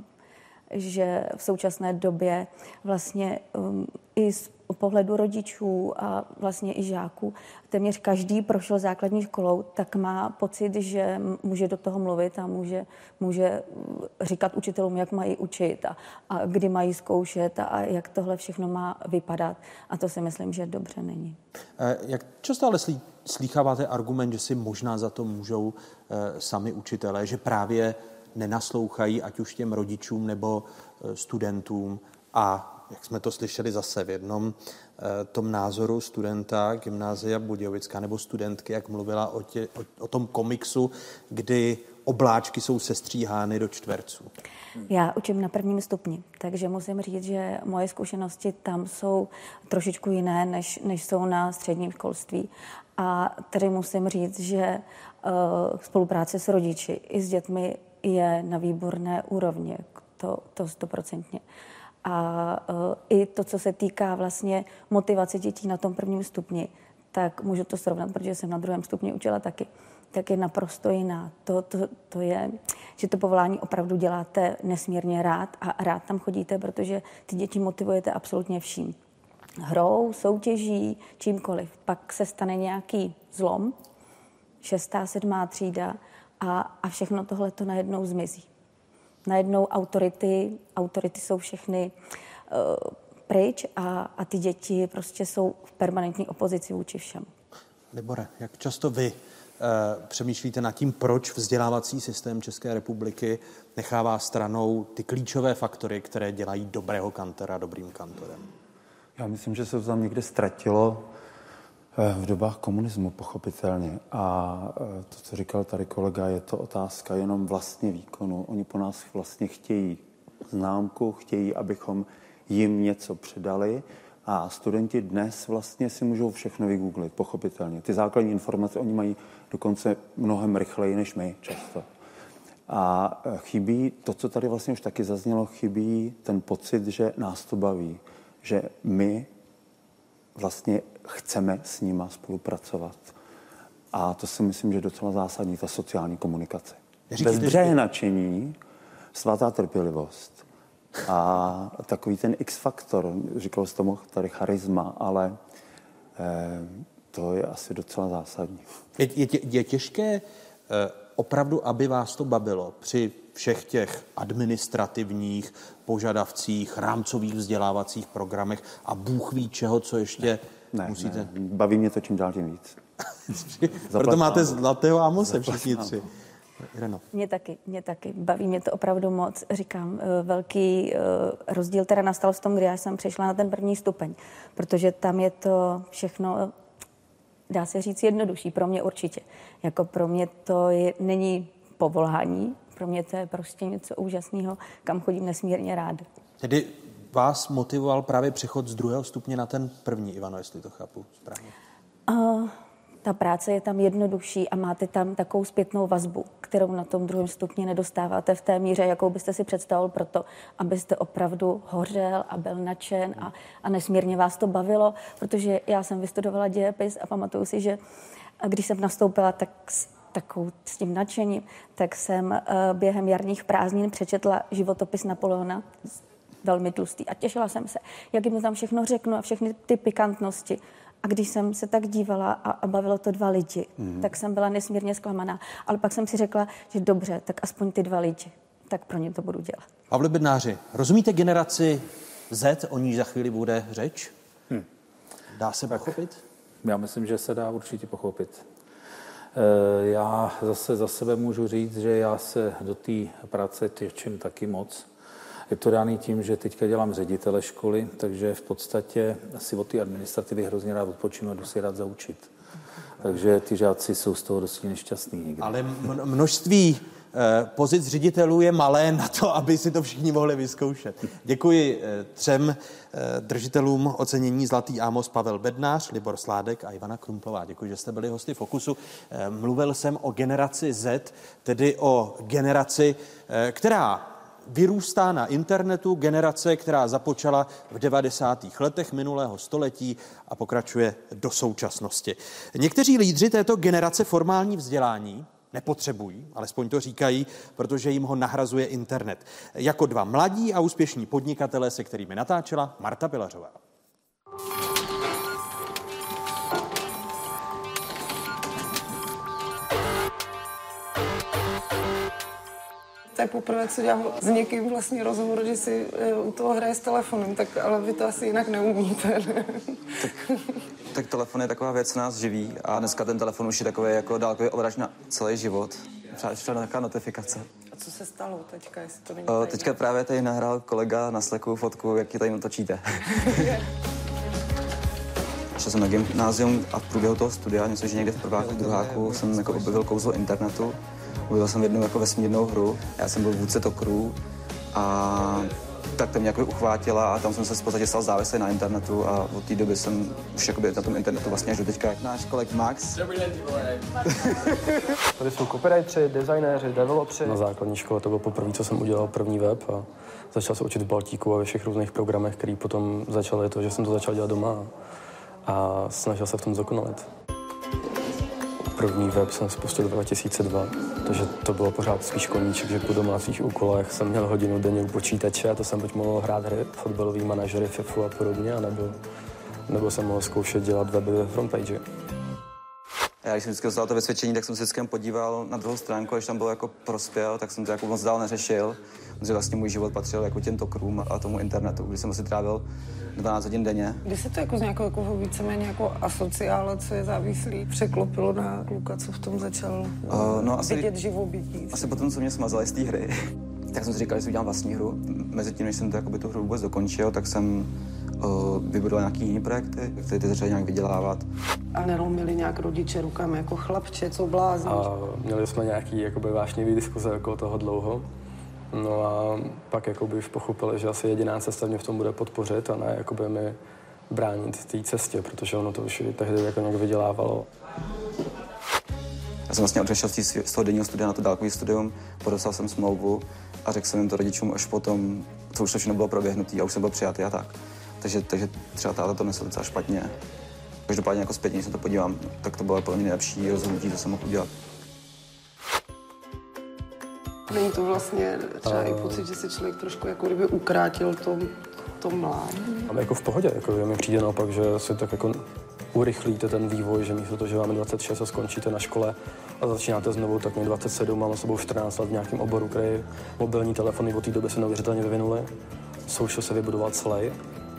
že v současné době vlastně um, i z pohledu rodičů a vlastně i žáků, téměř každý prošel základní školou, tak má pocit, že může do toho mluvit a může, může říkat učitelům, jak mají učit a, a kdy mají zkoušet a, a jak tohle všechno má vypadat. A to si myslím, že dobře není. Eh, jak často ale slí, slýcháváte argument, že si možná za to můžou e, sami učitelé, že právě nenaslouchají ať už těm rodičům nebo e, studentům a jak jsme to slyšeli zase v jednom eh, tom názoru studenta gymnázia Budějovická nebo studentky, jak mluvila o, tě, o, o tom komiksu, kdy obláčky jsou sestříhány do čtverců. Já učím na prvním stupni, takže musím říct, že moje zkušenosti tam jsou trošičku jiné, než, než jsou na středním školství. A tady musím říct, že uh, spolupráce s rodiči i s dětmi je na výborné úrovni, to, to stoprocentně. A uh, i to, co se týká vlastně motivace dětí na tom prvním stupni, tak můžu to srovnat, protože jsem na druhém stupni učila taky, tak je naprosto jiná. To, to, to je, že to povolání opravdu děláte nesmírně rád a rád tam chodíte, protože ty děti motivujete absolutně vším. Hrou, soutěží, čímkoliv. Pak se stane nějaký zlom, šestá, sedmá třída a, a všechno tohle to najednou zmizí najednou autority, autority jsou všechny uh, pryč a, a ty děti prostě jsou v permanentní opozici vůči všem. Libore, jak často vy uh, přemýšlíte nad tím, proč vzdělávací systém České republiky nechává stranou ty klíčové faktory, které dělají dobrého kantora dobrým kantorem? Já myslím, že se to tam někde ztratilo v dobách komunismu, pochopitelně. A eh, to, co říkal tady kolega, je to otázka jenom vlastně výkonu. Oni po nás vlastně chtějí známku, chtějí, abychom jim něco předali a studenti dnes vlastně si můžou všechno vygooglit, pochopitelně. Ty základní informace oni mají dokonce mnohem rychleji než my často. A eh, chybí to, co tady vlastně už taky zaznělo, chybí ten pocit, že nás to baví, že my vlastně chceme s nima spolupracovat. A to si myslím, že je docela zásadní, ta sociální komunikace. Bezbřehé nadšení, svatá trpělivost a takový ten X-faktor, říkal jsem tomu tady charisma, ale eh, to je asi docela zásadní. Je, je, je těžké eh, opravdu, aby vás to bavilo při všech těch administrativních požadavcích, rámcových vzdělávacích programech a Bůh ví čeho, co ještě ne, musíte... Ne, baví mě to čím dál tím víc. (laughs) Proto máte zlatého Amose všichni tři. Ireno. Mě taky, mě taky. Baví mě to opravdu moc. Říkám, eh, velký eh, rozdíl teda nastal v tom, kdy já jsem přešla na ten první stupeň, protože tam je to všechno, dá se říct, jednodušší. Pro mě určitě. Jako pro mě to je, není povolání, pro mě to je prostě něco úžasného, kam chodím nesmírně rád. Tedy vás motivoval právě přechod z druhého stupně na ten první, Ivano, jestli to chápu správně? Uh, ta práce je tam jednodušší a máte tam takovou zpětnou vazbu, kterou na tom druhém stupni nedostáváte v té míře, jakou byste si představil proto, abyste opravdu hořel a byl nadšen a, a nesmírně vás to bavilo, protože já jsem vystudovala dějepis a pamatuju si, že když jsem nastoupila, tak takovou, s tím nadšením, tak jsem uh, během jarních prázdnin přečetla životopis Napoleona velmi tlustý. A těšila jsem se, jak jim tam všechno řeknu a všechny ty pikantnosti. A když jsem se tak dívala a, a bavilo to dva lidi, mm. tak jsem byla nesmírně zklamaná. Ale pak jsem si řekla, že dobře, tak aspoň ty dva lidi, tak pro ně to budu dělat. Pavle Bednáři, rozumíte generaci Z, o ní za chvíli bude řeč? Hm. Dá se pochopit? Já myslím, že se dá určitě pochopit. Eh, já zase za sebe můžu říct, že já se do té práce těším taky moc. Je to dáný tím, že teďka dělám ředitele školy, takže v podstatě asi od té administrativy hrozně rád odpočinu a jdu si rád zaučit. Takže ty žáci jsou z toho dosti nešťastní. Ale množství Eh, pozic ředitelů je malé (laughs) na to, aby si to všichni mohli vyzkoušet. Děkuji eh, třem eh, držitelům ocenění Zlatý Ámos Pavel Bednář, Libor Sládek a Ivana Krumplová. Děkuji, že jste byli hosty Fokusu. Mluvil jsem o generaci Z, tedy o generaci, která vyrůstá na internetu, generace, která započala v 90. letech minulého století a pokračuje do současnosti. Někteří lídři této generace formální vzdělání nepotřebují, alespoň to říkají, protože jim ho nahrazuje internet. Jako dva mladí a úspěšní podnikatelé, se kterými natáčela Marta Pilařová. Tak poprvé, co dělám s někým vlastně rozhovor, že si eh, u toho hraje s telefonem, tak ale vy to asi jinak neumíte. Ne? Tak tak telefon je taková věc, co nás živí a dneska ten telefon už je takový jako dálkový ovladač na celý život. Třeba přišla nějaká notifikace. A co se stalo teďka, jestli to není o, Teďka právě tady nahrál kolega na Slacku fotku, jak ji tady natočíte. (laughs) Šel jsem na gymnázium a v průběhu toho studia, něco, že někde v prváku, druháku, jsem jako objevil kouzlo internetu. Objevil jsem jednu jako vesmírnou hru. Já jsem byl vůdce Tokru a tak to mě jako uchvátila a tam jsem se v podstatě stal závislý na internetu a od té doby jsem už jakoby na tom internetu vlastně až do teďka. Náš koleg Max. (laughs) Tady jsou copywriteri, designéři, developři. Na základní škole to bylo poprvé, co jsem udělal první web a začal se učit v Baltíku a ve všech různých programech, který potom začaly to, že jsem to začal dělat doma a snažil se v tom zdokonalit. První web jsem spustil 2002, takže to bylo pořád spíš koníček, že po domácích úkolech jsem měl hodinu denně u počítače a to jsem buď mohl hrát hry, fotbalový manažery, FIFU a podobně, nebo, nebo jsem mohl zkoušet dělat weby ve frontpage. Já když jsem vždycky dostal to vysvědčení, tak jsem se vždycky podíval na druhou stránku, když tam bylo jako prospěl, tak jsem to jako moc dál neřešil, protože vlastně můj život patřil jako těmto krům a tomu internetu, kdy jsem asi trávil 12 hodin denně. Kdy se to jako z nějakého jako víceméně jako asociála, co je závislý, překlopilo na kluka, co v tom začal uh, no, asi, vidět živobytí? Asi potom, co mě smazali z té hry, (laughs) tak jsem si říkal, že si udělám vlastní hru. Mezi tím, než jsem to, jakoby, tu hru vůbec dokončil, tak jsem uh, vybudoval nějaký jiný projekty, které ty začaly nějak vydělávat. A neromili nějak rodiče rukami jako chlapče, co blázní? A měli jsme nějaký jakoby, vášnivý diskuze jako toho dlouho. No a pak jakoby už pochopili, že asi jediná cesta mě v tom bude podpořit a ne jakoby mi bránit té cestě, protože ono to už tehdy jako nějak vydělávalo. Já jsem vlastně odešel z toho denního studia na to dálkový studium, podepsal jsem smlouvu a řekl jsem jim to rodičům až potom, co už to všechno bylo proběhnutý a už jsem byl přijatý a tak. Takže, takže třeba táta to myslel docela špatně. Každopádně jako zpětně, když se to podívám, tak to bylo pro mě nejlepší rozhodnutí, co jsem mohl udělat. Není to vlastně třeba uh... i pocit, že se člověk trošku jako kdyby ukrátil to, to mládí? Ale jako v pohodě, jako mi přijde naopak, že si tak jako urychlíte ten vývoj, že místo toho, že máme 26 a skončíte na škole a začínáte znovu, tak mě 27, mám sebou 14 let v nějakém oboru, který mobilní telefony od té doby se neuvěřitelně vyvinuly. Social se vybudoval celý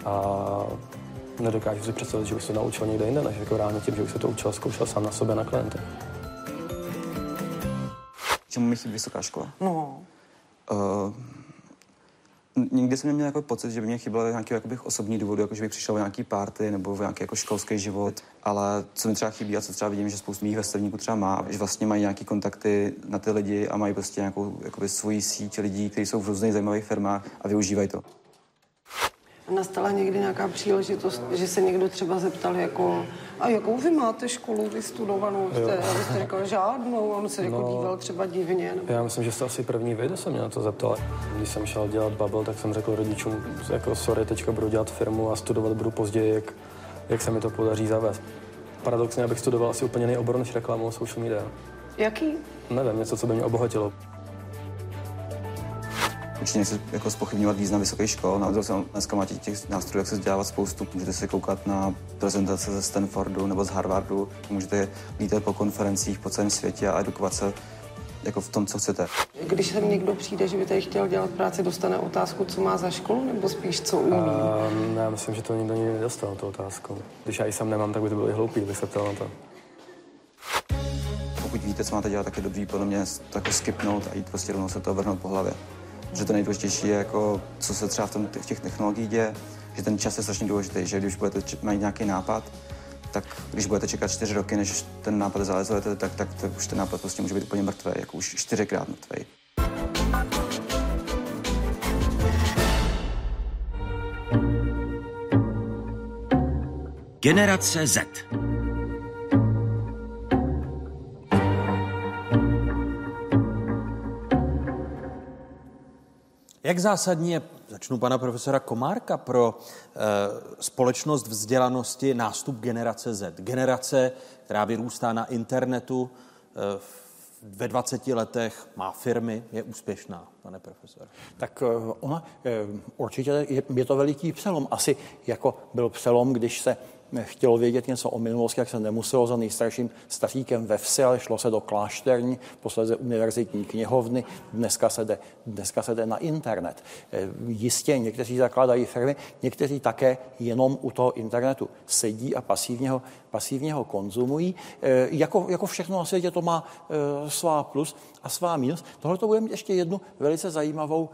a nedokážu si představit, že už se naučil někde jinde, než jako reálně tím, že už se to učil, zkoušel sám na sobě na klientech čemu mi chybí vysoká škola. No. Uh, nikdy jsem neměl jako pocit, že by mě chybělo nějaký jakoby, osobní důvod, jako že bych přišel v nějaký party nebo v nějaký jako školský život. Ale co mi třeba chybí a co třeba vidím, že spoustu mých vrstevníků třeba má, že vlastně mají nějaký kontakty na ty lidi a mají prostě nějakou jakoby, svoji síť lidí, kteří jsou v různých zajímavých firmách a využívají to. Nastala někdy nějaká příležitost, že se někdo třeba zeptal jako, a jakou vy máte školu vystudovanou? Jste, a vy jste říkal žádnou, on se jako no, díval třeba divně. Nebo... Já myslím, že jste asi první vy, se mě na to zeptal. Když jsem šel dělat bubble, tak jsem řekl rodičům, jako sorry, teďka budu dělat firmu a studovat budu později, jak, jak se mi to podaří zavést. Paradoxně, abych studoval asi úplně jiný obor než reklamu a social media. Jaký? Nevím, něco, co by mě obohatilo. Určitě nechci jako spochybňovat význam vysoké škol. Na druhou dneska máte těch nástrojů, jak se vzdělávat spoustu. Můžete se koukat na prezentace ze Stanfordu nebo z Harvardu, můžete lítat po konferencích po celém světě a edukovat se jako v tom, co chcete. Když sem někdo přijde, že by tady chtěl dělat práci, dostane otázku, co má za školu, nebo spíš co umí? Uh, já myslím, že to nikdo nikdy nedostal, tu otázku. Když já ji sám nemám, tak by to bylo i hloupý, kdybych se ptal na to. Pokud víte, co máte dělat, tak je dobrý podle mě to jako skipnout a jít prostě rovnou se to vrhnout po hlavě. Že to nejdůležitější je, jako, co se třeba v, tom, v těch technologiích děje, že ten čas je strašně důležitý, že když budete mít nějaký nápad, tak když budete čekat čtyři roky, než ten nápad zrealizujete, tak, tak, tak už ten nápad prostě může být úplně mrtvý, jako už čtyřikrát mrtvý. Generace Z. Jak zásadní je, začnu pana profesora Komárka, pro e, společnost vzdělanosti nástup generace Z? Generace, která vyrůstá na internetu, e, ve 20 letech má firmy, je úspěšná, pane profesor? Tak ona určitě je, je to veliký přelom. Asi jako byl přelom, když se chtělo vědět něco o minulosti, jak se nemuselo za nejstarším staříkem ve vsi, ale šlo se do klášterní, posledně univerzitní knihovny, dneska se, jde, dneska se jde na internet. Eh, jistě někteří zakládají firmy, někteří také jenom u toho internetu sedí a pasivně ho, pasivně ho konzumují. Eh, jako, jako všechno na světě to má eh, svá plus a svá minus. Tohle to bude mít ještě jednu velice zajímavou,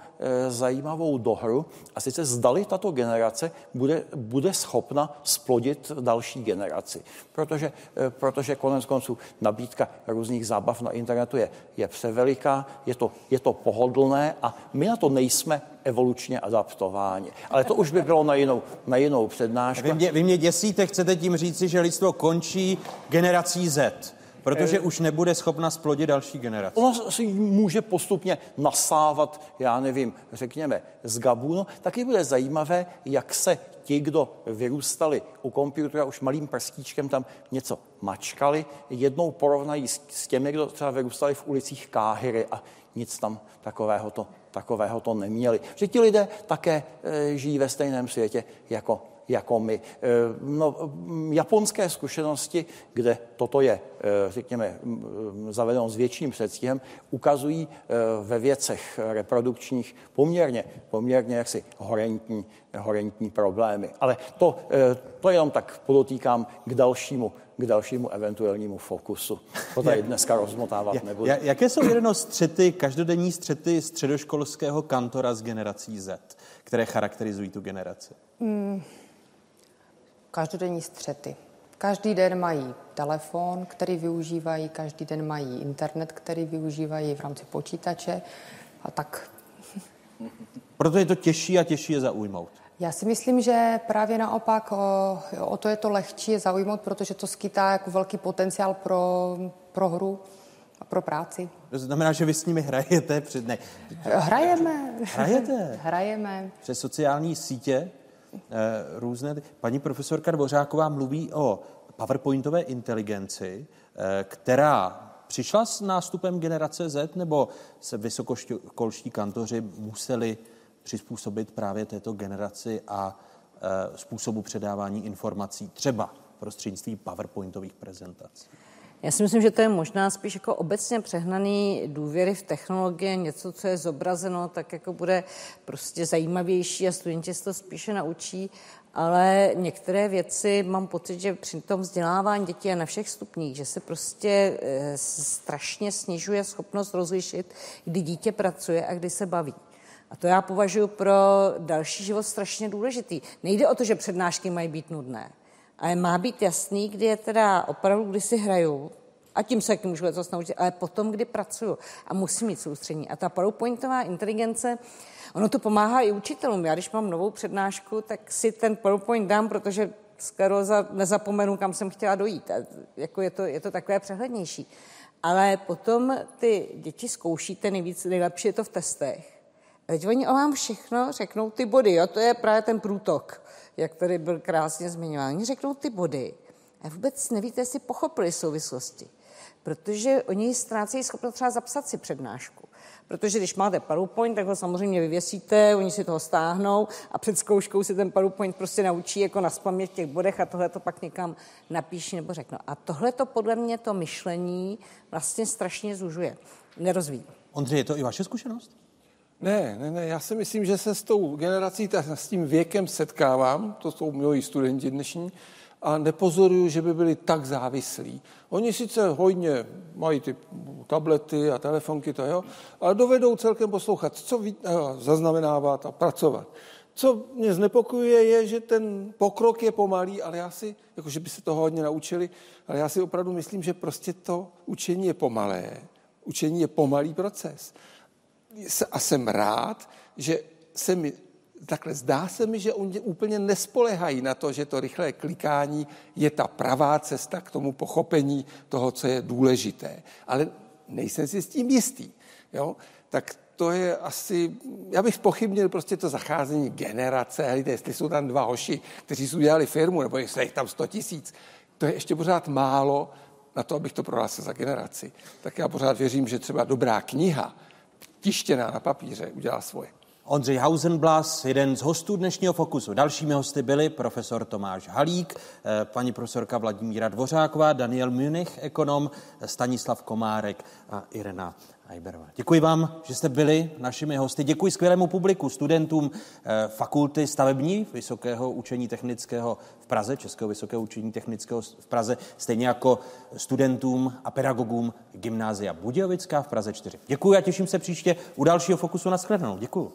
zajímavou dohru a sice zdali tato generace bude, bude schopna splodit další generaci. Protože, eh, protože konec konců nabídka různých zábav na internetu je, je převeliká, je to, je to pohodlné a my na to nejsme evolučně adaptováni. Ale to už by bylo na jinou, na jinou přednášku. Vy mě, vy mě děsíte, chcete tím říci, že lidstvo končí generací Z. Protože už nebude schopna splodit další generace. Ona si může postupně nasávat, já nevím, řekněme, z gabunu. Taky bude zajímavé, jak se ti, kdo vyrůstali u počítače už malým prstíčkem tam něco mačkali, jednou porovnají s, s těmi, kdo třeba vyrůstali v ulicích Káhyry a nic tam takového to, takového to neměli. Že ti lidé také e, žijí ve stejném světě jako jako my. Eh, no, japonské zkušenosti, kde toto je, eh, řekněme, zavedeno s větším předstihem, ukazují eh, ve věcech reprodukčních poměrně, poměrně jaksi horentní, horentní problémy. Ale to, to jenom tak podotýkám k dalšímu k dalšímu eventuálnímu fokusu. To tady (laughs) dneska rozmotávat nebudu. Jaké jsou jedno střety, každodenní střety středoškolského kantora z generací Z, které charakterizují tu generaci? Mm, každodenní střety. Každý den mají telefon, který využívají, každý den mají internet, který využívají v rámci počítače a tak. Proto je to těžší a těžší je zaujmout. Já si myslím, že právě naopak o, o to je to lehčí je zaujmout, protože to skýtá jako velký potenciál pro, pro hru a pro práci. To znamená, že vy s nimi hrajete před... Ne. Hrajeme. Hrajete? (laughs) Hrajeme. Přes sociální sítě? Eh, různé... Paní profesorka Dvořáková mluví o PowerPointové inteligenci, eh, která přišla s nástupem generace Z, nebo se vysokoškolští kantoři museli přizpůsobit právě této generaci a eh, způsobu předávání informací, třeba prostřednictvím PowerPointových prezentací? Já si myslím, že to je možná spíš jako obecně přehnaný důvěry v technologie, něco, co je zobrazeno, tak jako bude prostě zajímavější a studenti se to spíše naučí, ale některé věci mám pocit, že při tom vzdělávání dětí a na všech stupních, že se prostě e, strašně snižuje schopnost rozlišit, kdy dítě pracuje a kdy se baví. A to já považuji pro další život strašně důležitý. Nejde o to, že přednášky mají být nudné, ale má být jasný, kdy je teda opravdu, kdy si hraju, a tím se můžu něco naučit, ale potom, kdy pracuju a musím mít soustřední. A ta PowerPointová inteligence, ono to pomáhá i učitelům. Já když mám novou přednášku, tak si ten PowerPoint dám, protože skleroza nezapomenu, kam jsem chtěla dojít. A jako je, to, je to takové přehlednější. Ale potom ty děti zkoušíte nejvíc, nejlepší je to v testech. Teď oni o vám všechno řeknou ty body, jo? to je právě ten průtok jak tady byl krásně zmiňován. Oni řeknou ty body a vůbec nevíte, jestli pochopili souvislosti, protože oni ztrácejí schopnost třeba zapsat si přednášku. Protože když máte PowerPoint, tak ho samozřejmě vyvěsíte, oni si toho stáhnou a před zkouškou si ten PowerPoint prostě naučí jako na v těch bodech a tohle to pak někam napíší nebo řeknou. A tohle to podle mě to myšlení vlastně strašně zužuje, nerozvíjí. Ondřej, je to i vaše zkušenost? Ne, ne, ne, já si myslím, že se s tou generací, s tím věkem setkávám, to jsou moji studenti dnešní, a nepozoruju, že by byli tak závislí. Oni sice hodně mají ty tablety a telefonky, to jo, ale dovedou celkem poslouchat, co ví, zaznamenávat a pracovat. Co mě znepokojuje, je, že ten pokrok je pomalý, ale já si, jako že by se toho hodně naučili, ale já si opravdu myslím, že prostě to učení je pomalé. Učení je pomalý proces. A jsem rád, že se mi takhle zdá se mi, že oni úplně nespolehají na to, že to rychlé klikání je ta pravá cesta k tomu pochopení toho, co je důležité. Ale nejsem si s tím jistý. Jo? Tak to je asi, já bych pochybnil prostě to zacházení generace, hejte, jestli jsou tam dva hoši, kteří si udělali firmu, nebo jestli jich tam 100 tisíc, to je ještě pořád málo na to, abych to prohlásil za generaci. Tak já pořád věřím, že třeba dobrá kniha, tištěná na papíře, udělá svoje. Ondřej Hausenblas, jeden z hostů dnešního Fokusu. Dalšími hosty byli profesor Tomáš Halík, eh, paní profesorka Vladimíra Dvořáková, Daniel Munich, ekonom, Stanislav Komárek a Irena Ajberová. Děkuji vám, že jste byli našimi hosty. Děkuji skvělému publiku, studentům eh, fakulty stavební Vysokého učení technického v Praze, Českého Vysokého učení technického v Praze, stejně jako studentům a pedagogům Gymnázia Budějovická v Praze 4. Děkuji a těším se příště u dalšího Fokusu na shledanou. Děkuji.